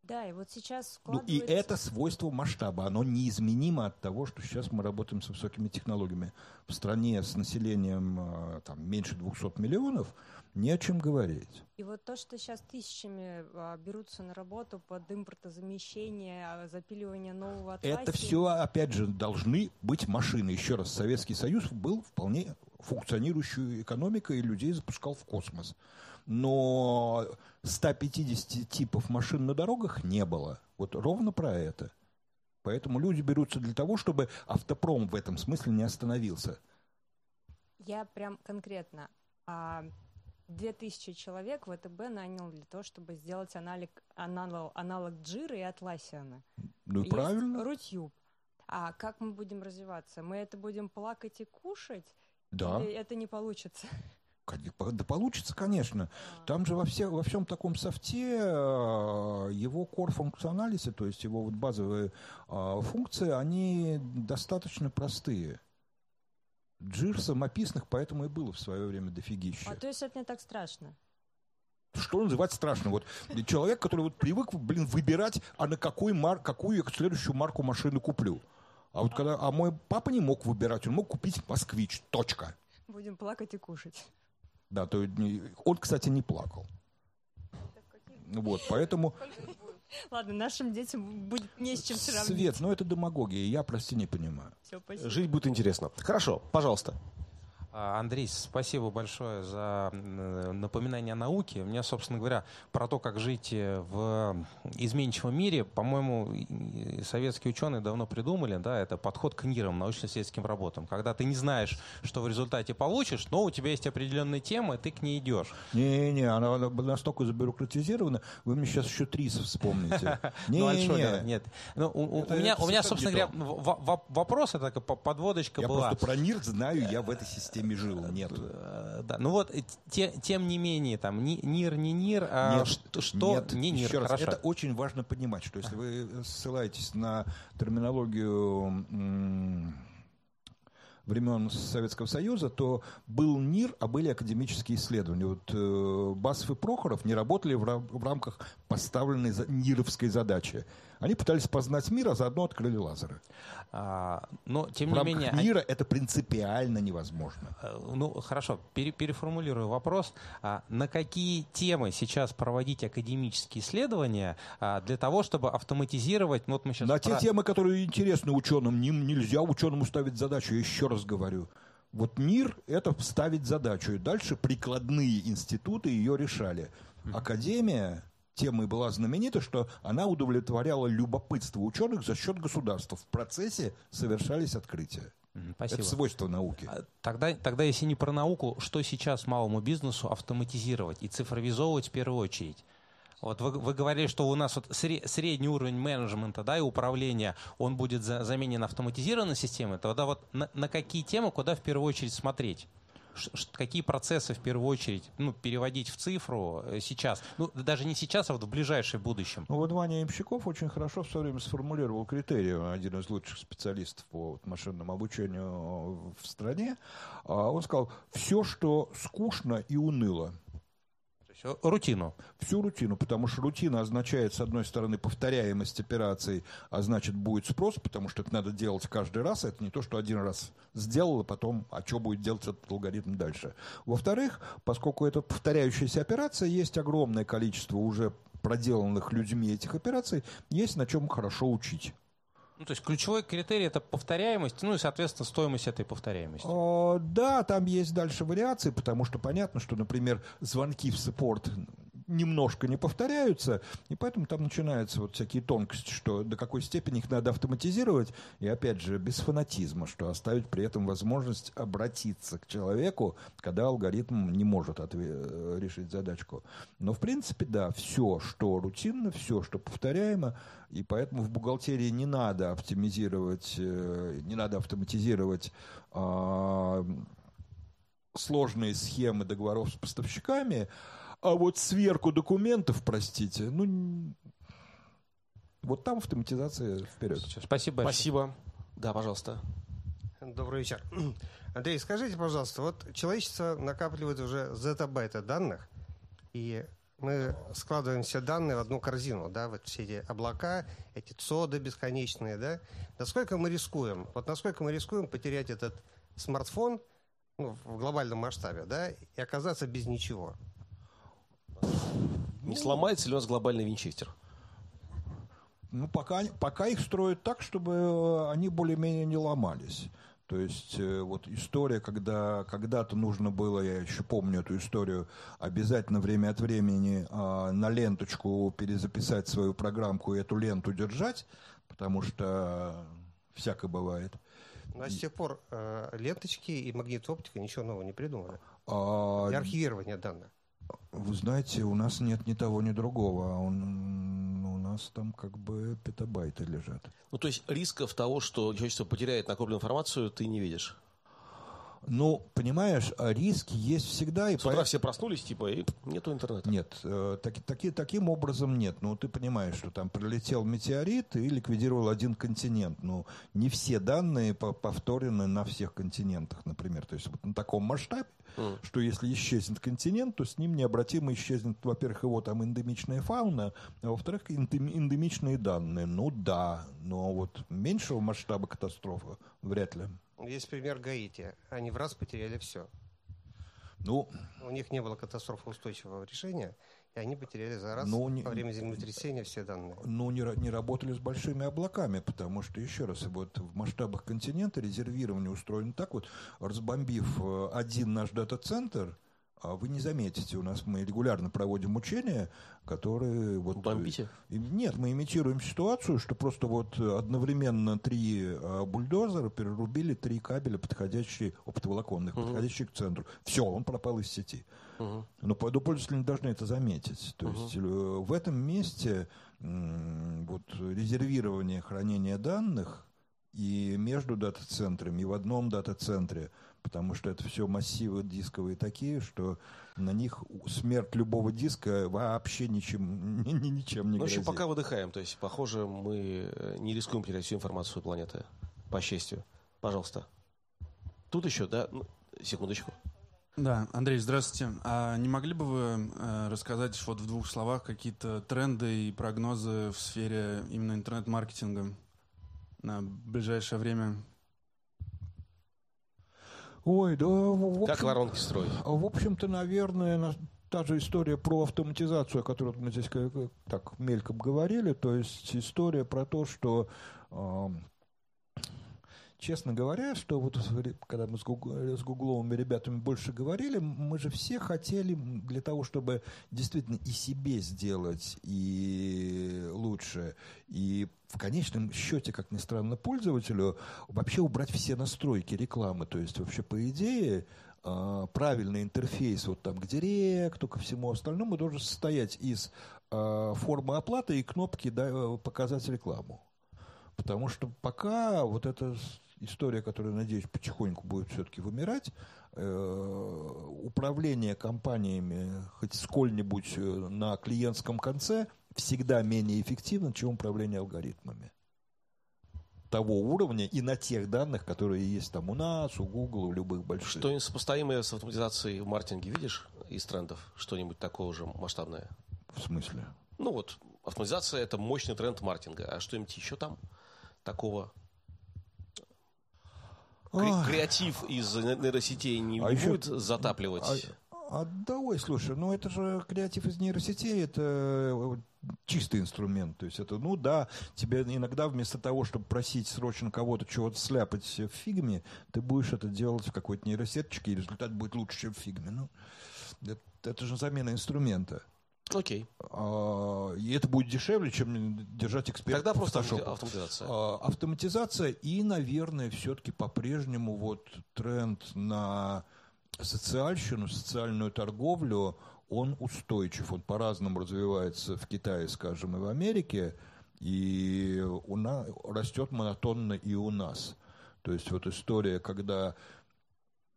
Speaker 8: Да, и вот сейчас
Speaker 2: складывается... Ну, и это свойство масштаба, оно неизменимо от того, что сейчас мы работаем с высокими технологиями. В стране с населением а, там, меньше 200 миллионов не о чем говорить.
Speaker 8: И вот то, что сейчас тысячами а, берутся на работу под импортозамещение, а, запиливание нового
Speaker 2: атласия... Это все, опять же, должны быть машины. Еще раз, Советский Союз был вполне функционирующей экономикой и людей запускал в космос. Но 150 типов машин на дорогах не было. Вот ровно про это. Поэтому люди берутся для того, чтобы автопром в этом смысле не остановился.
Speaker 8: Я прям конкретно. А 2000 человек ВТБ нанял для того, чтобы сделать аналог, аналог, аналог Джира и Атласиана.
Speaker 2: Ну, Есть правильно.
Speaker 8: Рутюб. А как мы будем развиваться? Мы это будем плакать и кушать?
Speaker 2: Да.
Speaker 8: Или это не получится?
Speaker 2: Да получится, конечно. А. Там же во, все, во всем таком софте э, его core functionality, то есть его вот базовые э, функции, они достаточно простые. Джир самописных поэтому и было в свое время дофигища.
Speaker 8: А то есть это не так страшно?
Speaker 2: Что называть страшно? Вот человек, который вот привык, блин, выбирать, а на какой мар, какую я следующую марку машины куплю. А вот когда, а мой папа не мог выбирать, он мог купить москвич. Точка.
Speaker 8: Будем плакать и кушать.
Speaker 2: Да, то он, кстати, не плакал. Вот, поэтому...
Speaker 8: Ладно, нашим детям будет не с чем сравнить.
Speaker 2: Свет, ну это демагогия, я, прости, не понимаю.
Speaker 1: Все, Жить будет интересно. Хорошо, пожалуйста.
Speaker 3: А, Андрей, спасибо большое за напоминание о науке. У меня, собственно говоря, про то, как жить э, в изменчивом мире, по-моему, советские ученые давно придумали, да, это подход к НИРам, научно-исследовательским работам. Когда ты не знаешь, что в результате получишь, но у тебя есть определенная тема, и ты к ней идешь.
Speaker 2: Не-не, она настолько забюрократизирована, вы мне сейчас еще ТРИС вспомните. (laughs)
Speaker 3: Не-не, нет. Ну, у меня, собственно говоря, вопрос, это подводочка была.
Speaker 2: Я просто про НИР знаю, я в этой системе системе жил, нет.
Speaker 3: Э, да, ну вот, э, те, тем не менее, там, ни, НИР, не НИР, а нет, что, что
Speaker 2: нет,
Speaker 3: не НИР.
Speaker 2: Еще раз, это очень важно понимать, что если вы ссылаетесь на терминологию времен Советского Союза, то был НИР, а были академические исследования. Вот э, Басов и Прохоров не работали в, в рамках поставленной за, НИРовской задачи. Они пытались познать мир, а заодно открыли лазеры.
Speaker 3: А, но, тем
Speaker 2: в
Speaker 3: не менее...
Speaker 2: мира они... это принципиально невозможно.
Speaker 3: Э, ну, хорошо, пере, переформулирую вопрос. А, на какие темы сейчас проводить академические исследования а, для того, чтобы автоматизировать... Ну, вот мы сейчас
Speaker 2: на про... те темы, которые интересны ученым, ним нельзя ученому ставить задачу, еще раз говорю. Вот мир – это ставить задачу, и дальше прикладные институты ее решали. Академия тема и была знаменита, что она удовлетворяла любопытство ученых за счет государства. В процессе совершались открытия.
Speaker 3: Спасибо.
Speaker 2: Это свойство науки. А,
Speaker 3: тогда, тогда, если не про науку, что сейчас малому бизнесу автоматизировать и цифровизовывать в первую очередь? Вот вы, вы говорили, что у нас вот средний уровень менеджмента да, и управления, он будет за, заменен автоматизированной системой. Тогда вот на, на какие темы, куда в первую очередь смотреть? Какие процессы в первую очередь ну, переводить в цифру э, сейчас? Ну, даже не сейчас, а вот в ближайшем будущем.
Speaker 2: Ну, вот Ваня Имщиков очень хорошо в свое время сформулировал критерии, один из лучших специалистов по машинному обучению в стране. А он сказал, все, что скучно и уныло,
Speaker 3: все, рутину.
Speaker 2: Всю рутину, потому что рутина означает, с одной стороны, повторяемость операций, а значит, будет спрос, потому что это надо делать каждый раз. Это не то, что один раз сделал, а потом, а что будет делать этот алгоритм дальше. Во-вторых, поскольку это повторяющаяся операция, есть огромное количество уже проделанных людьми этих операций, есть на чем хорошо учить.
Speaker 3: Ну, то есть ключевой критерий это повторяемость, ну и, соответственно, стоимость этой повторяемости.
Speaker 2: О, да, там есть дальше вариации, потому что понятно, что, например, звонки в саппорт немножко не повторяются, и поэтому там начинаются вот всякие тонкости, что до какой степени их надо автоматизировать, и опять же, без фанатизма, что оставить при этом возможность обратиться к человеку, когда алгоритм не может отве- решить задачку. Но, в принципе, да, все, что рутинно, все, что повторяемо, и поэтому в бухгалтерии не надо оптимизировать, э, не надо автоматизировать а, сложные схемы договоров с поставщиками, а вот сверку документов, простите, ну, вот там автоматизация вперед.
Speaker 3: Спасибо большое.
Speaker 1: Спасибо. Да, пожалуйста.
Speaker 5: Добрый вечер. (clears throat) Андрей, скажите, пожалуйста, вот человечество накапливает уже зетабайта данных, и мы складываем все данные в одну корзину, да, вот все эти облака, эти цоды бесконечные, да. Насколько мы рискуем? Вот насколько мы рискуем потерять этот смартфон ну, в глобальном масштабе, да, и оказаться без ничего?
Speaker 1: Не сломается ли у нас глобальный винчестер?
Speaker 2: Ну, пока, пока их строят так, чтобы э, они более-менее не ломались. То есть э, вот история, когда когда-то нужно было, я еще помню эту историю, обязательно время от времени э, на ленточку перезаписать свою программку и эту ленту держать, потому что всякое бывает.
Speaker 5: Ну, а с тех пор э, ленточки и магнитооптика ничего нового не придумали. А... Для архивирования данных.
Speaker 2: Вы знаете, у нас нет ни того, ни другого. Он, у нас там как бы петабайты лежат.
Speaker 1: Ну, то есть рисков того, что человечество потеряет накопленную информацию, ты не видишь?
Speaker 2: Ну, понимаешь, а риски есть всегда.
Speaker 1: И С утра по... все проснулись, типа, и нету интернета.
Speaker 2: Нет, э, так, таки, таким образом нет. Ну, ты понимаешь, что там прилетел метеорит и ликвидировал один континент. Ну, не все данные повторены на всех континентах, например. То есть вот на таком масштабе, mm. что если исчезнет континент, то с ним необратимо исчезнет, во-первых, его там эндемичная фауна, а во-вторых, эндемичные данные. Ну да, но вот меньшего масштаба катастрофы вряд ли.
Speaker 5: Есть пример Гаити. Они в раз потеряли все.
Speaker 2: Ну,
Speaker 5: у них не было катастрофоустойчивого решения, и они потеряли за раз ну, не, во время землетрясения все данные.
Speaker 2: Ну, не, не работали с большими облаками, потому что, еще раз, вот в масштабах континента резервирование устроено так вот, разбомбив э, один наш дата-центр – вы не заметите, у нас мы регулярно проводим учения, которые... Вот,
Speaker 1: Бомбите?
Speaker 2: Нет, мы имитируем ситуацию, что просто вот одновременно три а, бульдозера перерубили три кабеля, подходящие, оптоволоконных, угу. подходящие к центру. Все, он пропал из сети. Угу. Но пользователи не должны это заметить. То угу. есть э, в этом месте вот резервирование хранения данных и между дата-центрами, и в одном дата-центре – потому что это все массивы дисковые такие, что на них смерть любого диска вообще ничем, (laughs) ни, ничем не ну, грозит.
Speaker 1: В общем, пока выдыхаем, то есть, похоже, мы э, не рискуем терять всю информацию планеты, по счастью. Пожалуйста. Тут еще, да? Ну, секундочку.
Speaker 9: Да, Андрей, здравствуйте. А не могли бы вы э, рассказать вот в двух словах какие-то тренды и прогнозы в сфере именно интернет-маркетинга на ближайшее время?
Speaker 2: Ой, да...
Speaker 1: Общем, как воронки строить?
Speaker 2: В общем-то, наверное, та же история про автоматизацию, о которой мы здесь так мельком говорили, то есть история про то, что честно говоря, что вот когда мы с, Гугл, с гугловыми ребятами больше говорили, мы же все хотели для того, чтобы действительно и себе сделать, и лучше, и в конечном счете, как ни странно, пользователю вообще убрать все настройки рекламы. То есть вообще по идее а, правильный интерфейс вот там к директу, ко всему остальному должен состоять из а, формы оплаты и кнопки да, «Показать рекламу». Потому что пока вот эта история, которая, надеюсь, потихоньку будет все-таки вымирать, э, управление компаниями хоть сколь-нибудь э, на клиентском конце всегда менее эффективно, чем управление алгоритмами того уровня и на тех данных, которые есть там у нас, у Google, у любых больших.
Speaker 1: Что-нибудь сопоставимое с автоматизацией в маркетинге видишь из трендов? Что-нибудь такого же масштабное?
Speaker 2: В смысле?
Speaker 1: Ну вот, автоматизация – это мощный тренд маркетинга. А что-нибудь еще там такого? Кре- креатив из нейросетей не,
Speaker 2: А
Speaker 1: не
Speaker 2: еще-
Speaker 1: будет затапливать?
Speaker 2: А, а давай, слушай, ну это же креатив из нейросетей, это э, чистый инструмент. То есть это, ну да, тебе иногда вместо того, чтобы просить срочно кого-то чего-то сляпать в фигме, ты будешь это делать в какой-то нейросеточке, и результат будет лучше, чем в фигме. Ну, это, это же замена инструмента.
Speaker 1: Окей.
Speaker 2: А, и это будет дешевле, чем держать эксперта
Speaker 1: Тогда просто автомати- автоматизация.
Speaker 2: А, Автоматизация и, наверное, все-таки по-прежнему вот тренд на социальщину, социальную торговлю, он устойчив. Он по-разному развивается в Китае, скажем, и в Америке, и у нас растет монотонно и у нас. То есть вот история, когда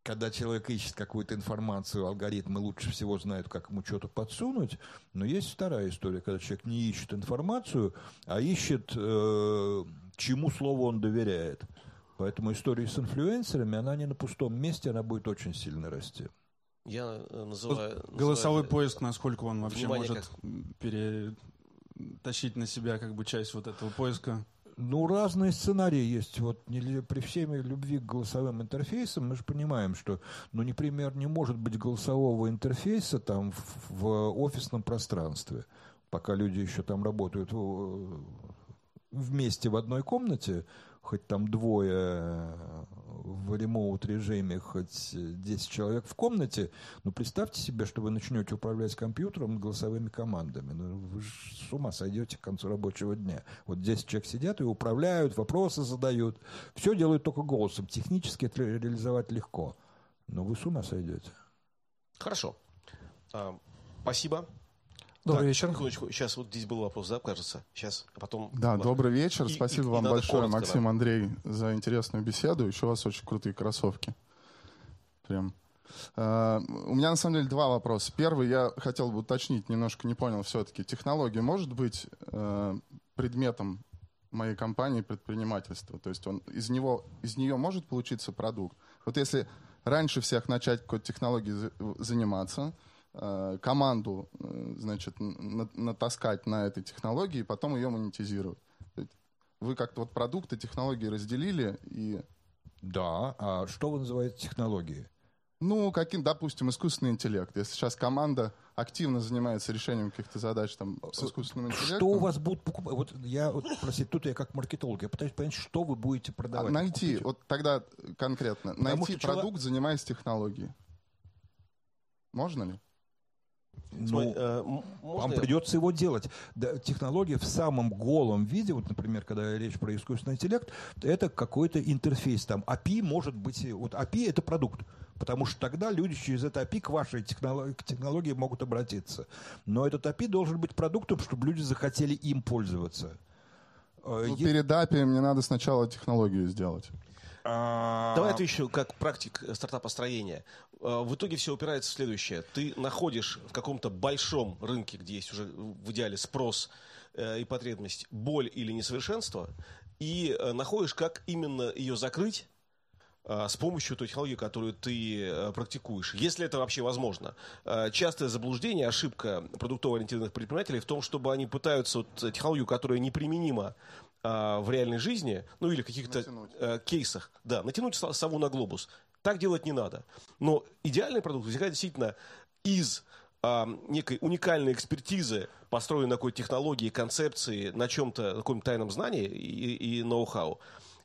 Speaker 2: когда человек ищет какую-то информацию, алгоритмы лучше всего знают, как ему что-то подсунуть. Но есть вторая история, когда человек не ищет информацию, а ищет, э, чему слову он доверяет. Поэтому история с инфлюенсерами, она не на пустом месте, она будет очень сильно расти.
Speaker 1: Я э, называю...
Speaker 9: Голосовой
Speaker 1: называю-
Speaker 9: поиск, насколько он вообще может перетащить на себя как бы часть вот этого поиска?
Speaker 2: Ну, разные сценарии есть. Вот при всей моей любви к голосовым интерфейсам мы же понимаем, что, ну, например, не может быть голосового интерфейса там в, в офисном пространстве, пока люди еще там работают вместе в одной комнате, хоть там двое в ремоут-режиме, хоть 10 человек в комнате, ну, представьте себе, что вы начнете управлять компьютером голосовыми командами. Ну, вы ж с ума сойдете к концу рабочего дня. Вот 10 человек сидят и управляют, вопросы задают. Все делают только голосом. Технически это ре- реализовать легко. Но вы с ума сойдете.
Speaker 1: Хорошо. А, спасибо.
Speaker 10: Добрый
Speaker 1: Так,
Speaker 10: вечер.
Speaker 1: Секундочку. Сейчас вот здесь был вопрос, да, кажется? Сейчас, а потом...
Speaker 11: Да,
Speaker 1: Ладно.
Speaker 11: добрый вечер.
Speaker 1: И-
Speaker 11: Спасибо
Speaker 1: и- и
Speaker 11: вам
Speaker 1: надо
Speaker 11: большое,
Speaker 1: коротко,
Speaker 11: Максим,
Speaker 1: да.
Speaker 11: Андрей, за интересную беседу. Еще у вас очень крутые кроссовки. Прям. Э, У меня на самом деле два вопроса. Первый я хотел бы уточнить, немножко не понял все-таки. Технология может быть э, предметом моей компании предпринимательства? То есть он, из, него, из нее может получиться продукт? Вот если раньше всех начать какой-то технологией за- заниматься, команду, э, значит, натаскать на этой технологии, и потом ее монетизировать. Вы как-то вот продукты, технологии разделили и
Speaker 2: Да, а что вы называете технологией?
Speaker 11: ну, каким, допустим, искусственный интеллект. Если сейчас команда активно занимается решением каких-то задач там, с искусственным интеллектом,
Speaker 2: Что у вас будут покупать? Вот я, вот, простите, тут я как маркетолог, я пытаюсь понять, что вы будете
Speaker 11: а,
Speaker 2: продавать.
Speaker 11: найти,
Speaker 2: Купите.
Speaker 11: вот тогда конкретно,
Speaker 2: Потому
Speaker 11: найти продукт, занимаясь технологией. Можно ли?
Speaker 2: Ну,
Speaker 1: Смотри, э,
Speaker 2: Вам
Speaker 1: я-
Speaker 2: придется его делать. Да, технология в самом голом виде, вот, например, когда речь про искусственный интеллект, это какой-то интерфейс. Там API может быть... Вот API — это продукт. Потому что тогда люди через это API к вашей технологии, к технологии могут обратиться. Но этот API должен быть продуктом, чтобы люди захотели им пользоваться. Э,
Speaker 11: Ну, перед API мне надо сначала технологию сделать.
Speaker 1: Давай отвечу как практик стартапостроения. Э, В итоге все упирается в следующее. Ты находишь в каком-то большом рынке, где есть уже в идеале спрос э, и потребность, боль или несовершенство, и э, находишь, как именно ее закрыть, э, с помощью той технологии, которую ты практикуешь. Если это вообще возможно. Частое заблуждение, ошибка продуктово-ориентированных предпринимателей в том, чтобы они пытаются вот технологию, которая неприменима э, в реальной жизни, ну или каких-то э, кейсах, да, натянуть со- сову на глобус. Так делать не надо. Но идеальный продукт возникает действительно из а, некой уникальной экспертизы, построенной на какой-то технологии, концепции, на чем-то, на каком-то тайном знании и, и ноу-хау,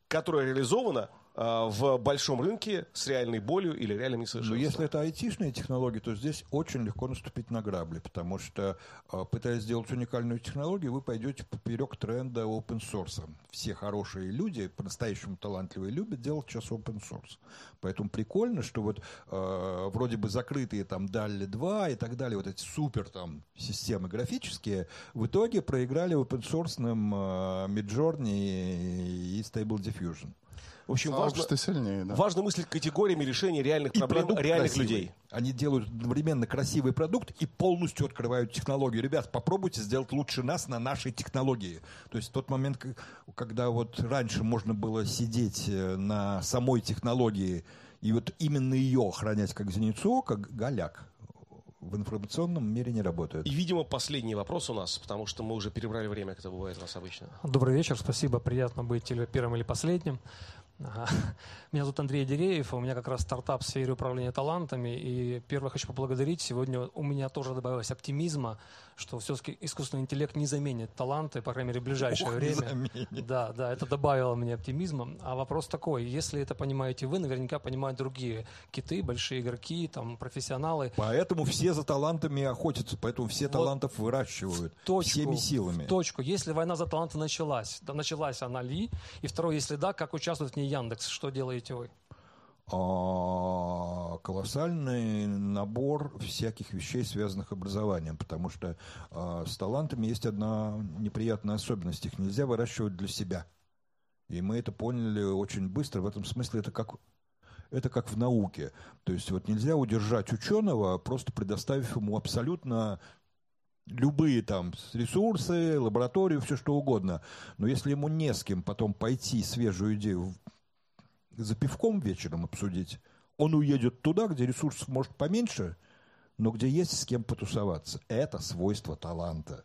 Speaker 1: которая реализована а, в большом рынке с реальной болью или реальным
Speaker 2: Ну,
Speaker 1: несовершенством.
Speaker 2: если это айтишные технологии, то здесь очень легко наступить на грабли, потому что, э, пытаясь сделать уникальную технологию, вы пойдете поперек тренда open source. Все хорошие люди, по-настоящему талантливые, любят делать сейчас open source. Поэтому прикольно, что вот э, вроде бы закрытые там DALL 2 и так далее, вот эти супер там системы графические, в итоге проиграли open source э, Midjourney и Stable Diffusion.
Speaker 1: В общем, важно,
Speaker 11: Сообщество сильнее, да.
Speaker 1: важно мыслить категориями решения реальных проблем
Speaker 2: продукт
Speaker 1: реальных
Speaker 2: красивый.
Speaker 1: людей.
Speaker 2: Они делают одновременно красивый продукт и полностью открывают технологию. Ребят, попробуйте сделать лучше нас на нашей технологии. То есть тот момент, когда вот раньше можно было сидеть э, на самой технологии и вот именно ее охранять как зеницу, как голяк, в информационном мире не работает.
Speaker 1: И, видимо, последний вопрос у нас, потому что мы уже перебрали время, как это бывает у нас обычно.
Speaker 10: Добрый вечер, спасибо, приятно быть или первым или последним. Ага. (laughs) Меня зовут Андрей Дереев, у меня как раз стартап в сфере управления талантами. И первое хочу поблагодарить. Сегодня у меня тоже добавилось оптимизма, что все-таки искусственный интеллект не заменит таланты, по крайней мере, в ближайшее
Speaker 2: Ох,
Speaker 10: время. Да, да, это добавило мне оптимизма. А вопрос такой, если это понимаете вы, наверняка понимают другие киты, большие игроки, там, профессионалы.
Speaker 2: Поэтому все за талантами охотятся, поэтому все
Speaker 10: Вот
Speaker 2: талантов выращивают
Speaker 10: точку,
Speaker 2: всеми силами.
Speaker 10: точку. Если война за таланты началась, да, началась она ли? И второе, если да, как участвует в ней Яндекс? Что делаете вы?
Speaker 2: А, колоссальный набор всяких вещей, связанных с образованием, потому что а, с талантами есть одна неприятная особенность. Их нельзя выращивать для себя. И мы это поняли очень быстро. В этом смысле это как это как в науке. То есть вот нельзя удержать ученого, просто предоставив ему абсолютно любые там ресурсы, лабораторию, все что угодно. Но если ему не с кем потом пойти свежую идею за пивком вечером обсудить, он уедет туда, где ресурсов может поменьше, но где есть с кем потусоваться. Это свойство таланта.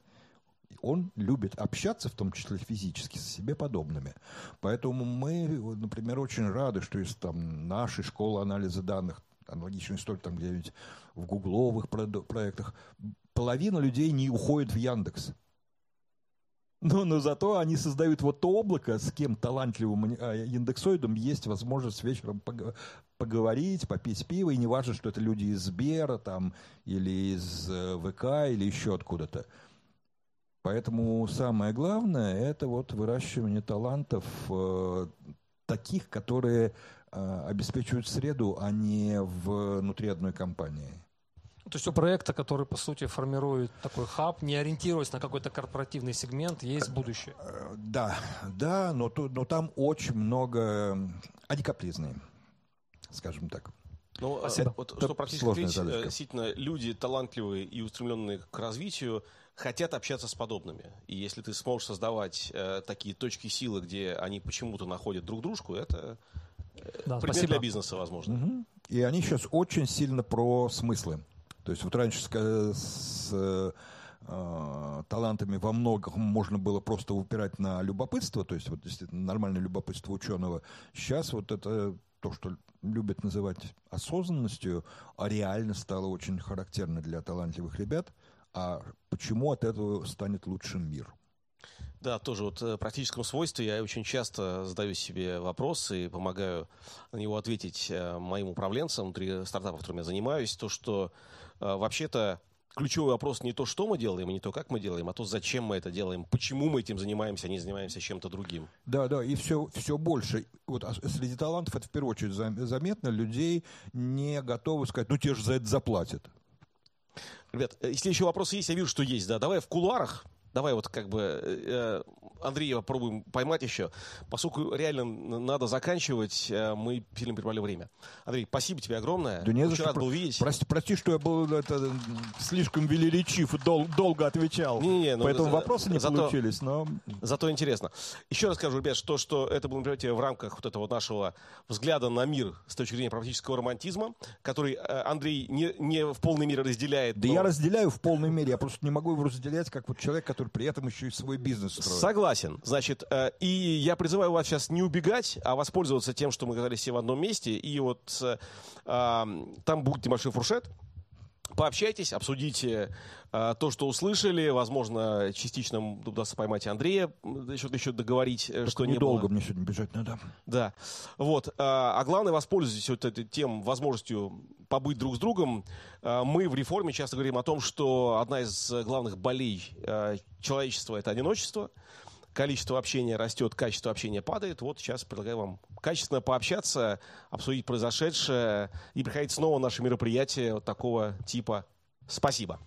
Speaker 2: Он любит общаться, в том числе физически, с себе подобными. Поэтому мы, например, очень рады, что из там, нашей школы анализа данных, аналогичная история там где-нибудь в гугловых проектах, половина людей не уходит в Яндекс. Но, но зато они создают вот то облако, с кем талантливым а, индексоидом есть возможность вечером пог- поговорить, попить пиво, и не важно, что это люди из Сбера там, или из э, ВК, или еще откуда-то. Поэтому самое главное – это вот выращивание талантов э, таких, которые э, обеспечивают среду, а не внутри одной компании.
Speaker 10: То есть у проекта, который, по сути, формирует такой хаб, не ориентируясь на какой-то корпоративный сегмент, есть будущее.
Speaker 2: Э, Да, да, но, но там очень много... м, Они капризные, скажем так.
Speaker 1: Ну,
Speaker 10: Спасибо.
Speaker 1: вот
Speaker 2: Это
Speaker 1: что практически э,
Speaker 2: задачка.
Speaker 1: действительно, люди талантливые и устремленные к развитию хотят общаться с подобными. И если ты сможешь создавать э, такие точки силы, где они почему-то находят друг дружку, это
Speaker 10: Да,
Speaker 1: предмет
Speaker 10: спасибо.
Speaker 1: для бизнеса, возможно.
Speaker 2: Мгм. И они сейчас очень сильно про смыслы. То есть вот раньше с, ка- с, э, э, талантами во многом можно было просто упирать на любопытство, то есть вот действительно нормальное любопытство ученого. Сейчас вот это то, что любят называть осознанностью, а реально стало очень характерно для талантливых ребят. А почему от этого станет лучшим мир?
Speaker 1: Да, тоже вот э, в практическом свойстве я очень часто задаю себе вопросы и помогаю на него ответить э, моим управленцам внутри стартапов, которыми я занимаюсь, то, что э, вообще-то ключевой вопрос не то, что мы делаем, и не то, как мы делаем, а то, зачем мы это делаем, почему мы этим занимаемся, а не занимаемся чем-то другим.
Speaker 2: Да, да, и все, все больше. Вот а среди талантов это в первую очередь зам- заметно. Людей не готовы сказать, ну тебе же за это заплатят.
Speaker 1: Ребят, э, если еще вопросы есть, я вижу, что есть, да, давай в кулуарах, давай вот как бы э, Андрея попробуем поймать еще, поскольку реально надо заканчивать, э, мы сильно прервали время. Андрей, спасибо тебе огромное,
Speaker 2: Да не за
Speaker 1: очень
Speaker 2: что.
Speaker 1: рад был видеть.
Speaker 2: Прости, прости, что я был это, м, слишком велеречив и дол- долго отвечал.
Speaker 1: Не-не, ну,
Speaker 2: Поэтому
Speaker 1: за-
Speaker 2: вопросы не
Speaker 1: зато-
Speaker 2: получились, но
Speaker 1: Зато интересно. Еще раз скажу, ребят, что, что это было мероприятие в рамках вот этого нашего взгляда на мир с точки зрения практического романтизма, который э, Андрей не, не в полной мере разделяет.
Speaker 2: да
Speaker 1: но-
Speaker 2: я разделяю в полной мере, я просто не могу его разделять как вот человек, который при этом еще и свой бизнес строит.
Speaker 1: Согласен. Значит, э, и я призываю вас сейчас не убегать, а воспользоваться тем, что мы оказались все в одном месте. И вот э, там будет небольшой фуршет. Пообщайтесь, обсудите э, то, что услышали. Возможно, частично удастся поймать Андрея, м, еще, еще договорить, э, что не.
Speaker 2: Недолго мне сегодня бежать надо.
Speaker 1: Да. Вот. А а главное, воспользуйтесь вот этой тем возможностью побыть друг с другом. А, Мы в реформе часто говорим о том, что одна из главных болей э, человечества – это одиночество. Количество общения растет, качество общения падает. Вот сейчас предлагаю вам качественно пообщаться, обсудить произошедшее и приходить снова на наши мероприятия вот такого типа. Спасибо.